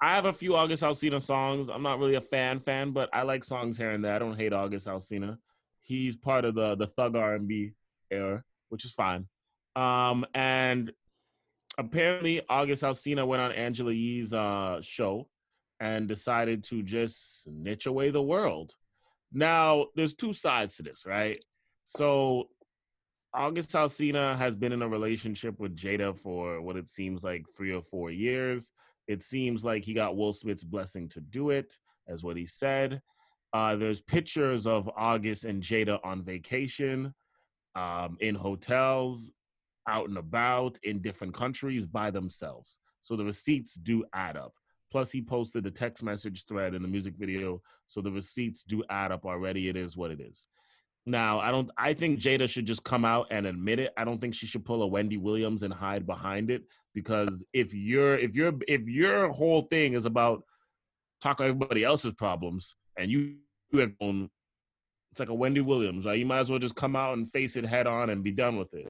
I have a few August Alsina songs. I'm not really a fan fan, but I like songs here and there. I don't hate August Alsina. He's part of the the thug R&B era, which is fine. Um and apparently August Alsina went on Angela Yee's uh show and decided to just snitch away the world. Now, there's two sides to this, right? So August Alsina has been in a relationship with Jada for what it seems like three or four years. It seems like he got Will Smith's blessing to do it, as what he said. Uh, there's pictures of August and Jada on vacation, um, in hotels, out and about, in different countries by themselves. So the receipts do add up. Plus, he posted the text message thread in the music video, so the receipts do add up already. It is what it is. Now, I don't. I think Jada should just come out and admit it. I don't think she should pull a Wendy Williams and hide behind it because if you're if you're if your whole thing is about talking about everybody else's problems and you you have own, it's like a Wendy Williams, right? You might as well just come out and face it head on and be done with it.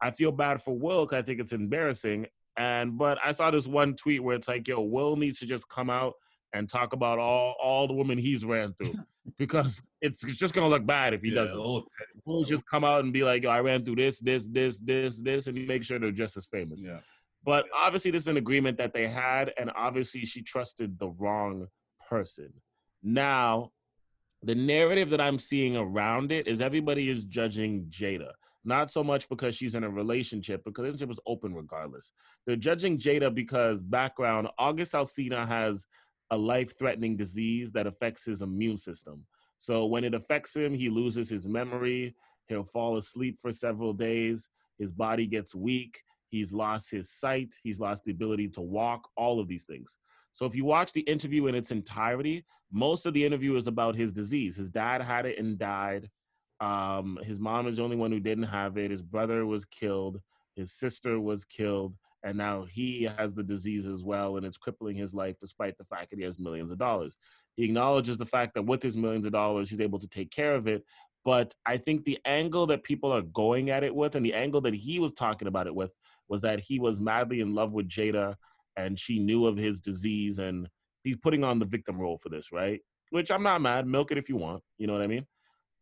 I feel bad for Will because I think it's embarrassing. And but I saw this one tweet where it's like, yo, Will needs to just come out and talk about all all the women he's ran through. because it's just gonna look bad if he Yeah, doesn't. He'll just come out and be like, "Yo, I ran through this, this, this, this, this," and make sure they're just as famous. Yeah. But obviously, this is an agreement that they had, and obviously, she trusted the wrong person. Now, the narrative that I'm seeing around it is everybody is judging Jada. Not so much because she's in a relationship, because the relationship was open regardless. They're judging Jada because background, August Alsina has a life-threatening disease that affects his immune system. So when it affects him, he loses his memory. He'll fall asleep for several days. His body gets weak. He's lost his sight. He's lost the ability to walk, all of these things. So if you watch the interview in its entirety, most of the interview is about his disease. His dad had it and died. Um, his mom is the only one who didn't have it. His brother was killed. His sister was killed. And now he has the disease as well, and it's crippling his life despite the fact that he has millions of dollars. He acknowledges the fact that with his millions of dollars, he's able to take care of it. But I think the angle that people are going at it with, and the angle that he was talking about it with, was that he was madly in love with Jada and she knew of his disease and he's putting on the victim role for this, right? Which I'm not mad. Milk it if you want. You know what I mean?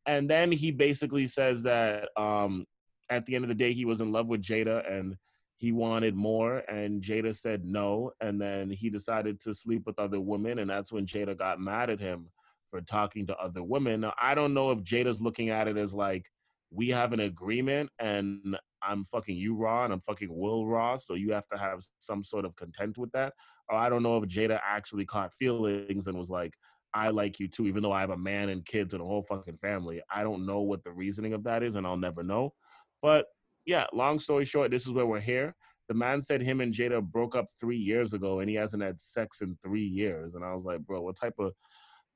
And then he basically says that um, at the end of the day, he was in love with Jada and he wanted more, and Jada said no. And then he decided to sleep with other women, and that's when Jada got mad at him for talking to other women. Now, I don't know if Jada's looking at it as like, we have an agreement and I'm fucking you raw and I'm fucking Will raw, so you have to have some sort of content with that. Or I don't know if Jada actually caught feelings and was like, I like you too, even though I have a man and kids and a whole fucking family. I don't know what the reasoning of that is, and I'll never know. But yeah, long story short, this is where we're here. The man said him and Jada broke up three years ago, and he hasn't had sex in three years. And I was like, bro, what type of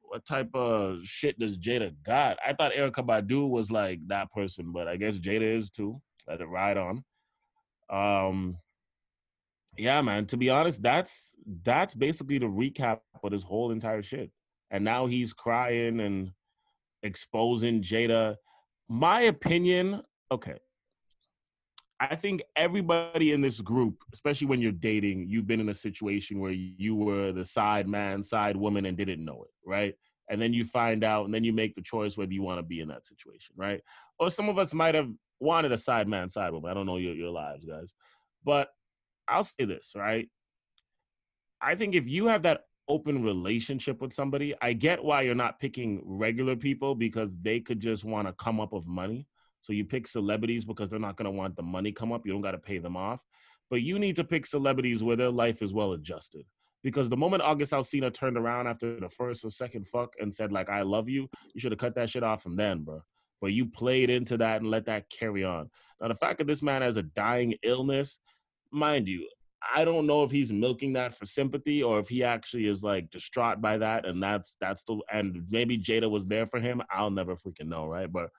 what type of shit does Jada got? I thought Erykah Badu was like that person, but I guess Jada is too. Let it ride on. Um, yeah, man. To be honest, that's that's basically the recap of this whole entire shit. And now he's crying and exposing Jada. My opinion, okay. I think everybody in this group, especially when you're dating, you've been in a situation where you were the side man, side woman, and didn't know it, right? And then you find out, and then you make the choice whether you want to be in that situation, right? Or some of us might have wanted a side man, side woman. I don't know your, your lives, guys. But I'll say this, right? I think if you have that open relationship with somebody, I get why you're not picking regular people because they could just want to come up with money. So you pick celebrities because they're not going to want the money come up. You don't got to pay them off. But you need to pick celebrities where their life is well adjusted. Because the moment August Alsina turned around after the first or second fuck and said like I love you, you should have cut that shit off from then, bro. But you played into that and let that carry on. Now the fact that this man has a dying illness, mind you, I don't know if he's milking that for sympathy or if he actually is like distraught by that, and that's that's the and maybe Jada was there for him. I'll never freaking know, right? But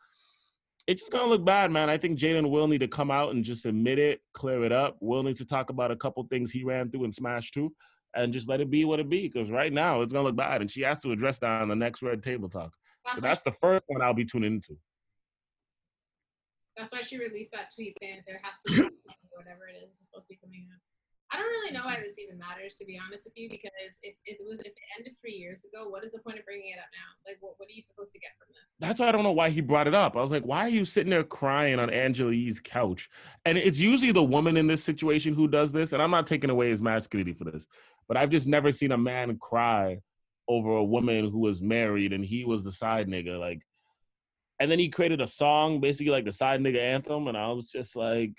it's just gonna look bad, man. I think Jada and Will need to come out and just admit it, clear it up. Will need to talk about a couple things he ran through and smashed too, and just let it be what it be. Because right now it's gonna look bad, and she has to address that on the next Red Table Talk. That's, that's the first one I'll be tuning into. that's why she released that tweet saying there has to be whatever it is is supposed to be coming out. I don't really know why this even matters, to be honest with you, because if it was if it ended three years ago, what is the point of bringing it up now? Like, what, what are you supposed to get from this? That's why I don't know why he brought it up. I was like, why are you sitting there crying on Angela Yee's couch? And it's usually the woman in this situation who does this. And I'm not taking away his masculinity for this, but I've just never seen a man cry over a woman who was married and he was the side nigga. Like, and then he created a song, basically like the side nigga anthem, and I was just like,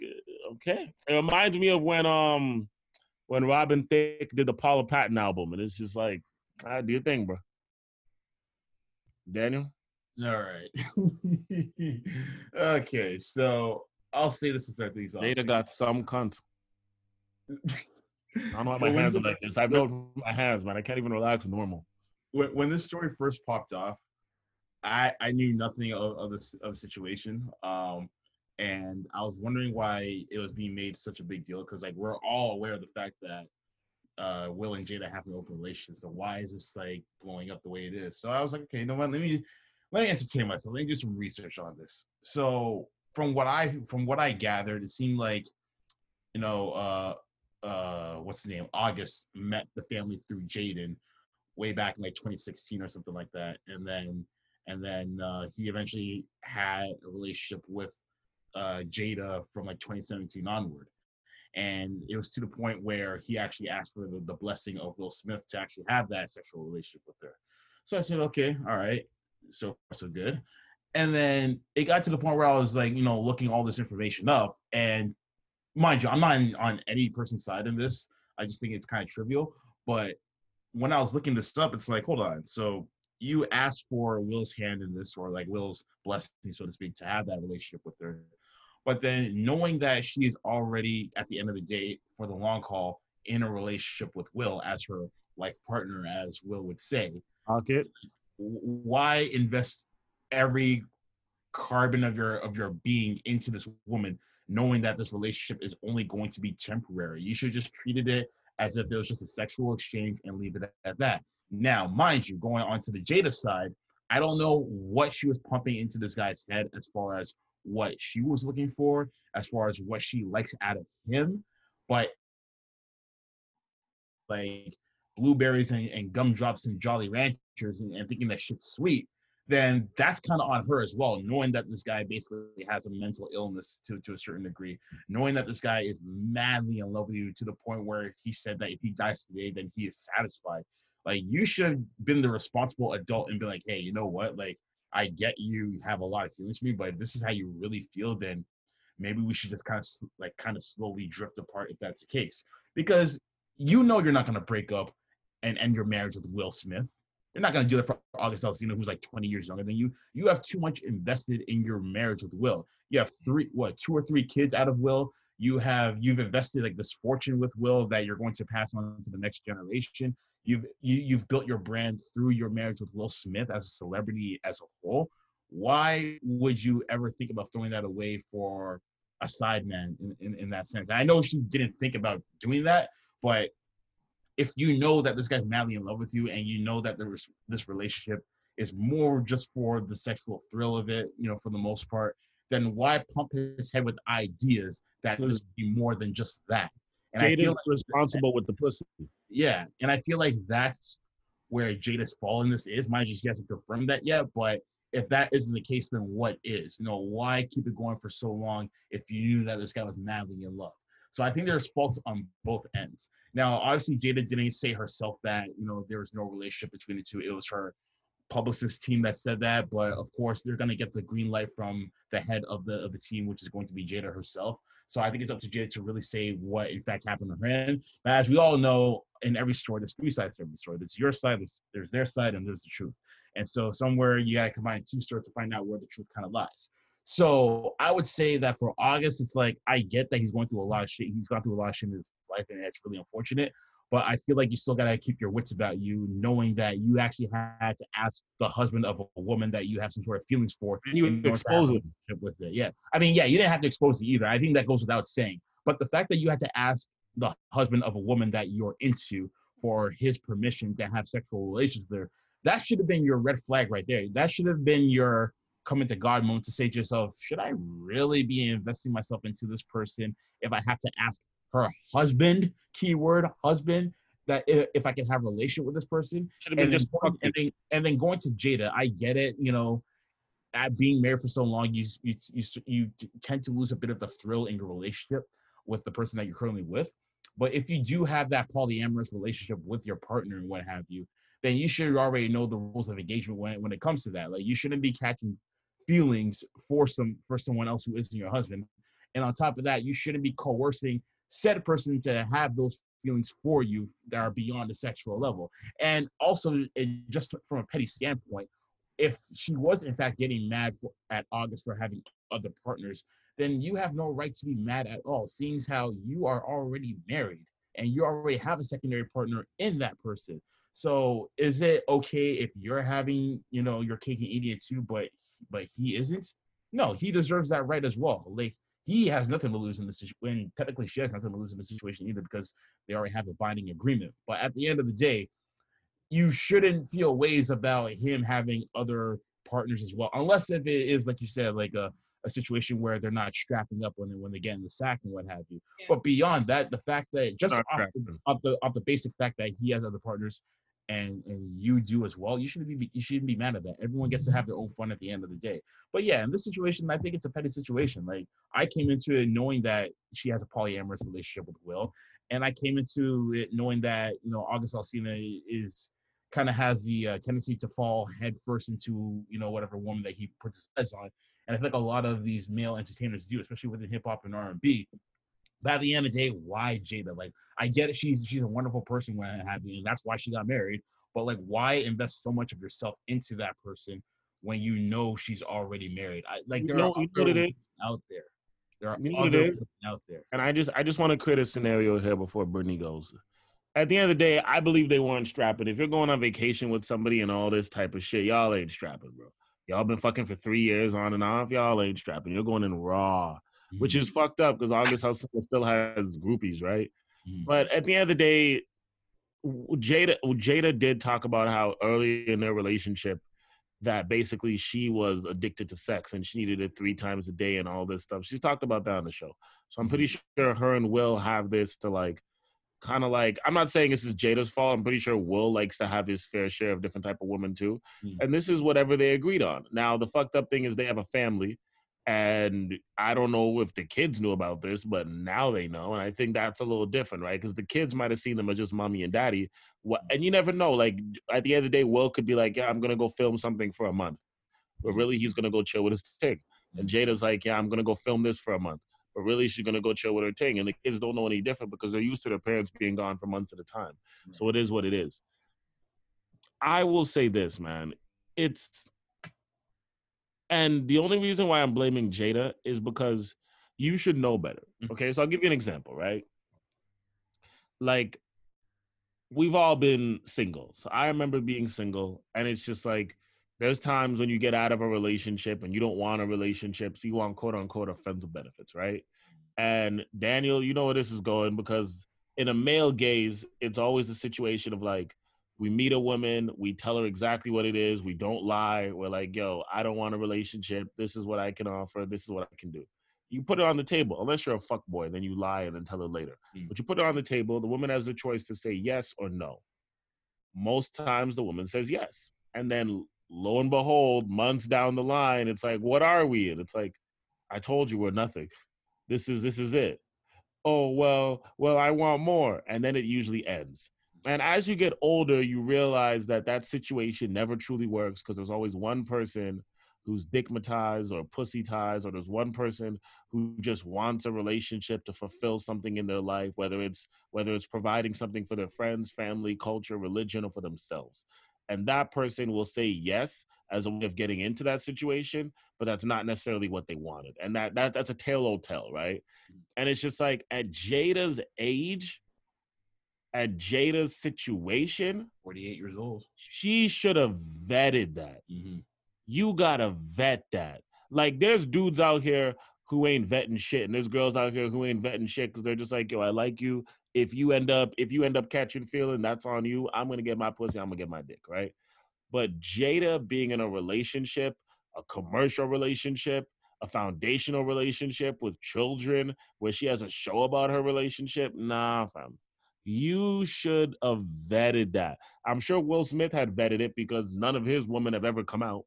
okay. It reminds me of when um when Robin Thicke did the Paula Patton album, and it's just like, ah, do your thing, bro. Daniel. All right. okay, so I'll say this respectfully. so Jada got some cunt. I don't know why So my hands are like this. I've known my hands, man. I can't even relax normal. When, when this story first popped off, I I knew nothing of, of of the situation. Um, and I was wondering why it was being made such a big deal because like we're all aware of the fact that uh Will and Jada have an open relationship. So why is this like blowing up the way it is? So I was like, okay, you know what? Let me let me entertain myself. Let me do some research on this. So from what I from what I gathered, it seemed like you know uh uh what's the name August met the family through Jaden way back in like 2016 or something like that, and then and then uh, he eventually had a relationship with uh, Jada from like 2017 onward. And it was to the point where he actually asked for the, the blessing of Will Smith to actually have that sexual relationship with her. So I said, okay, all right, so so good. And then it got to the point where I was like, you know, looking all this information up. And mind you, I'm not on any person's side in this. I just think it's kind of trivial. But when I was looking this up, it's like, hold on. So you asked for Will's hand in this, or like Will's blessing, so to speak, to have that relationship with her. But then knowing that she is already at the end of the day for the long haul in a relationship with Will as her life partner, as Will would say, Okay. why invest every carbon of your of your being into this woman knowing that this relationship is only going to be temporary you should just treated it as if it was just a sexual exchange and leave it at that. Now mind you going on to the jada side i don't know what she was pumping into this guy's head as far as what she was looking for as far as what she likes out of him but like blueberries and, and gumdrops and jolly ranchers and, and thinking that shit's sweet then that's kind of on her as well, knowing that this guy basically has a mental illness to, to a certain degree, knowing that this guy is madly in love with you to the point where he said that if he dies today, then he is satisfied. Like you should have been the responsible adult and be like, hey, you know what? Like I get you have a lot of feelings for me, but this is how you really feel, then maybe we should just kind of like kind of slowly drift apart if that's the case. Because you know you're not gonna break up and end your marriage with Will Smith you're not going to do that for August Alsina, who's like 20 years younger than you. You have too much invested in your marriage with Will. You have three, what, two or three kids out of Will. You have you've invested like this fortune with Will that you're going to pass on to the next generation. You've you, you've built your brand through your marriage with Will Smith as a celebrity as a whole. Why would you ever think about throwing that away for a side man in, in, in that sense? I know she didn't think about doing that, but if you know that this guy's madly in love with you and you know that there was this relationship is more just for the sexual thrill of it, you know, for the most part, then why pump his head with ideas that this be more than just that? And Jada's I feel like responsible that, with the pussy. Yeah, and I feel like that's where Jada's fall in this is. Mind you, she hasn't confirmed that yet, but if that isn't the case, then what is? You know, why keep it going for so long if you knew that this guy was madly in love? So I think there's faults on both ends. Now, obviously, Jada didn't say herself that you know there was no relationship between the two. It was her publicist team that said that, but of course, they're gonna get the green light from the head of the of the team, which is going to be Jada herself. So I think it's up to Jada to really say what in fact happened to her. And as we all know, in every story, there's three sides to every story. There's your side, there's, there's their side, and there's the truth. And so somewhere you gotta combine two stories to find out where the truth kind of lies. So I would say that for August, it's like I get that he's going through a lot of shit. He's gone through a lot of shit in his life, and it's really unfortunate. But I feel like you still gotta keep your wits about you, knowing that you actually had to ask the husband of a woman that you have some sort of feelings for. And you expose it with it. Yeah, I mean, yeah, you didn't have to expose it either. I think that goes without saying. But the fact that you had to ask the husband of a woman that you're into for his permission to have sexual relations there, that should have been your red flag right there. That should have been your come into God moment to say to yourself, should I really be investing myself into this person if I have to ask her husband, keyword husband, that if I can have a relation with this person, and then, and then, and then going to Jada, I get it, you know, at being married for so long, you, you you you tend to lose a bit of the thrill in your relationship with the person that you're currently with. But if you do have that polyamorous relationship with your partner and what have you, then you should already know the rules of engagement when when it comes to that. Like you shouldn't be catching feelings for some for someone else who isn't your husband. And on top of that, you shouldn't be coercing said person to have those feelings for you that are beyond the sexual level. And also, just from a petty standpoint, if she was in fact getting mad for, at August for having other partners, then you have no right to be mad at all, seeing how you are already married and you already have a secondary partner in that person. So is it okay if you're having, you know, your cake and eating it too, but but he isn't? No, he deserves that right as well. Like he has nothing to lose in this situation. Technically, she has nothing to lose in the situation either because they already have a binding agreement. But at the end of the day, you shouldn't feel ways about him having other partners as well, unless if it is like you said, like a a situation where they're not strapping up when they when they get in the sack and what have you. Yeah. But beyond that, the fact that just off the, off the, off the basic fact that he has other partners, and and you do as well, you shouldn't be you shouldn't be mad at that. Everyone gets to have their own fun at the end of the day. But yeah, in this situation, I think it's a petty situation. Like I came into it knowing that she has a polyamorous relationship with Will, and I came into it knowing that you know August Alsina is kind of has the uh, tendency to fall headfirst into you know whatever woman that he puts his eyes on, and I think a lot of these male entertainers do, especially within hip hop and R and B. At the end of the day, why Jada? Like, I get it. She's she's a wonderful person when I happy, and that's why she got married. But like, why invest so much of yourself into that person when you know she's already married? I, like, there You know- are you know other is? out there. There are You know other is? out there. And I just I just want to create a scenario here before Brittany goes. At the end of the day, I believe they weren't strapping. If you're going on vacation with somebody and all this type of shit, y'all ain't strapping, bro. Y'all been fucking for three years on and off. Y'all ain't strapping. You're going in raw, which Mm-hmm. is fucked up because August House still has groupies, right? Mhm. But at the end of the day, Jada Jada did talk about how early in their relationship that basically she was addicted to sex and she needed it three times a day and all this stuff. She's talked about that on the show. So I'm pretty sure her and Will have this to like kind of like I'm not saying this is Jada's fault. I'm pretty sure Will likes to have his fair share of different type of women too. Mm. And this is whatever they agreed on. Now the fucked up thing is they have a family and I don't know if the kids knew about this, but now they know. And I think that's a little different, right? Because the kids might have seen them as just mommy and daddy. What mm-hmm. and you never know. Like at the end of the day, Will could be like, Yeah, I'm gonna go film something for a month. But really he's gonna go chill with his thing. And mm-hmm. Jada's like, Yeah, I'm gonna go film this for a month. But really she's gonna go chill with her thing. And the kids don't know any different because they're used to their parents being gone for months at a time. So it is what it is. I will say this, man. It's and the only reason why I'm blaming Jada is because you should know better. Mhm. Okay, so I'll give you an example, right? Like, we've all been single. So I remember being single, and it's just like there's times when you get out of a relationship and you don't want a relationship, so you want quote unquote with benefits, right? And Daniel, you know where this is going because in a male gaze, it's always a situation of like, we meet a woman, we tell her exactly what it is, we don't lie. We're like, yo, I don't want a relationship. This is what I can offer. This is what I can do. You put it on the table, unless you're a fuck boy, then you lie and then tell her later. Mm. But you put it on the table, the woman has the choice to say yes or no. Most times the woman says yes. And then lo and behold, months down the line, it's like, what are we? And it's like, I told you we're nothing. This is this is it. Oh well, well, I want more. And then it usually ends. And as you get older, you realize that that situation never truly works because there's always one person who's dickmatized or pussy pussytized, or there's one person who just wants a relationship to fulfill something in their life, whether it's whether it's providing something for their friends, family, culture, religion, or for themselves. And that person will say yes as a way of getting into that situation, but that's not necessarily what they wanted. And that, that that's a tale old tale, right? Mm. And it's just like at Jada's age, at Jada's situation, 48 years old. she should have vetted that. Mm-hmm. You gotta vet that. Like, there's dudes out here who ain't vetting shit, and there's girls out here who ain't vetting shit because they're just like, yo, I like you. If you end up, if you end up catching feeling, that's on you. I'm gonna get my pussy. I'm gonna get my dick, right? But Jada being in a relationship, a commercial relationship, a foundational relationship with children, where she has a show about her relationship, nah, fam. You should have vetted that. I'm sure Will Smith had vetted it because none of his women have ever come out.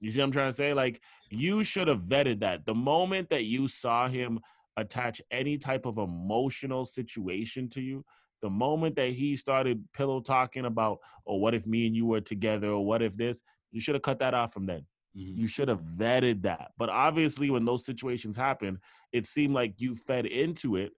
You see what I'm trying to say? Like, you should have vetted that. The moment that you saw him attach any type of emotional situation to you, the moment that he started pillow talking about, oh, what if me and you were together, or what if this, you should have cut that off from then. Mm-hmm. You should have vetted that. But obviously, when those situations happen, it seemed like you fed into it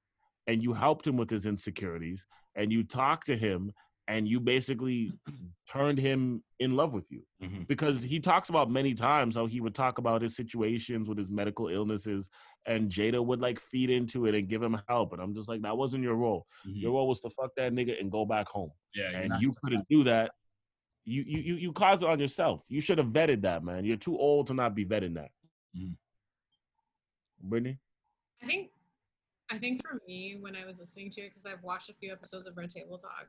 and you helped him with his insecurities and you talked to him and you basically turned him in love with you Mm-hmm. because he talks about many times how he would talk about his situations with his medical illnesses and Jada would like feed into it and give him help and I'm just like that wasn't your role. Your role was to fuck that nigga and go back home. Mm-hmm. Yeah, And you couldn't do that. You you you you caused it on yourself. You should have vetted that, man. You're too old to not be vetting that. Mhm. Brittany? I think I think for me, when I was listening to it, because I've watched a few episodes of Red Table Talk,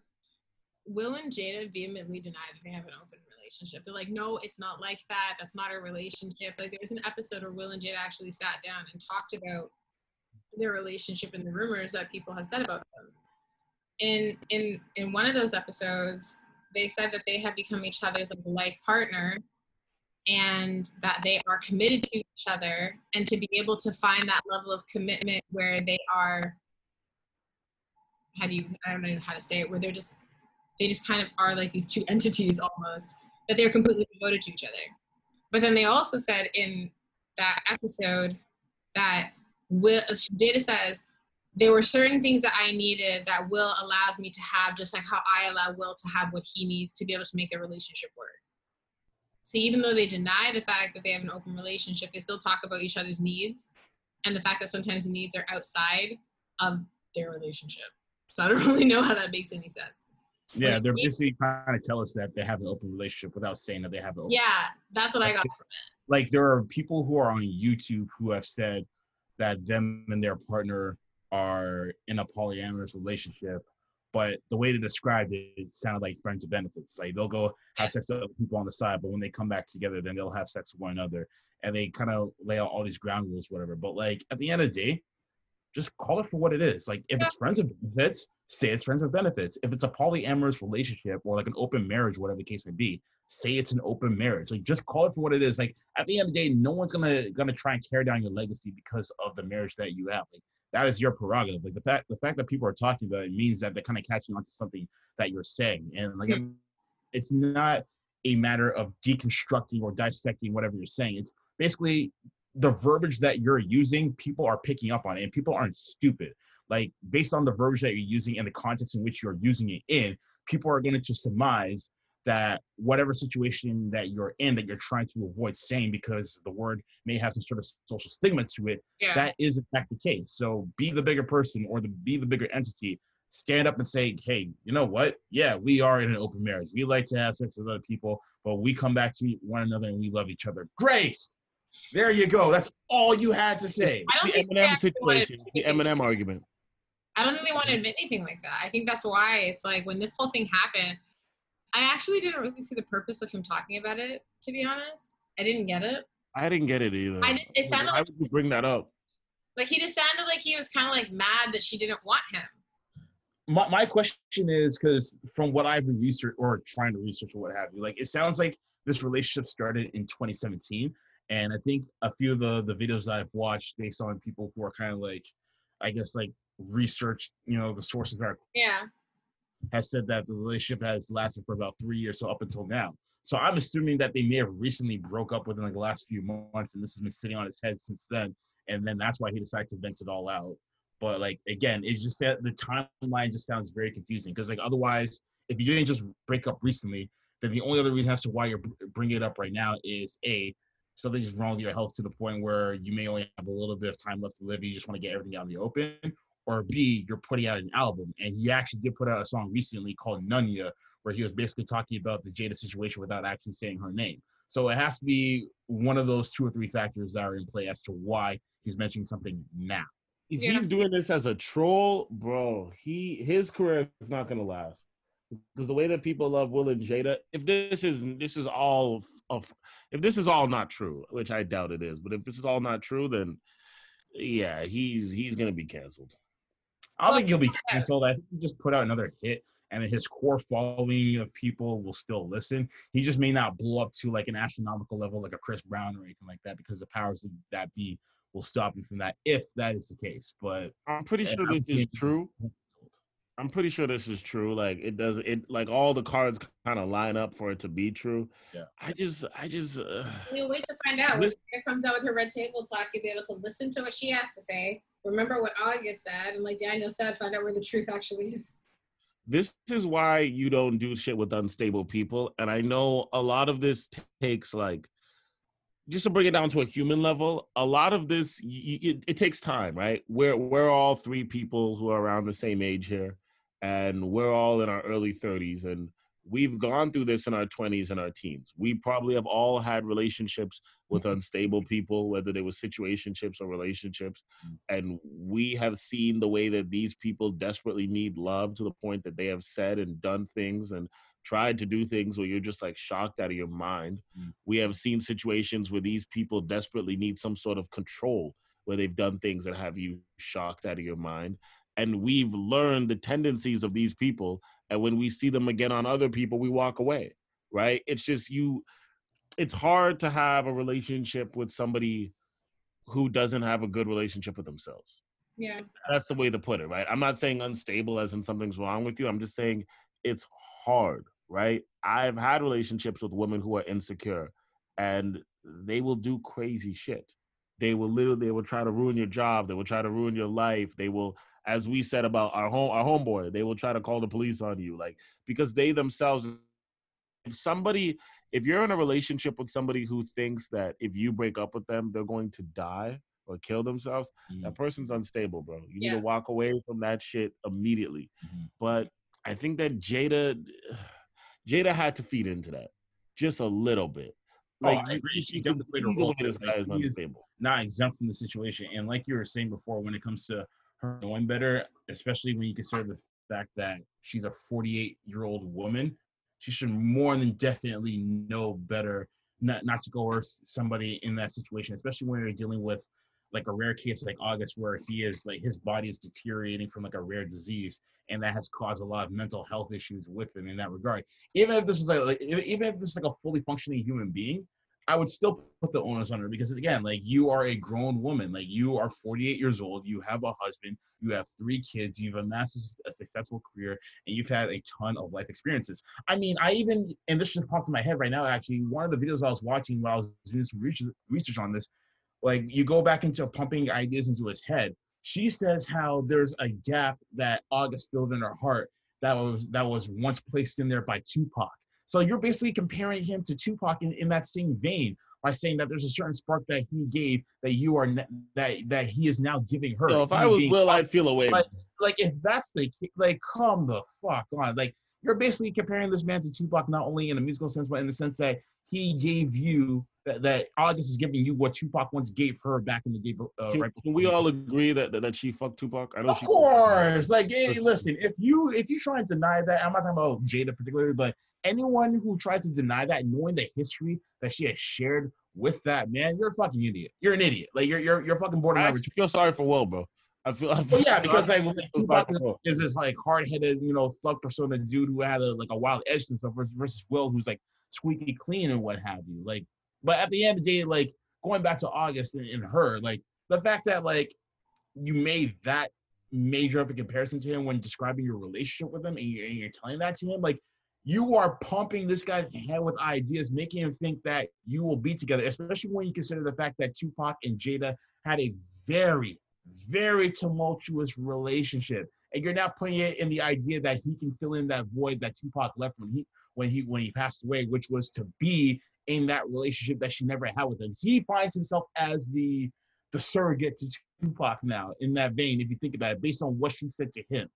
Will and Jada vehemently deny that they have an open relationship. They're like, no, it's not like that. That's not a relationship. Like there's an episode where Will and Jada actually sat down and talked about their relationship and the rumors that people have said about them. in in in one of those episodes, they said that they have become each other's like life partner, and that they are committed to each other, and to be able to find that level of commitment where they are. How do you? I don't know how to say it. Where they're just they just kind of are like these two entities almost that they're completely devoted to each other. But then they also said in that episode that Will Jada says there were certain things that I needed that Will allows me to have, just like how I allow Will to have what he needs to be able to make the relationship work. See, even though they deny the fact that they have an open relationship, they still talk about each other's needs and the fact that sometimes the needs are outside of their relationship. So I don't really know how that makes any sense. Yeah, they're basically trying to tell us that they have an open relationship without saying that they have an open. Yeah, that's what I got from it. Like there are people who are on YouTube who have said that them and their partner are in a polyamorous relationship, but the way they described it, it sounded like friends with benefits. Like they'll go have sex with other people on the side, but when they come back together, then they'll have sex with one another, and they kind of lay out all these ground rules, whatever. But like at the end of the day, just call it for what it is. Like if it's friends with benefits, say it's friends with benefits. If it's a polyamorous relationship or like an open marriage, whatever the case may be, say it's an open marriage. Like just call it for what it is. Like at the end of the day, no one's gonna gonna try and tear down your legacy because of the marriage that you have. Like that is your prerogative. Like the fact the fact that people are talking about it means that they're kind of catching on to something that you're saying. And like Mhm. it's not a matter of deconstructing or dissecting whatever you're saying. It's basically the verbiage that you're using, people are picking up on it, and people aren't stupid. Like based on the verbiage that you're using and the context in which you're using it in, people are going to just surmise that whatever situation that you're in that you're trying to avoid saying because the word may have some sort of social stigma to it, Yeah. that is in fact the case. So be the bigger person or the be the bigger entity. Stand up and say, hey, you know what? Yeah, we are in an open marriage. We like to have sex with other people, but we come back to one another and we love each other. Grace, there you go. That's all you had to say. I don't The think they Eminem actually situation, the anything- Eminem argument. I don't think they want to admit anything like that. I think that's why it's like when this whole thing happened, I actually didn't really see the purpose of him talking about it, to be honest. I didn't get it. I didn't get it either. I just- it sounded Why like- would you bring that up? Like he just sounded like he was kind of like mad that she didn't want him. my, my question is because from what I've been research or trying to research or what have you, like it sounds like this relationship started in 2017, and I think a few of the the videos that I've watched based on people who are kind of like, I guess like research, you know, the sources that are Yeah. Has said that the relationship has lasted for about three years, so up until now. So I'm assuming that they may have recently broke up within like the last few months, and this has been sitting on his head since then, and then that's why he decided to vent it all out. But like again, it's just that the timeline just sounds very confusing because like otherwise, if you didn't just break up recently, then the only other reason as to why you're bringing it up right now is a something is wrong with your health to the point where you may only have a little bit of time left to live. You just want to get everything out in the open, or B, you're putting out an album, and he actually did put out a song recently called Nunya, where he was basically talking about the Jada situation without actually saying her name. So it has to be one of those two or three factors that are in play as to why he's mentioning something now. If Yeah. he's doing this as a troll, bro, he his career is not gonna last. Because the way that people love Will and Jada, if this is this is all of if this is all not true, which I doubt it is, but if this is all not true, then yeah, he's he's gonna be canceled. I don't think he'll be canceled. I think he just put out another hit, and his core following of people will still listen. He just may not blow up to like an astronomical level, like a Chris Brown or anything like that, because the powers of that be will stop him from that if that is the case. But I'm pretty eh, sure I'm this is true. I'm pretty sure this is true. Like it does it like all the cards kind of line up for it to be true. Yeah. I just I just uh, We'll wait to find out. When This- Jada comes out with her red table talk, you'll be able to listen to what she has to say. Remember what August said, and like Daniel said, find out where the truth actually is. this is why you don't do shit with unstable people and i know a lot of this takes like just to bring it down to a human level a lot of this y- y- it, it takes time right we're we're all three people who are around the same age here and we're all in our early 30s and we've gone through this in our 20s and our teens we probably have all had relationships with unstable people whether they were situationships or relationships and we have seen the way that these people desperately need love to the point that they have said and done things and tried to do things where you're just like shocked out of your mind. Mm. We have seen situations where these people desperately need some sort of control where they've done things that have you shocked out of your mind. And we've learned the tendencies of these people and when we see them again on other people we walk away right? It's just you it's hard to have a relationship with somebody who doesn't have a good relationship with themselves. Yeah. that's the way to put it right? I'm not saying unstable as in something's wrong with you. I'm just saying it's hard right? I've had relationships with women who are insecure and they will do crazy shit. They will literally they will try to ruin your job. They will try to ruin your life. They will as we said about our home our homeboy they will try to call the police on you like because they themselves if somebody if you're in a relationship with somebody who thinks that if you break up with them they're going to die or kill themselves that person's unstable bro you need to walk away from that shit immediately Mhm. but i think that jada jada had to feed into that just a little bit Oh, like I agree. She you definitely played a role. this guy is- unstable not exempt from the situation. And like you were saying before, when it comes to knowing better, especially when you consider the fact that she's a 48 year old woman, she should more than definitely know better not not to coerce somebody in that situation, especially when you're dealing with like a rare case like August, where he is like his body is deteriorating from like a rare disease, and that has caused a lot of mental health issues with him in that regard. Even if this is like, like even if this is like a fully functioning human being, I would still put the onus on her because again, like you are a grown woman, like you are 48 years old, you have a husband, you have three kids, you've amassed a successful career, and you've had a ton of life experiences. I mean, I even and this just popped in my head right now. Actually, one of the videos I was watching while I was doing some research, research on this, like you go back into pumping ideas into his head. She says how there's a gap that August filled in her heart that was that was once placed in there by Tupac. So you're basically comparing him to Tupac in, in that same vein by saying that there's a certain spark that he gave that you are ne- that that he is now giving her. so if i was will i'd feel away But- like if that's the like come the fuck on like you're basically comparing this man to Tupac not only in a musical sense but in the sense that he gave you that, that August is giving you what Tupac once gave her back in the day uh, can, right can we all agree that, that that she fucked tupac i know of she course like hey, listen if you if you try and deny that I'm not talking about Jada particularly but anyone who tries to deny that knowing the history that she has shared with that man you're a fucking idiot you're an idiot like you're you're, you're fucking I borderline actually feel sorry for Will, bro. I feel. I feel Well, yeah, because like, I like Tupac sorry for Will. is this like hard-headed, you know, thug persona dude who had a like a wild edge and stuff versus, versus Will, who's like squeaky clean and what have you. Like, but at the end of the day, like going back to August and, and her, like the fact that like you made that major of a comparison to him when describing your relationship with him, and you're, and you're telling that to him, like you are pumping this guy's head with ideas, making him think that you will be together, especially when you consider the fact that Tupac and Jada had a very, very tumultuous relationship. And you're now putting it in the idea that he can fill in that void that Tupac left when he when he when he passed away, which was to be in that relationship that she never had with him. He finds himself as the the surrogate to Tupac now in that vein, if you think about it, based on what she said to him.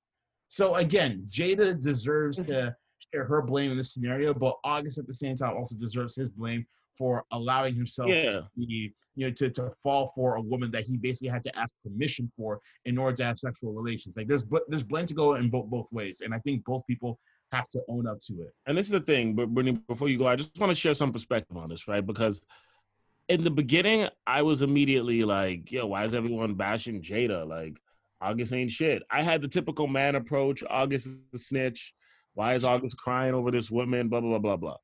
So again, Jada deserves to share her blame in this scenario, but August at the same time also deserves his blame for allowing himself Yeah. to be, you know, to, to fall for a woman that he basically had to ask permission for in order to have sexual relations. Like there's there's blame to go in both both ways, and I think both people have to own up to it. And this is the thing, but Brittany, before you go, I just want to share some perspective on this, right? Because in the beginning, I was immediately like, yo, why is everyone bashing Jada? Like, August ain't shit. I had the typical man approach. August is a snitch. Why is August crying over this woman? Blah, blah, blah, blah, blah.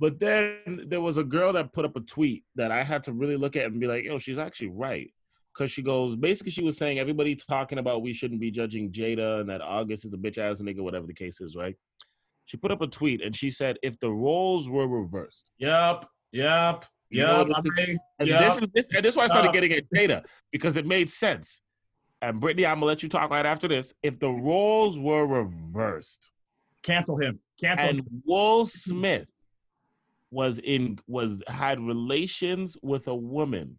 But then there was a girl that put up a tweet that I had to really look at and be like, yo, she's actually right. Because she goes, basically, she was saying everybody talking about we shouldn't be judging Jada and that August is a bitch ass nigga, whatever the case is, right? She put up a tweet and she said, if the roles were reversed, Yep, yep, You yep. this I mean, and yep. this is this, and this is why I started getting at Jada because it made sense. And Brittany, I'm gonna let you talk right after this. If the roles were reversed cancel him. Cancel and him. Will Smith was in was had relations with a woman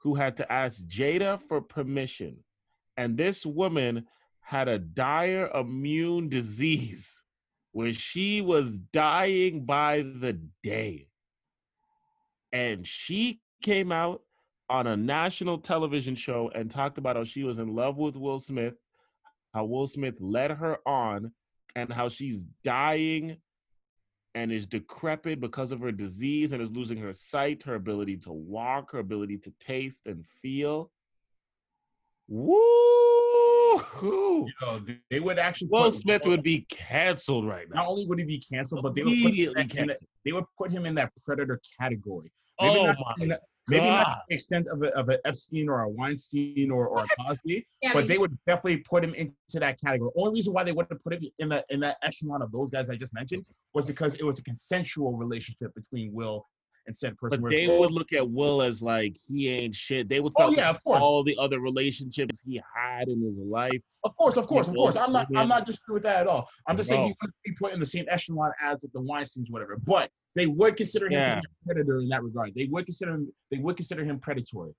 who had to ask Jada for permission, and this woman had a dire immune disease where she was dying by the day. And she came out on a national television show and talked about how she was in love with Will Smith, how Will Smith led her on, and how she's dying and is decrepit because of her disease and is losing her sight, her ability to walk, her ability to taste and feel. Woo! Woo-hoo. You know, they- would actually Will Smith would be canceled right now. not only would he be canceled, but they would put him Immediately in that- they would put him in that predator category. Maybe Oh not my the- maybe not to the extent of a, of an Epstein or a Weinstein or, or a Cosby, Yeah, but they would definitely put him into that category. Only reason why they wouldn't have put him in that in that echelon of those guys I just mentioned was because it was a consensual relationship between Will and said person. But they Will- would look at Will as like he ain't shit. They would Oh talk yeah, about of course, all the other relationships he had in his life. of course, of course, of course. I'm not, Yeah. I'm not disagreeing with that at all. I'm just saying he wouldn't be put in the same echelon as the Weinstein's, whatever. But they would consider him to be a predator in that regard. They would consider him. They would consider him predatory.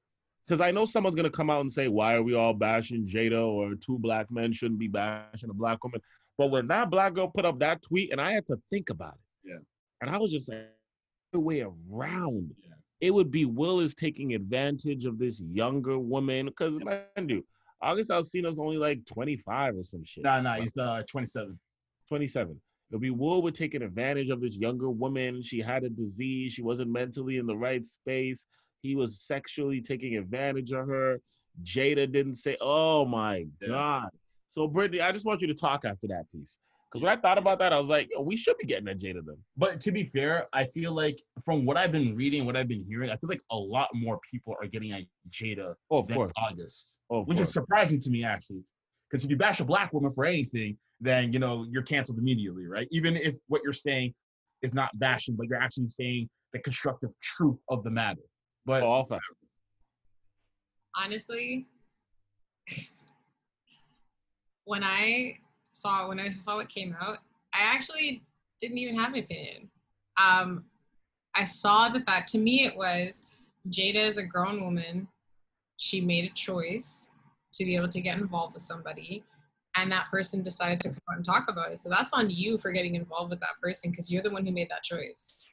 Because I know someone's gonna come out and say, "Why are we all bashing Jada or two black men shouldn't be bashing a black woman?" But when that black girl put up that tweet, and I had to think about it, Yeah. and I was just like, way around. Yeah. It would be Will is taking advantage of this younger woman because mind you, August Alsina's only like 25 or some shit. Nah, nah, he's uh 27. 27. It'll be Will would taking advantage of this younger woman. She had a disease. She wasn't mentally in the right space. He was sexually taking advantage of her. Jada didn't say, oh my Yeah. God. So, Brittany, I just want you to talk after that piece. Because when I thought about that, I was like, Yo, we should be getting at Jada then. But to be fair, I feel like from what I've been reading, what I've been hearing, I feel like a lot more people are getting at Jada Oh, than course. August, Oh, of which is surprising to me actually. Because if you bash a black woman for anything, then you know you're canceled immediately, right? Even if what you're saying is not bashing, but you're actually saying the constructive truth of the matter. But Oh, all fact. honestly, when I saw when I saw what came out, I actually didn't even have an opinion. Um, I saw the fact. To me, it was Jada is a grown woman. She made a choice to be able to get involved with somebody, and that person decided to come out and talk about it. So that's on you for getting involved with that person because you're the one who made that choice.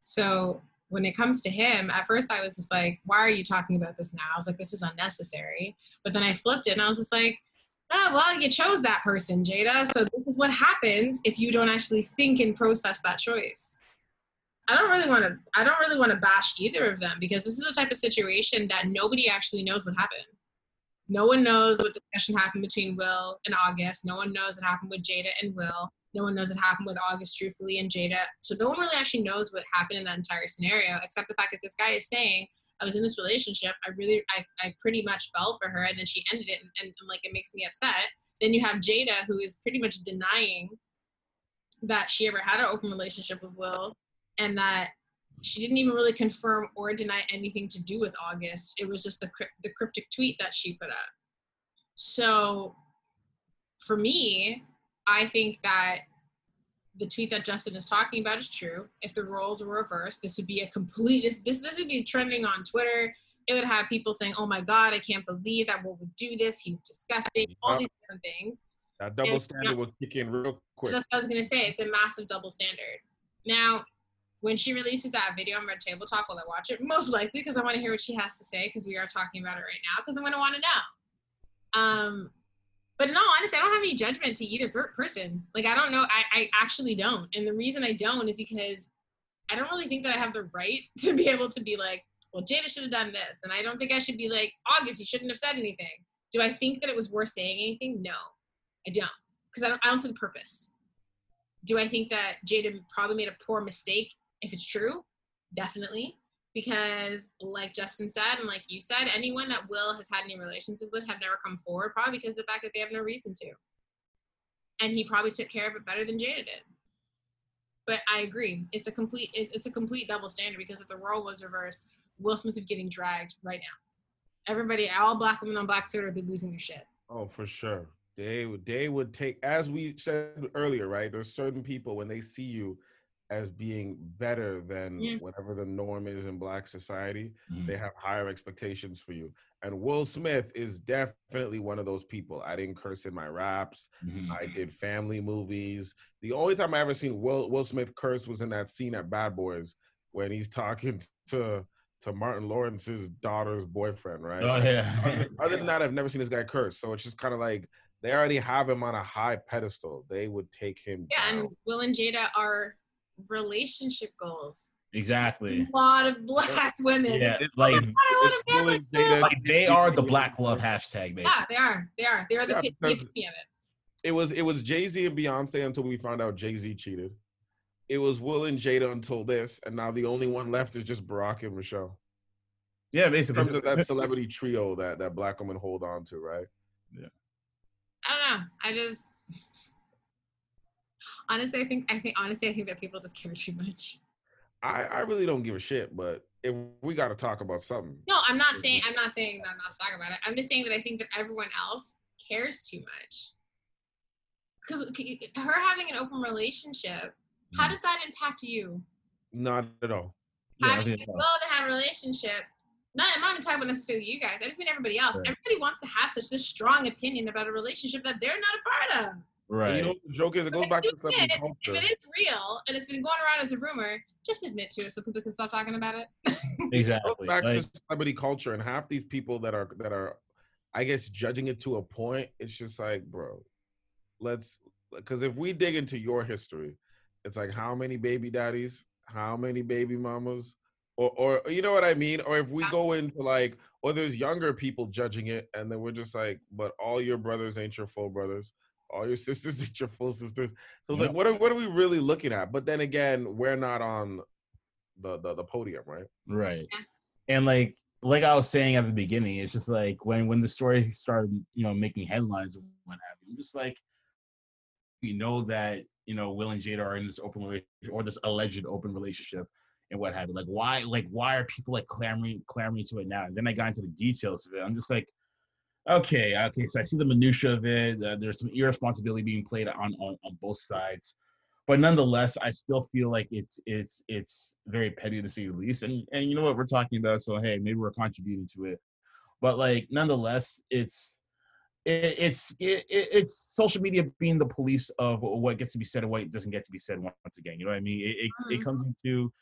So when it comes to him, at first I was just like, why are you talking about this now? I was like, this is unnecessary. But then I flipped it and I was just like, oh, well, you chose that person, Jada. So this is what happens if you don't actually think and process that choice. I don't really want to. I don't really want to bash either of them because this is the type of situation that nobody actually knows what happened. No one knows what discussion happened between Will and August. No one knows what happened with Jada and Will. No one knows what happened with August, truthfully, and Jada. So no one really actually knows what happened in that entire scenario, except the fact that this guy is saying, I was in this relationship. I really, I, I pretty much fell for her, and then she ended it, and, and, like it makes me upset. Then you have Jada, who is pretty much denying that she ever had an open relationship with Will, and that she didn't even really confirm or deny anything to do with August. It was just the the cryptic tweet that she put up. So, for me, I think that the tweet that Justin is talking about is true. If the roles were reversed, this would be a complete this this, this would be trending on Twitter. It would have people saying, "Oh my God, I can't believe that Will would do this. He's disgusting." All these different things. That double And- standard will kick in real quick. That's what I was gonna say. It's a massive double standard. Now, when she releases that video on Red Table Talk, will I watch it? Most likely, because I want to hear what she has to say. Because we are talking about it right now. Because I'm gonna want to know. Um, but in all honesty, I don't have any judgment to either per- person. Like, I don't know. I, I actually don't. And the reason I don't is because I don't really think that I have the right to be able to be like, well, Jada should have done this, and I don't think I should be like, August, you shouldn't have said anything. Do I think that it was worth saying anything? No, I don't, because I don't. I don't see the purpose. Do I think that Jada probably made a poor mistake? If it's true, definitely. Because, like Justin said, and like you said, anyone that Will has had any relationships with have never come forward, probably because of the fact that they have no reason to. And he probably took care of it better than Jada did. But I agree, it's a complete it's, it's a complete double standard because if the role was reversed, Will Smith would be getting dragged right now. Everybody, all black women on black Twitter would be losing their shit. Oh, for sure. They would they would take as we said earlier, right? There's certain people when they see you as being better than Yeah. whatever the norm is in black society, Mhm. they have higher expectations for you. And Will Smith is definitely one of those people. I didn't curse in my raps. Mhm. I did family movies. The only time I ever seen Will Will Smith curse was in that scene at Bad Boys when he's talking to to Martin Lawrence's daughter's boyfriend, right? Oh yeah. other, other than that, I've never seen this guy curse. So it's just kind of like they already have him on a high pedestal. They would take him Yeah, down. and Will and Jada are relationship goals. Exactly. A lot of black women. Yeah, oh like I don't want It's man like them. like they are the black love hashtag, basically. Yeah, they are. They are. They are the Yeah, pit- because- epitome of it. It was it was Jay Z and Beyonce until we found out Jay Z cheated. It was Will and Jada until this, and now the only one left is just Barack and Michelle. Yeah, basically. that celebrity trio that that black women hold on to, right? Yeah. I don't know. I just honestly, I think I think honestly, I think that people just care too much. I I really don't give a shit, but if we got to talk about something, No, I'm not saying I'm not saying that I'm not talking about it. I'm just saying that I think that everyone else cares too much. Because her having an open relationship, how mm. does that impact you? not at all. Yeah, I having think to have a relationship. Not, I'm not even talking about necessarily you guys. I just mean everybody else. Right. Everybody wants to have such this strong opinion about a relationship that they're not a part of. And Right. you know what the joke is? It goes If back to you celebrity did, culture. If it is real and it's been going around as a rumor, just admit to it so people can stop talking about it. It goes exactly. back Like, to celebrity culture, and half these people that are that are, I guess, judging it to a point. It's just like, bro, let's because if we dig into your history, it's like how many baby daddies, how many baby mamas, or or you know what I mean? Or if we Yeah. go into like, or there's younger people judging it, and then we're just like, but all your brothers ain't your full brothers. All your sisters ain't your full sisters. So it's like, what are what are we really looking at? But then again, we're not on the the, the podium, right? right. Yeah. And like like I was saying at the beginning, it's just like when when the story started, you know, making headlines and what have you. I'm just like, we know that you know Will and Jada are in this open relationship or this alleged open relationship and what have you. Like why like why are people like clamoring clamoring to it now? And then I got into the details of it. I'm just like, okay, okay. So I see the minutia of it. Uh, there's some irresponsibility being played on, on on both sides. But nonetheless, I still feel like it's it's it's very petty to say the least. And and you know what we're talking about, so hey, maybe we're contributing to it. But like nonetheless, it's it, it's it, it- it's social media being the police of what gets to be said and what doesn't get to be said once again. You know what I mean? It it, it Mhm. comes into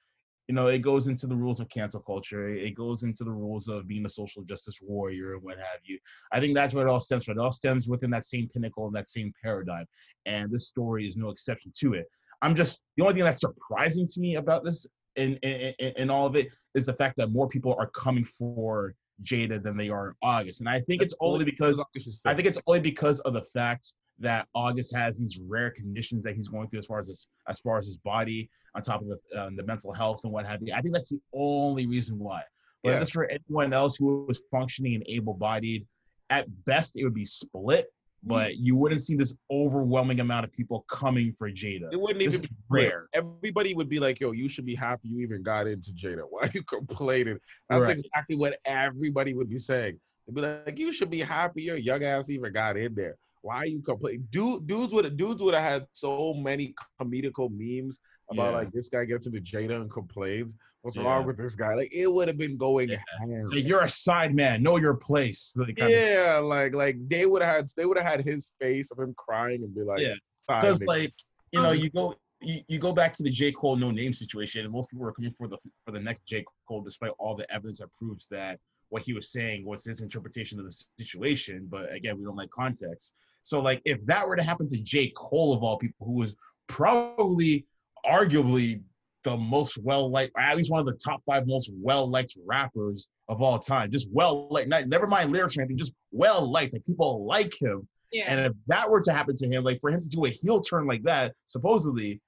you know, it goes into the rules of cancel culture. It goes into the rules of being a social justice warrior and what have you. I think that's what it all stems from. It all stems within that same pinnacle and that same paradigm. And this story is no exception to it. I'm just the only thing that's surprising to me about this and and, and, all of it is the fact that more people are coming for Jada than they are in August. And I think it's only because I think it's only because of the fact that August has these rare conditions that he's going through as far as his, as far as his body, on top of the um, the mental health and what have you. I think that's the only reason why. But Yeah. this for anyone else who was functioning and able-bodied, at best it would be split. But you wouldn't see this overwhelming amount of people coming for Jada. It wouldn't This even be rare. Everybody would be like, "Yo, you should be happy you even got into Jada. Why are you complaining?" That's Right. exactly what everybody would be saying. They'd be like, "You should be happy your young ass even got in there. Why are you complaining?" Dude, dudes would dudes would have had so many comedical memes about Yeah. like this guy gets into Jada and complains. What's Yeah. wrong with this guy? Like it would have been going Yeah. So you're a side man. Know your place. Like, kind of- yeah, like like they would have had they would have had his face of him crying and be like, Yeah. "Fine, because like you know Um, you go you, you go back to the J. Cole Noname situation, and most people are coming for the for the next J. Cole, despite all the evidence that proves that what he was saying was his interpretation of the situation. But again, we don't like context. So like if that were to happen to J. Cole of all people, who was probably arguably the most well liked, at least one of the top five most well liked rappers of all time, just well liked, not never mind lyrics or anything, just well liked, like people like him. Yeah. And if that were to happen to him, like for him to do a heel turn like that, supposedly,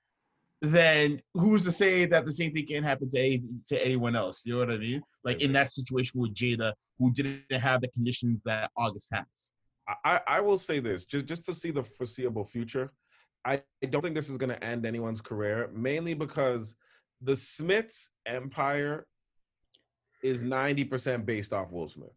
then who's to say that the same thing can't happen to any, to anyone else? You know what I mean? Like in that situation with Jada, who didn't have the conditions that August has. I, I will say this just just to see the foreseeable future. I, I don't think this is going to end anyone's career, mainly because the Smiths empire is 90% based off Will Smith.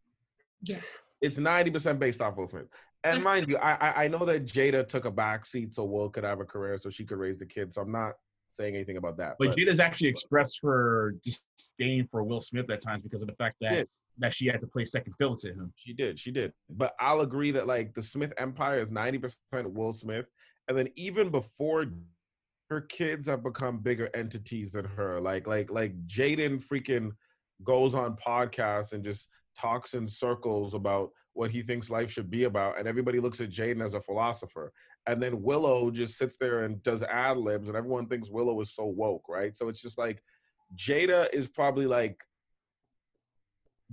yes. It's 90% based off Will Smith. And mind you, I, I I know that Jada took a back seat so Will could have a career so she could raise the kids. So I'm not saying anything about that. But But, Jada's actually expressed her disdain for Will Smith at times because of the fact that Yeah. That she had to play second fiddle to him. She did, she did. But I'll agree that like the Smith empire is 90% Will Smith. And then even before her kids have become bigger entities than her. Like like like Jaden freaking goes on podcasts and just talks in circles about what he thinks life should be about. And everybody looks at Jaden as a philosopher. And then Willow just sits there and does ad libs and everyone thinks Willow is so woke, right? So it's just like Jada is probably like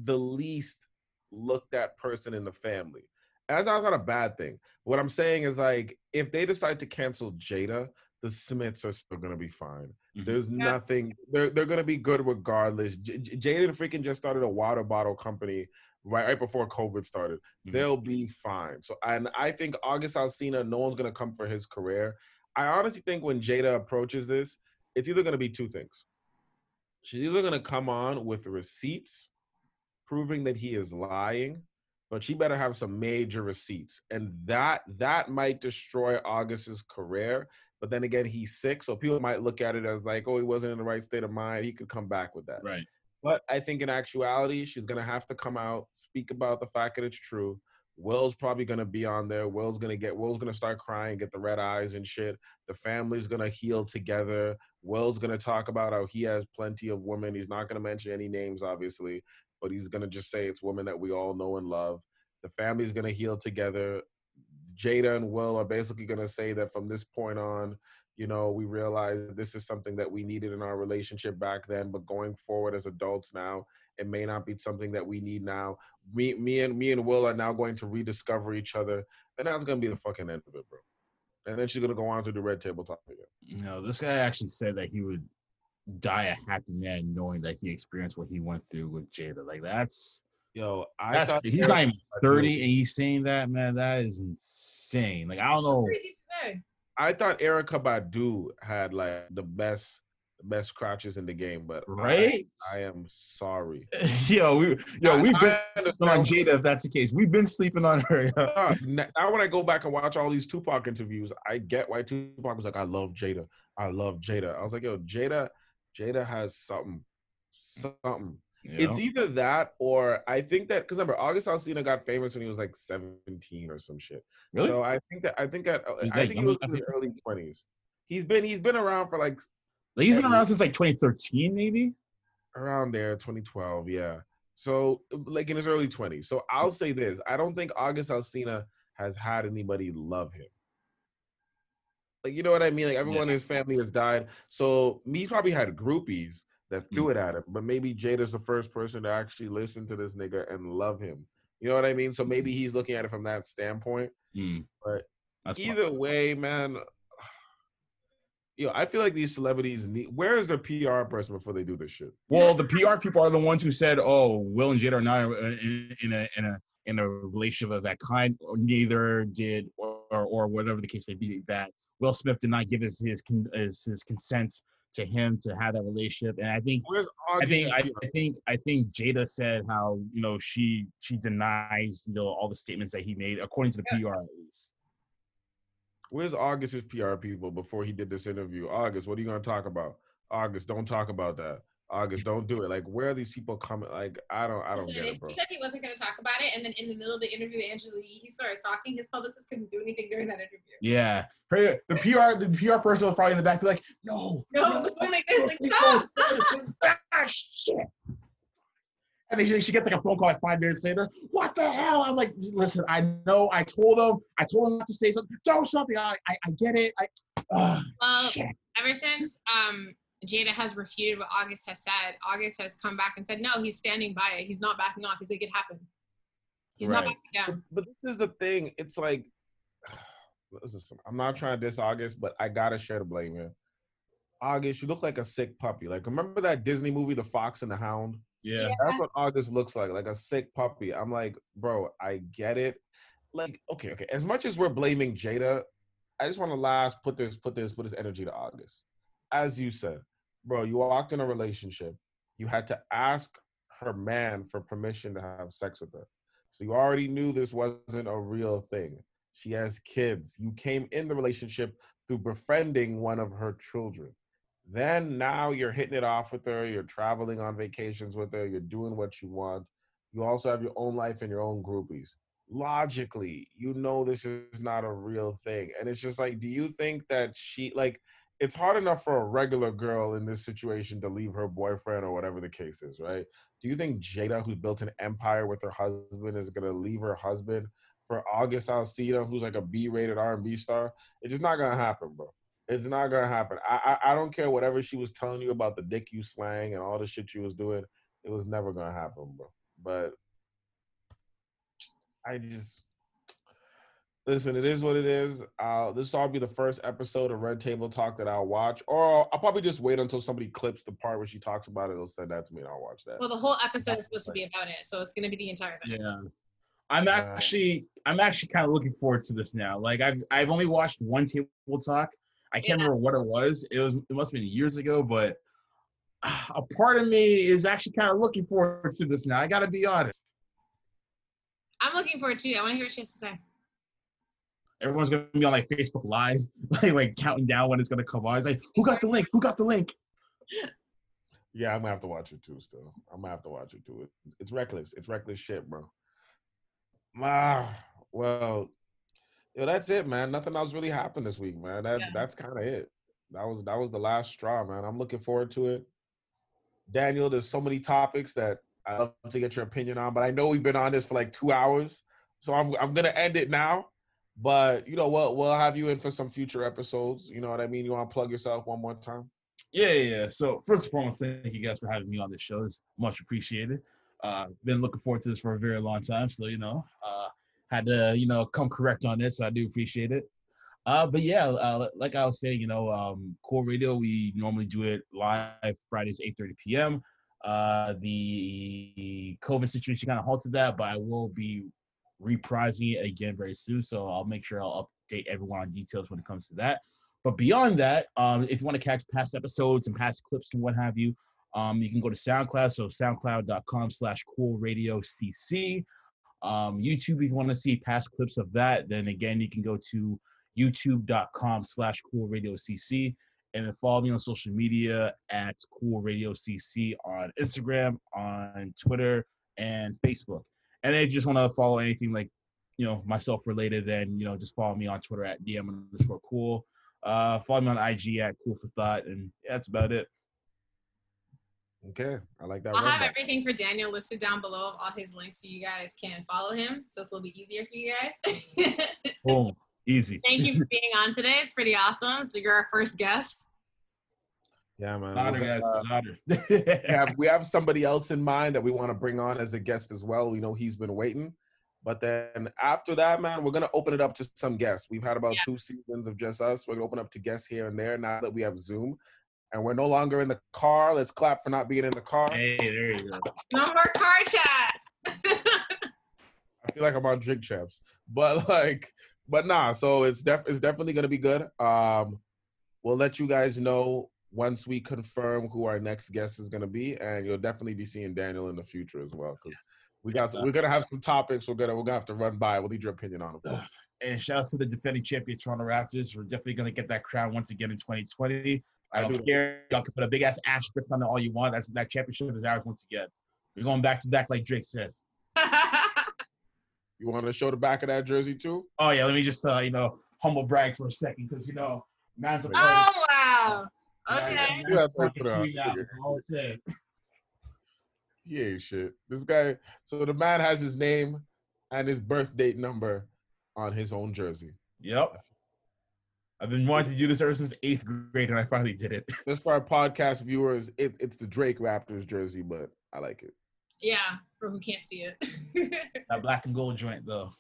the least looked at person in the family. And that's not a bad thing. What I'm saying is like if they decide to cancel Jada, the Smiths are still gonna be fine. Mhm. There's nothing. They're they're gonna be good regardless. J- J- Jada freaking just started a water bottle company right right before COVID started. Mhm. They'll be fine. So and I think August Alsina, no one's gonna come for his career. I honestly think when Jada approaches this, it's either gonna be two things. She's either gonna come on with receipts proving that he is lying, but she better have some major receipts. And that that might destroy August's career. But then again, he's sick, so people might look at it as like, oh, he wasn't in the right state of mind. He could come back with that. Right. But I think in actuality, she's gonna have to come out, speak about the fact that it's true. Will's probably gonna be on there. Will's gonna get Will's gonna start crying, get the red eyes and shit. The family's gonna heal together. Will's gonna talk about how he has plenty of women. He's not gonna mention any names, obviously, but he's gonna just say it's women that we all know and love. The family's gonna heal together. Jada and Will are basically gonna say that from this point on, you know, we realize this is something that we needed in our relationship back then, but going forward as adults now, it may not be something that we need now. Me, me and me and Will are now going to rediscover each other, and that's gonna be the fucking end of it, bro. And then she's gonna go on to the red table talk again. Know, this guy actually said that he would die a happy man knowing that he experienced what he went through with Jada. Like that's Yo, I that's thought he's not even 30 and he's saying that, man. That is insane. Like I don't know. Crazy to say. I thought Erykah Badu had like the best, the best crotches in the game, but Right? I, am sorry. yo, we yo, we've been sleeping on. Jada if that's the case. We've been sleeping on her. yo. N- now when I go back and watch all these Tupac interviews, I get why Tupac was like, "I love Jada, I love Jada." I was like, "Yo, Jada, Jada has something, something." You It's either that or I think that because remember August Alsina got famous when he was like 17 or some shit. really? So I think that I think that I think he was as in his early 20s. He's been he's been around for like like he's been around since like 2013, maybe. around there 2012 yeah so like in his early 20s so i'll hmm. say this i don't think august alsina has had anybody love him like you know what i mean like everyone in his family has died so me probably had groupies that threw it at him but maybe jada's the first person to actually listen to this nigga and love him you know what i mean so maybe he's looking at it from that standpoint Mm. But That's either up. way man you know, I feel like these celebrities need. Where is their PR person before they do this shit? Well, the PR people are the ones who said, "Oh, Will and Jada are not in, in a in a in a relationship of that kind." Or neither did, or, or or whatever the case may be. That Will Smith did not give his his his, his consent to him to have that relationship, and I think I think I, I think I think Jada said how you know she she denies you know all the statements that he made according to the PR at least. Where's August's PR people before he did this interview? August, what are you gonna talk about? August, don't talk about that. August, don't do it. Like, where are these people coming? Like, I don't, I don't Listen, get if it, bro. He said he wasn't going to talk about it, and then in the middle of the interview, Angela Yee, he started talking. His publicist couldn't do anything during that interview. Yeah, her the PR the PR person was probably in the back, be like, "No, No, the woman like this, like stop. ah, shit. And then she, she gets like a phone call like five minutes later. What the hell? I'm like, listen, I know. I told him. I told him not to say something. Don't something. I, I, I get it. I, uh, Well, shit. ever since um, Jada has refuted what August has said, August has come back and said, no, he's standing by it. He's not backing off. He's like, it happened. He's not backing down. but this is the thing. It's like, listen, I'm not trying to diss August, but I gotta share the blame here. August, you look like a sick puppy. Like, remember that Disney movie, The Fox and the Hound? Yeah. That's what August looks like, like a sick puppy. I'm like, bro, I get it. Like, okay, okay. As much as we're blaming Jada, I just want to last put this, put this, put this energy to August. As you said, bro, you walked in a relationship. You had to ask her man for permission to have sex with her. So you already knew this wasn't a real thing. She has kids. You came in the relationship through befriending one of her children. Then now you're hitting it off with her, you're traveling on vacations with her, you're doing what you want. You also have your own life and your own groupies. Logically, you know this is not a real thing. And it's just like, do you think that she like it's hard enough for a regular girl in this situation to leave her boyfriend or whatever the case is, right? Do you think Jada, who's built an empire with her husband, is gonna leave her husband for August Alsina, who's like a B-rated R&B star? It's just not gonna happen, bro. It's not gonna happen. I, I I don't care whatever she was telling you about the dick you slang and all the shit you was doing. It was never gonna happen, bro. But I just listen. It is what it is. Uh, this will be the first episode of Red Table Talk that I'll watch, or I'll probably just wait until somebody clips the part where she talks about it. They'll send that to me, and I'll watch that. Well, the whole episode is supposed to be about it, so it's gonna be the entire thing. Yeah. I'm actually I'm actually kind of looking forward to this now. Like I've I've only watched one table talk. I can't Yeah. remember what it was. It was it must have been years ago, but a part of me is actually kind of looking forward to this now. I gotta be honest. I'm looking forward to it. I want to hear what she has to say. Everyone's gonna be on like Facebook Live, like, like counting down when it's gonna come on. It's like, who got the link? Who got the link? Yeah, I'm gonna have to watch it too. Still, I'm gonna have to watch it too. It, it's reckless. It's reckless shit, bro. Ah, well, yo, that's it, man. Nothing else really happened this week, man. That's Yeah. that's kind of it. That was that was the last straw, man. I'm looking forward to it. Daniel, there's so many topics that I love to get your opinion on, but I know we've been on this for like two hours, so I'm I'm gonna end it now. But you know what? We'll, we'll have you in for some future episodes. You know what I mean? You want to plug yourself one more time? Yeah, yeah. So first and foremost, thank you guys for having me on this show. It's much appreciated. Uh, been looking forward to this for a very long time. So you know, uh, had to you know come correct on this. So I do appreciate it. Uh, but yeah, uh, like I was saying, you know, um, Core Radio, we normally do it live Fridays, 8:30 p.m. Uh, the COVID situation kind of halted that, but I will be reprising it again very soon. So I'll make sure I'll update everyone on details when it comes to that. But beyond that, um, if you want to catch past episodes and past clips and what have you, um, you can go to SoundCloud. So soundcloud.com slash cool radio CC. Um, YouTube, if you want to see past clips of that, then again, you can go to youtube.com slash cool radio CC. And then follow me on social media at cool radio CC on Instagram, on Twitter, and Facebook. And then if you just want to follow anything like, you know, myself related, then, you know, just follow me on Twitter at DM underscore cool. Uh, follow me on IG at Cool for Thought, and yeah, that's about it. Okay, I like that. I'll have button. everything for Daniel listed down below of all his links so you guys can follow him. So it's a little bit easier for you guys. Boom, easy. Thank you for being on today. It's pretty awesome. So you're our first guest. Yeah, man. Honor, We're guys. gonna- Honor. we have we have somebody else in mind that we want to bring on as a guest as well. We know he's been waiting, but then after that, man, we're gonna open it up to some guests. We've had about Yeah. two seasons of just us. We're gonna open up to guests here and there now that we have Zoom, and we're no longer in the car. Let's clap for not being in the car. hey, there you go. No more car chats. I feel like I'm on drink champs, but like, but nah. So it's def it's definitely gonna be good. Um, we'll let you guys know once we confirm who our next guest is gonna be, and you'll definitely be seeing Daniel in the future as well because we got some, we're gonna have some topics we're gonna we're gonna have to run by. We'll need your opinion on them. And shout out to the defending champion Toronto Raptors. We're definitely gonna get that crown once again in 2020. I I don't do. care. Y'all can put a big ass asterisk on it all you want. That's that championship is ours once again. We're going back to back, like Drake said. You want to show the back of that jersey too? Oh yeah, let me just uh, you know humble brag for a second because you know man's a oh wow. Okay. Man's You have to put it on. queen now, that's all I'm saying. He ain't shit. This guy. So the man has his name and his birth date number on his own jersey. Yep. I've been wanting to do this ever since eighth grade, and I finally did it. Just for our podcast viewers, it, it's the Drake Raptors jersey, but I like it. Yeah, for who can't see it. That black and gold joint, though.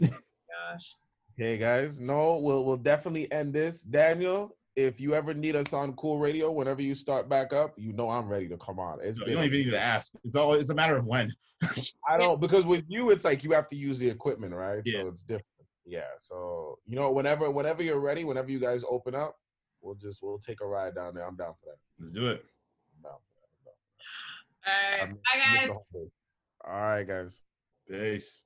Gosh. Hey guys, no, we'll we'll definitely end this. Daniel, if you ever need us on Cool Radio, whenever you start back up, you know I'm ready to come on. It's You been don't even need to ask. It's all. It's a matter of when. I don't because with you it's like you have to use the equipment, right? Yeah. So it's different. Yeah. So you know, whenever whenever you're ready, whenever you guys open up, we'll just we'll take a ride down there. I'm down for that. Let's do it. I'm down for All right. that. I'm- Bye, I'm guys. All right, guys. Peace.